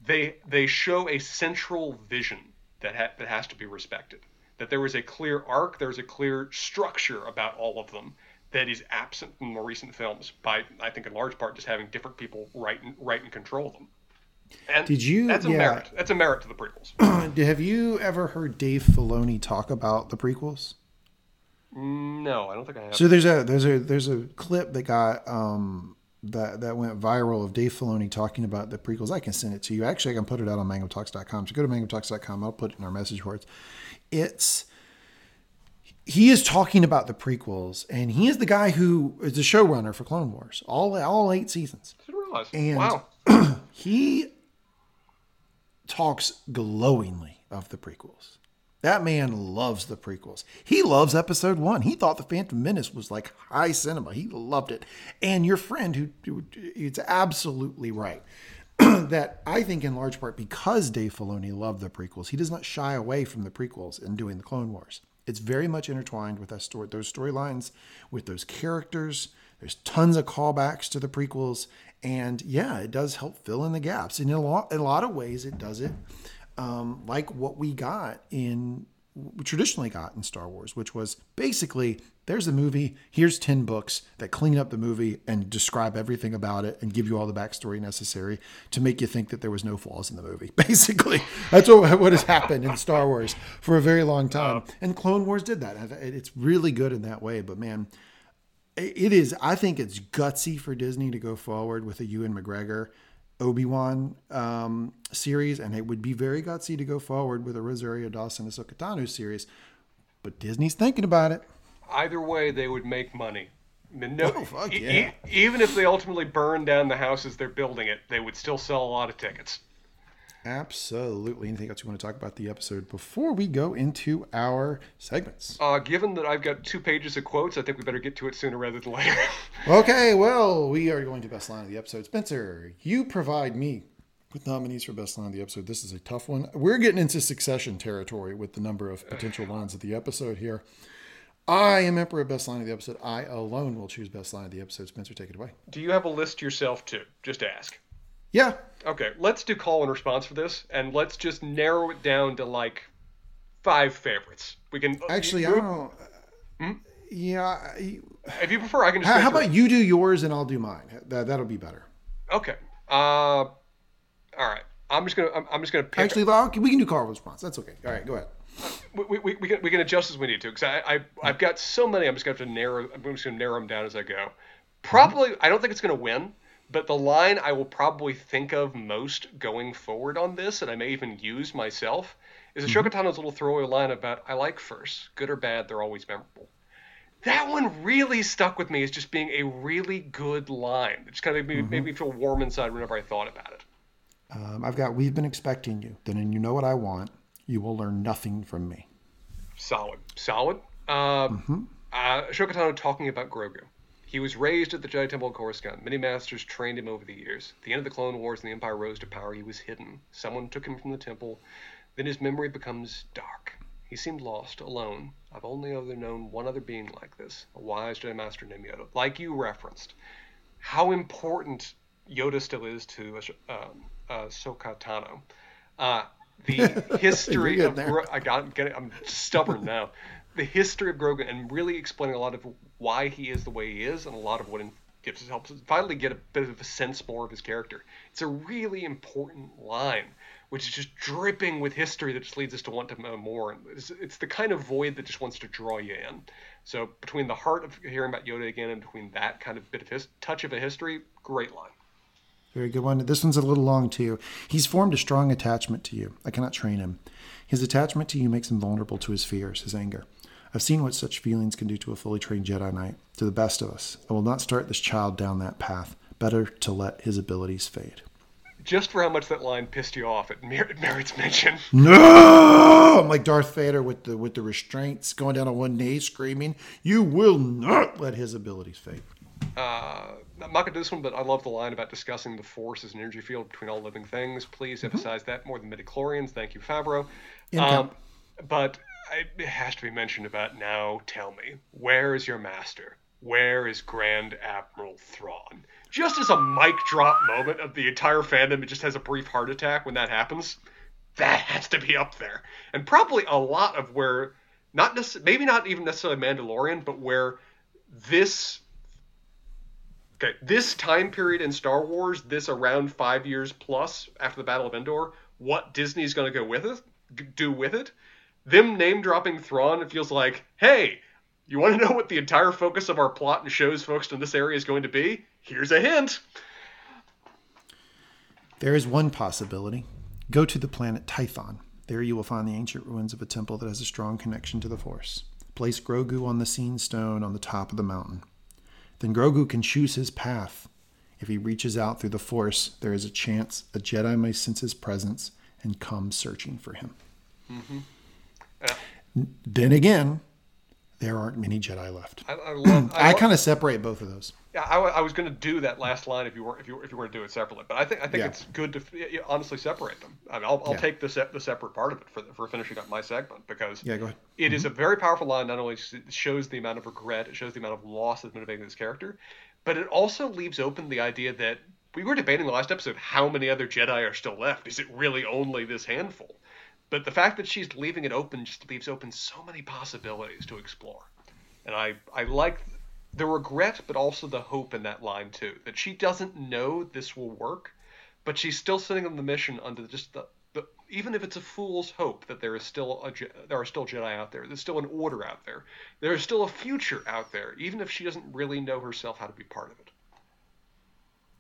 [SPEAKER 2] they they show a central vision that ha- that has to be respected. That there is a clear arc, there's a clear structure about all of them that is absent from more recent films by I think in large part just having different people write and write and control them. And
[SPEAKER 1] Did you-
[SPEAKER 2] That's a
[SPEAKER 1] yeah.
[SPEAKER 2] merit. That's a merit to the prequels. <clears throat>
[SPEAKER 1] Have you ever heard Dave Filoni talk about the prequels?
[SPEAKER 2] no, I don't think I have.
[SPEAKER 1] So there's a there's a there's a clip that got um that that went viral of Dave Filoni talking about the prequels. I can send it to you. Actually, I can put it out on mangumtalks.com. So go to mangumtalks.com. I'll put it in our message boards. It's he is talking about the prequels, and he is the guy who is the showrunner for Clone Wars, all all eight seasons.
[SPEAKER 2] I didn't realize.
[SPEAKER 1] And-
[SPEAKER 2] wow. <clears throat>
[SPEAKER 1] he talks glowingly of the prequels. That man loves the prequels. He loves episode one. He thought the Phantom Menace was like high cinema. He loved it. And your friend, who, who it's absolutely right, <clears throat> that I think in large part because Dave Filoni loved the prequels, he does not shy away from the prequels in doing the Clone Wars. It's very much intertwined with that story, those storylines, with those characters. There's tons of callbacks to the prequels, and yeah, it does help fill in the gaps. And in a lot, in a lot of ways, it does it um, like what we got in traditionally got in Star Wars, which was basically there's a movie, here's 10 books that clean up the movie and describe everything about it and give you all the backstory necessary to make you think that there was no flaws in the movie. <laughs> Basically, that's what, what has happened in Star Wars for a very long time. And Clone Wars did that. It's really good in that way, but man, it is, I think it's gutsy for Disney to go forward with a Ewan McGregor Obi Wan um, series, and it would be very gutsy to go forward with a Rosario Dawson Ahsoka Tano series. But Disney's thinking about it.
[SPEAKER 2] Either way, they would make money. No,
[SPEAKER 1] Oh, fuck
[SPEAKER 2] e-
[SPEAKER 1] yeah.
[SPEAKER 2] e- even if they ultimately burn down the houses they're building it, they would still sell a lot of tickets.
[SPEAKER 1] Absolutely. Anything else you want to talk about the episode before we go into our segments?
[SPEAKER 2] Uh, given that I've got two pages of quotes, I think we better get to it sooner rather than later. <laughs>
[SPEAKER 1] Okay, well, we are going to best line of the episode. Spencer, you provide me with nominees for best line of the episode. This is a tough one. We're getting into succession territory with the number of potential lines of the episode here. I am Emperor of Best Line of the Episode. I alone will choose Best Line of the Episode. Spencer, take it away.
[SPEAKER 2] Do you have a list yourself too? Just ask.
[SPEAKER 1] Yeah,
[SPEAKER 2] Okay, let's do call and response for this, and let's just narrow it down to like five favorites. We can
[SPEAKER 1] actually, I don't know. Yeah,
[SPEAKER 2] If you prefer, I can just.
[SPEAKER 1] how, how about you do yours and I'll do mine? That, that'll be better.
[SPEAKER 2] Okay. Uh, all right. I'm just gonna. I'm, I'm just gonna pick.
[SPEAKER 1] Actually, well, we can do call and response. That's okay. All right, go ahead.
[SPEAKER 2] We, we, we, can, we can adjust as we need to because I, I I've got so many. I'm just gonna have to narrow. I'm just gonna narrow them down as I go. Probably, I don't think it's gonna win, but the line I will probably think of most going forward on this, and I may even use myself, is Ahsoka Tano's little throwaway line about "I like first, good or bad, they're always memorable." That one really stuck with me as just being a really good line. It just kind of made me, made me feel warm inside whenever I thought about it.
[SPEAKER 1] Um, I've got. We've been expecting you. Then and you know what I want. You will learn nothing from me.
[SPEAKER 2] Solid. Solid. Um, uh, Ahsoka Tano talking about Grogu. He was raised at the Jedi Temple of Coruscant. Many masters trained him over the years. At the end of the Clone Wars and the Empire rose to power, he was hidden. Someone took him from the temple. Then his memory becomes dark. He seemed lost, alone. I've only ever known one other being like this, a wise Jedi Master named Yoda. Like you referenced, how important Yoda still is to um, uh, Ahsoka Tano. Uh, the <laughs> history of Gro- I got get it, I'm stubborn now. The history of Grogu and really explaining a lot of why he is the way he is, and a lot of what in gives helps us finally get a bit of a sense more of his character. It's a really important line, which is just dripping with history that just leads us to want to know more. It's, it's the kind of void that just wants to draw you in. So between the heart of hearing about Yoda again and between that kind of bit of his touch of a history, great line.
[SPEAKER 1] Very good one. This one's a little long too. He's formed a strong attachment to you. I cannot train him. His attachment to you makes him vulnerable to his fears, his anger. I've seen what such feelings can do to a fully trained Jedi Knight, to the best of us. I will not start this child down that path. Better to let his abilities fade.
[SPEAKER 2] Just for how much that line pissed you off, it, mer- it merits mention.
[SPEAKER 1] No! I'm like Darth Vader with the with the restraints, going down on one knee, screaming, "You will not let his abilities fade."
[SPEAKER 2] Uh, I'm not gonna do this one, but I love the line about discussing the Force as an energy field between all living things. Please mm-hmm. emphasize that more than midichlorians. Thank you, Favreau. Um, but I, it has to be mentioned about now. Tell me, where is your master? Where is Grand Admiral Thrawn? Just as a mic drop moment of the entire fandom, it just has a brief heart attack when that happens. That has to be up there, and probably a lot of where, not necessarily, maybe not even necessarily Mandalorian, but where this Okay, this time period in Star Wars, this around five years plus after the Battle of Endor, what Disney's going to go with it, do with it, them name dropping Thrawn, it feels like, hey, you want to know what the entire focus of our plot and shows focused in this area is going to be? Here's a hint.
[SPEAKER 1] There is one possibility. Go to the planet Tython. There you will find the ancient ruins of a temple that has a strong connection to the Force. Place Grogu on the Seeing Stone on the top of the mountain. Then Grogu can choose his path. If he reaches out through the Force, there is a chance a Jedi may sense his presence and come searching for him. Mm-hmm. Then again, there aren't many Jedi left. I, I, love, <clears throat> I, I kind of separate both of those.
[SPEAKER 2] Yeah, I, I was going to do that last line if you were if you if you were to do it separately, but I think I think yeah. it's good to honestly separate them. I mean, I'll, I'll yeah. take the se- the separate part of it for for finishing up my segment because
[SPEAKER 1] yeah, go ahead.
[SPEAKER 2] It mm-hmm. is a very powerful line. Not only shows the amount of regret, it shows the amount of loss that's motivating this character, but it also leaves open the idea that we were debating the last episode how many other Jedi are still left. Is it really only this handful? But the fact that she's leaving it open just leaves open so many possibilities to explore. And I, I like the regret, but also the hope in that line too. That she doesn't know this will work, but she's still sitting on the mission under just the, the even if it's a fool's hope that there is still a there are still Jedi out there. There's still an order out there. There is still a future out there, even if she doesn't really know herself how to be part of it.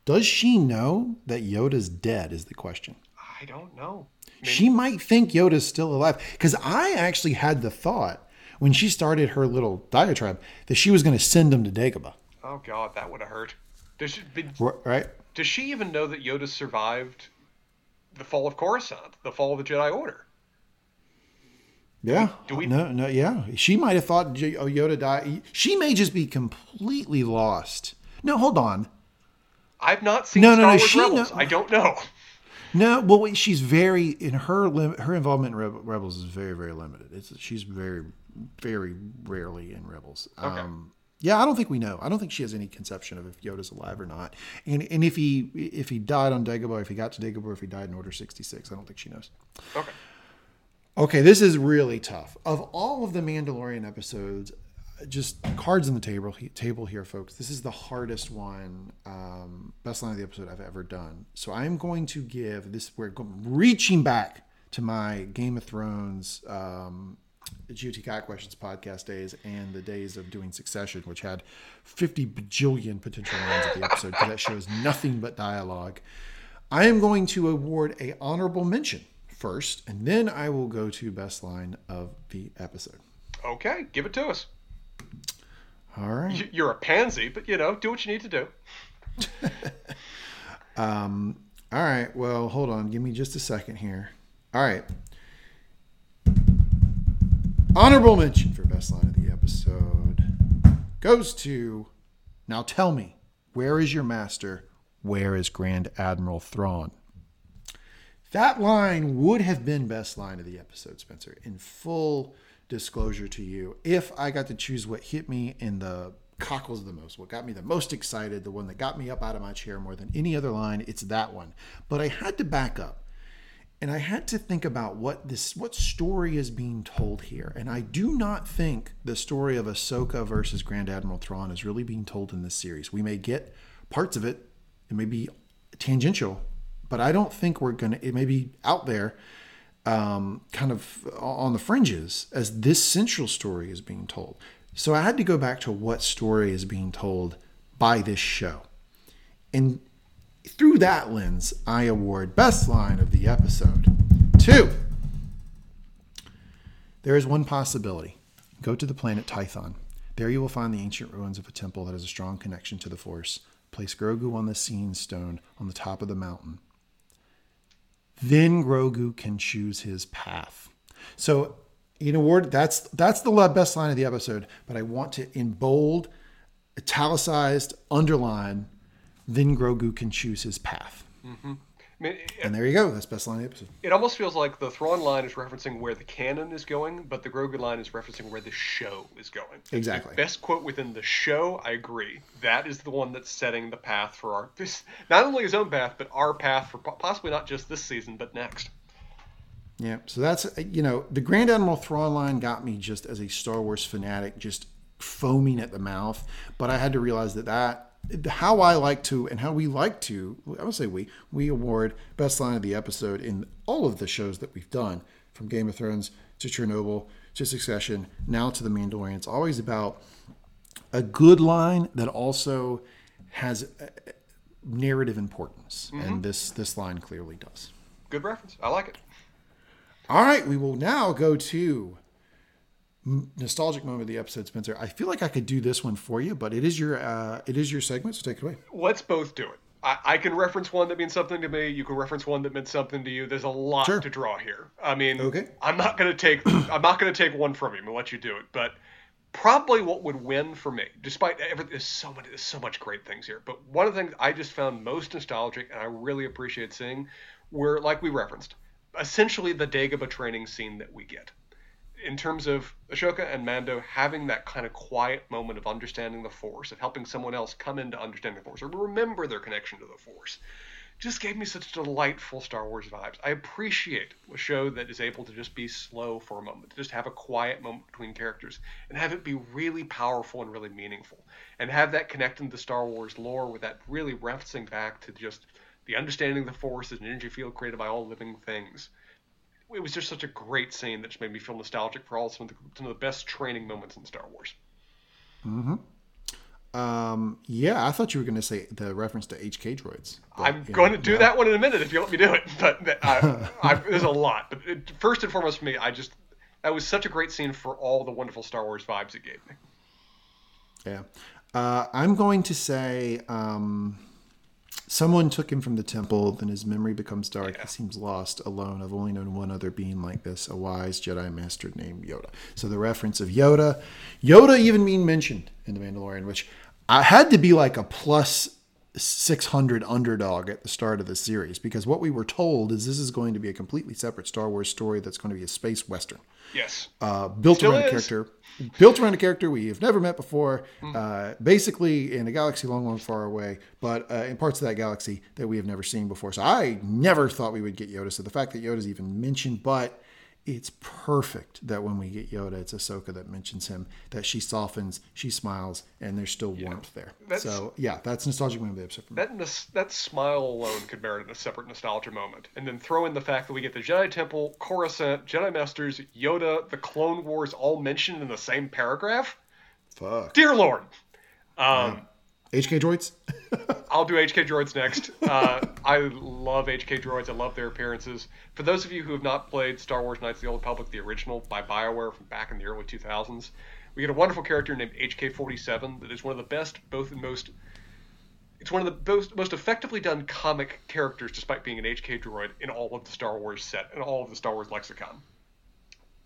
[SPEAKER 1] Does she know that Yoda's dead? Is the question.
[SPEAKER 2] I don't know.
[SPEAKER 1] Maybe. She might think Yoda's still alive. Because I actually had the thought when she started her little diatribe that she was going to send him to Dagobah.
[SPEAKER 2] Oh God, that would have hurt. Does she, did,
[SPEAKER 1] right?
[SPEAKER 2] Does she even know that Yoda survived the fall of Coruscant, the fall of the Jedi Order?
[SPEAKER 1] Yeah. Do we? No, no. Yeah, she might have thought oh, Yoda died. She may just be completely lost. No, hold on.
[SPEAKER 2] I've not seen no, Star no, no, Wars Rebels. Know, I don't know.
[SPEAKER 1] No, well, she's very in her her involvement in Rebels is very very limited. It's she's very very rarely in Rebels. Okay. Um, yeah, I don't think we know. I don't think she has any conception of if Yoda's alive or not, and and if he if he died on Dagobah, if he got to Dagobah, if he died in Order sixty six, I don't think she knows.
[SPEAKER 2] Okay.
[SPEAKER 1] Okay, this is really tough. Of all of the Mandalorian episodes, just cards on the table table here, folks. This is the hardest one, um, best line of the episode I've ever done. So I'm going to give this. We're reaching back to my Game of Thrones um, GOT Got Questions podcast days and the days of doing Succession, which had 50 bajillion potential lines of the episode because that shows nothing but dialogue. I am going to award a honorable mention first, and then I will go to best line of the episode.
[SPEAKER 2] Okay, give it to us.
[SPEAKER 1] All right.
[SPEAKER 2] You're a pansy, but you know, do what you need to do. <laughs>
[SPEAKER 1] um. All right. Well, hold on. Give me just a second here. All right. Honorable mention for best line of the episode goes to. Now tell me, where is your master? Where is Grand Admiral Thrawn? That line would have been best line of the episode, Spencer, in full disclosure to you. If I got to choose what hit me in the cockles the most, what got me the most excited, the one that got me up out of my chair more than any other line, it's that one. But I had to back up. And I had to think about what this what story is being told here. And I do not think the story of Ahsoka versus Grand Admiral Thrawn is really being told in this series. We may get parts of it, it may be tangential, but I don't think we're gonna it may be out there um, kind of on the fringes as this central story is being told. So I had to go back to what story is being told by this show. And through that lens, I award best line of the episode to. There is one possibility. Go to the planet Tython. There you will find the ancient ruins of a temple that has a strong connection to the Force. Place Grogu on the Seeing Stone on the top of the mountain. Then Grogu can choose his path. So, in award, that's that's the best line of the episode. But I want to in bold, italicized, underline then Grogu can choose his path.
[SPEAKER 2] Mm-hmm. I mean, it,
[SPEAKER 1] and there you go. That's best line of the episode.
[SPEAKER 2] It almost feels like the Thrawn line is referencing where the canon is going, but the Grogu line is referencing where the show is going.
[SPEAKER 1] Exactly.
[SPEAKER 2] The best quote within the show, I agree. That is the one that's setting the path for our this not only his own path, but our path for possibly not just this season, but next.
[SPEAKER 1] Yeah. So that's you know the Grand Admiral Thrawn line got me just as a Star Wars fanatic, just foaming at the mouth. But I had to realize that that how I like to and how we like to, I would say we, we award best line of the episode in all of the shows that we've done, from Game of Thrones to Chernobyl to Succession, now to The Mandalorian. It's always about a good line that also has narrative importance, mm-hmm. and this this line clearly does.
[SPEAKER 2] Good reference. I like it.
[SPEAKER 1] All right, we will now go to nostalgic moment of the episode, Spencer. I feel like I could do this one for you, but it is your uh, it is your segment, so take it away.
[SPEAKER 2] Let's both do it. I, I can reference one that means something to me. You can reference one that meant something to you. There's a lot sure. to draw here. I mean, okay. I'm not gonna take I'm not gonna take one from you. I'm let you do it, but probably what would win for me, despite everything, there's so many, there's so much great things here. But one of the things I just found most nostalgic, and I really appreciate seeing, were like we referenced, essentially the Dagobah training scene that we get in terms of Ahsoka and Mando having that kind of quiet moment of understanding the Force, of helping someone else come into understanding the Force, or remember their connection to the Force, just gave me such delightful Star Wars vibes. I appreciate a show that is able to just be slow for a moment, to just have a quiet moment between characters, and have it be really powerful and really meaningful, and have that connect into Star Wars lore with that really referencing back to just the understanding of the Force as an energy field created by all living things it was just such a great scene that just made me feel nostalgic for all some of the, some of the best training moments in Star Wars.
[SPEAKER 1] Mm-hmm. Um, yeah, I thought you were going to say the reference to HK droids.
[SPEAKER 2] But, I'm going know, to do that one in a minute if you let me do it. But I, <laughs> I, there's a lot. But it, first and foremost for me, I just that was such a great scene for all the wonderful Star Wars vibes it gave me.
[SPEAKER 1] Yeah, uh, I'm going to say. Um, Someone took him from the temple, then his memory becomes dark. Yeah. He seems lost, alone. I've only known one other being like this, a wise Jedi master named Yoda. So the reference of Yoda, Yoda even being mentioned in The Mandalorian, which I had to be like a plus 600 underdog at the start of the series because what we were told is this is going to be a completely separate Star Wars story that's going to be a space western.
[SPEAKER 2] Yes.
[SPEAKER 1] Uh, built Still around is. a character built around a character we have never met before, mm. uh, basically in a galaxy long, long far away, but uh, in parts of that galaxy that we have never seen before. So I never thought we would get Yoda. So the fact that Yoda's even mentioned, but it's perfect that when we get Yoda, it's Ahsoka that mentions him, that she softens, she smiles, and there's still yeah. warmth there. That's, so yeah, that's nostalgic moment of the episode.
[SPEAKER 2] That that smile alone could merit a separate nostalgia moment, and then throw in the fact that we get the Jedi Temple, Coruscant, Jedi Masters, Yoda, the Clone Wars all mentioned in the same paragraph.
[SPEAKER 1] Fuck,
[SPEAKER 2] dear Lord. Um,
[SPEAKER 1] HK droids? <laughs>
[SPEAKER 2] I'll do HK droids next. Uh, I love HK droids. I love their appearances. For those of you who have not played Star Wars Knights of the Old Republic, the original by BioWare from back in the early 2000s, we get a wonderful character named HK47 that is one of the best, both and most. It's one of the most, most effectively done comic characters, despite being an HK droid, in all of the Star Wars set and all of the Star Wars lexicon.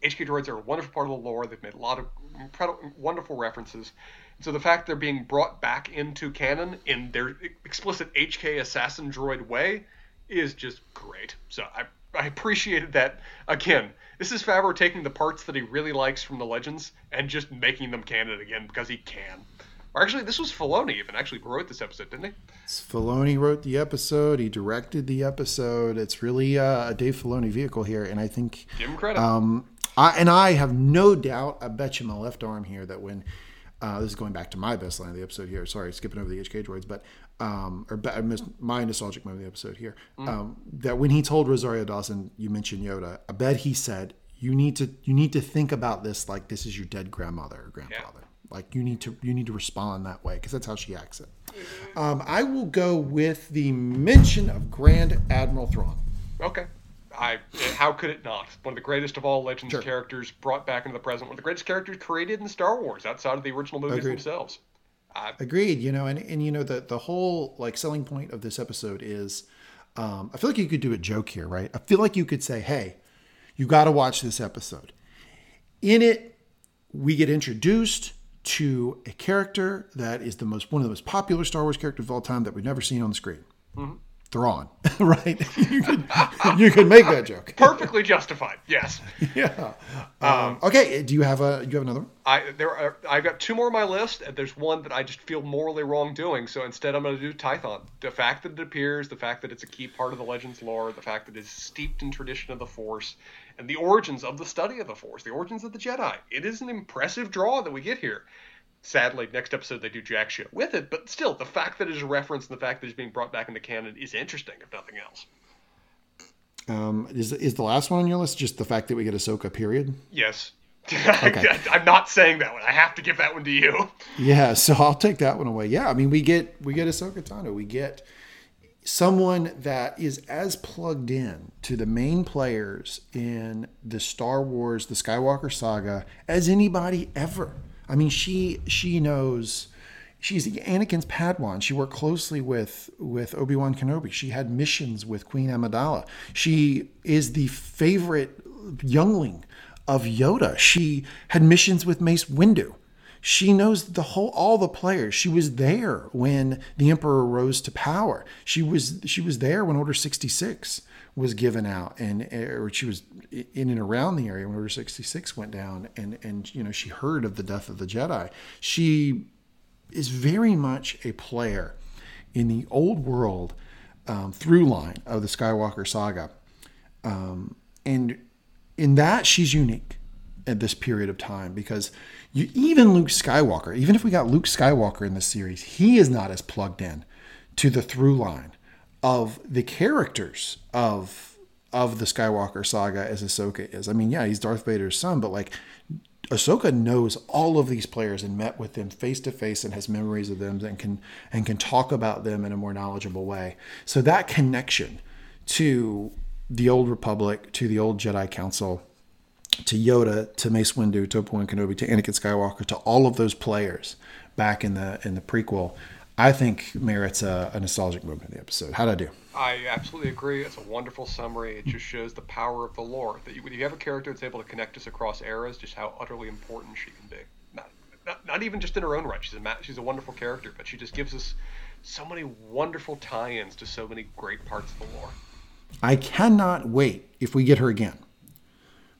[SPEAKER 2] HK droids are a wonderful part of the lore. They've made a lot of incredible, wonderful references. So the fact they're being brought back into canon in their explicit HK assassin droid way is just great. So I I appreciated that. Again, this is Favreau taking the parts that he really likes from the Legends and just making them canon again because he can. Or actually, this was Filoni even actually wrote this episode, didn't he?
[SPEAKER 1] Filoni wrote the episode. He directed the episode. It's really uh, a Dave Filoni vehicle here, and I think
[SPEAKER 2] Give him credit.
[SPEAKER 1] Um, I, and I have no doubt. I bet you my left arm here that when uh, this is going back to my best line of the episode here. Sorry, skipping over the HK droids, but um, or I missed my nostalgic moment of the episode here. Um, that when he told Rosario Dawson, you mentioned Yoda. I bet he said, "You need to you need to think about this like this is your dead grandmother or grandfather. Like you need to you need to respond that way because that's how she acts it." Um, I will go with the mention of Grand Admiral Thrawn.
[SPEAKER 2] Okay. I how could it not? One of the greatest of all Legends
[SPEAKER 1] Sure.
[SPEAKER 2] characters brought back into the present. One of the greatest characters created in Star Wars outside of the original movies
[SPEAKER 1] Agreed.
[SPEAKER 2] themselves. I,
[SPEAKER 1] Agreed. You know, and, and you know the the whole like selling point of this episode is, um, I feel like you could do a joke here, right? I feel like you could say, "Hey, you got to watch this episode." In it, we get introduced to a character that is the most one of the most popular Star Wars characters of all time that we've never seen on the screen. Thrawn, <laughs> right? you could you could make that <laughs> joke.
[SPEAKER 2] perfectly justified. Yes. <laughs>
[SPEAKER 1] Yeah. Um, okay. Do you have a you have another one?
[SPEAKER 2] I there are I've got two more on my list, and there's one that I just feel morally wrong doing. So instead, I'm going to do Tython. The fact that it appears, the fact that it's a key part of the Legends lore, the fact that it's steeped in tradition of the Force, and the origins of the study of the Force, the origins of the Jedi. It is an impressive draw that we get here. Sadly, next episode they do jack shit with it, but still, the fact that it is referenced and the fact that it's being brought back into canon is interesting, if nothing else.
[SPEAKER 1] Um, is is the last one on your list just the fact that we get Ahsoka? Period.
[SPEAKER 2] Yes.
[SPEAKER 1] Okay. <laughs>
[SPEAKER 2] I'm not saying that one. I have to give that one to you.
[SPEAKER 1] Yeah, so I'll take that one away. Yeah, I mean we get we get Ahsoka Tano. We get someone that is as plugged in to the main players in the Star Wars, the Skywalker saga as anybody ever. I mean, she she knows she's Anakin's Padawan. She worked closely with with Obi Wan Kenobi. She had missions with Queen Amidala. She is the favorite youngling of Yoda. She had missions with Mace Windu. She knows the whole all the players. She was there when the Emperor rose to power. She was she was there when Order 66 was given out and or she was in and around the area when Order 66 went down and and you know she heard of the death of the Jedi. She is very much a player in the old world um, through line of the Skywalker saga. Um, and in that, she's unique at this period of time because you, even Luke Skywalker, even if we got Luke Skywalker in this series, he is not as plugged in to the through line of the characters of of the Skywalker saga as Ahsoka is. I mean, yeah, he's Darth Vader's son, but like Ahsoka knows all of these players and met with them face to face and has memories of them and can and can talk about them in a more knowledgeable way. So that connection to the old Republic, to the old Jedi Council, to Yoda, to Mace Windu, to Obi-Wan Kenobi, to Anakin Skywalker, to all of those players back in the in the prequel, I think merits a, a nostalgic moment in the episode. How'd I do?
[SPEAKER 2] I absolutely agree. It's a wonderful summary. It just shows the power of the lore. That you, when you have a character that's able to connect us across eras, just how utterly important she can be. Not, not, not even just in her own right. She's a she's a wonderful character, but she just gives us so many wonderful tie-ins to so many great parts of the lore.
[SPEAKER 1] I cannot wait if we get her again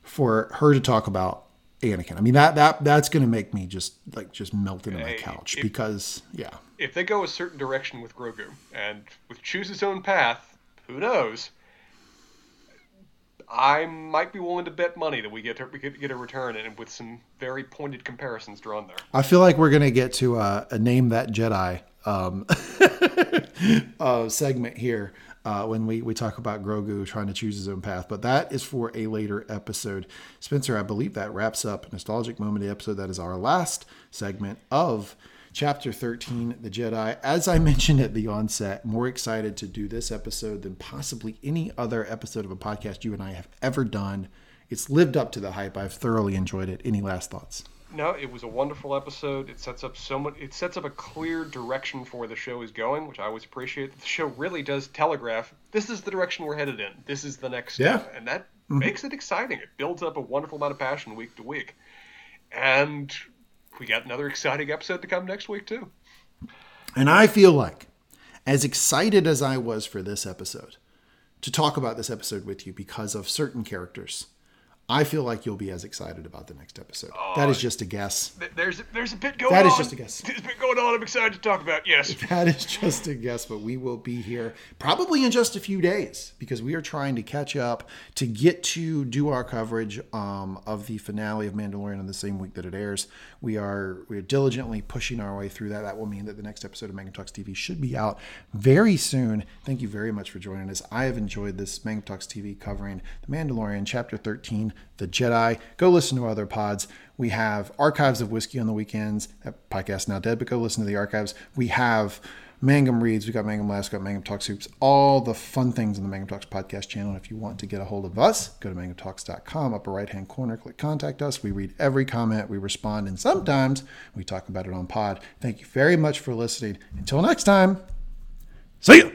[SPEAKER 1] for her to talk about Anakin. I mean that that that's going to make me just like just melt into my couch
[SPEAKER 2] if-
[SPEAKER 1] because yeah.
[SPEAKER 2] If they go a certain direction with Grogu and with choose his own path, who knows? I might be willing to bet money that we get we get, get a return and with some very pointed comparisons drawn there.
[SPEAKER 1] I feel like we're gonna get to uh, a name that Jedi um, <laughs> uh, segment here uh, when we, we talk about Grogu trying to choose his own path, but that is for a later episode. Spencer, I believe that wraps up nostalgic moment of episode. That is our last segment of chapter 13 the jedi. As i mentioned at the onset more excited to do this episode than possibly any other episode of a podcast you and i have ever done. It's lived up to the hype. I've thoroughly enjoyed it. Any last thoughts
[SPEAKER 2] No, it was a wonderful episode. It sets up so much. It sets up a clear direction for where the show is going, which I always appreciate. The show really does telegraph. This is the direction we're headed in. This is the next step,
[SPEAKER 1] Yeah.
[SPEAKER 2] and that mm-hmm. makes it exciting. It builds up a wonderful amount of passion week to week, and we got another exciting episode to come next week too.
[SPEAKER 1] And I feel like, as excited as I was for this episode, to talk about this episode with you because of certain characters, I feel like you'll be as excited about the next episode. that is just a guess.
[SPEAKER 2] Th- There's there's a bit going
[SPEAKER 1] That
[SPEAKER 2] on.
[SPEAKER 1] is just a guess. <laughs>
[SPEAKER 2] There's a bit going on. I'm excited to talk about. Yes. <laughs>
[SPEAKER 1] That is just a guess, but we will be here probably in just a few days because we are trying to catch up to get to do our coverage um, of the finale of Mandalorian on the same week that it airs. We are we are diligently pushing our way through that. That will mean that the next episode of Mangum Talks TV should be out very soon. Thank you very much for joining us. I have enjoyed this Mangum Talks TV covering the Mandalorian, Chapter 13, The Jedi. Go listen to other pods. We have archives of whiskey on the weekends. That podcast now dead, but go listen to the archives. We have Mangum Reads, we got Mangum Last, got Mangum Talks Hoops, all the fun things in the Mangum Talks podcast channel. And if you want to get a hold of us, go to mangumtalks.com, upper right hand corner, click contact us. We read every comment, we respond, and sometimes we talk about it on pod. Thank you very much for listening. Until next time, see ya.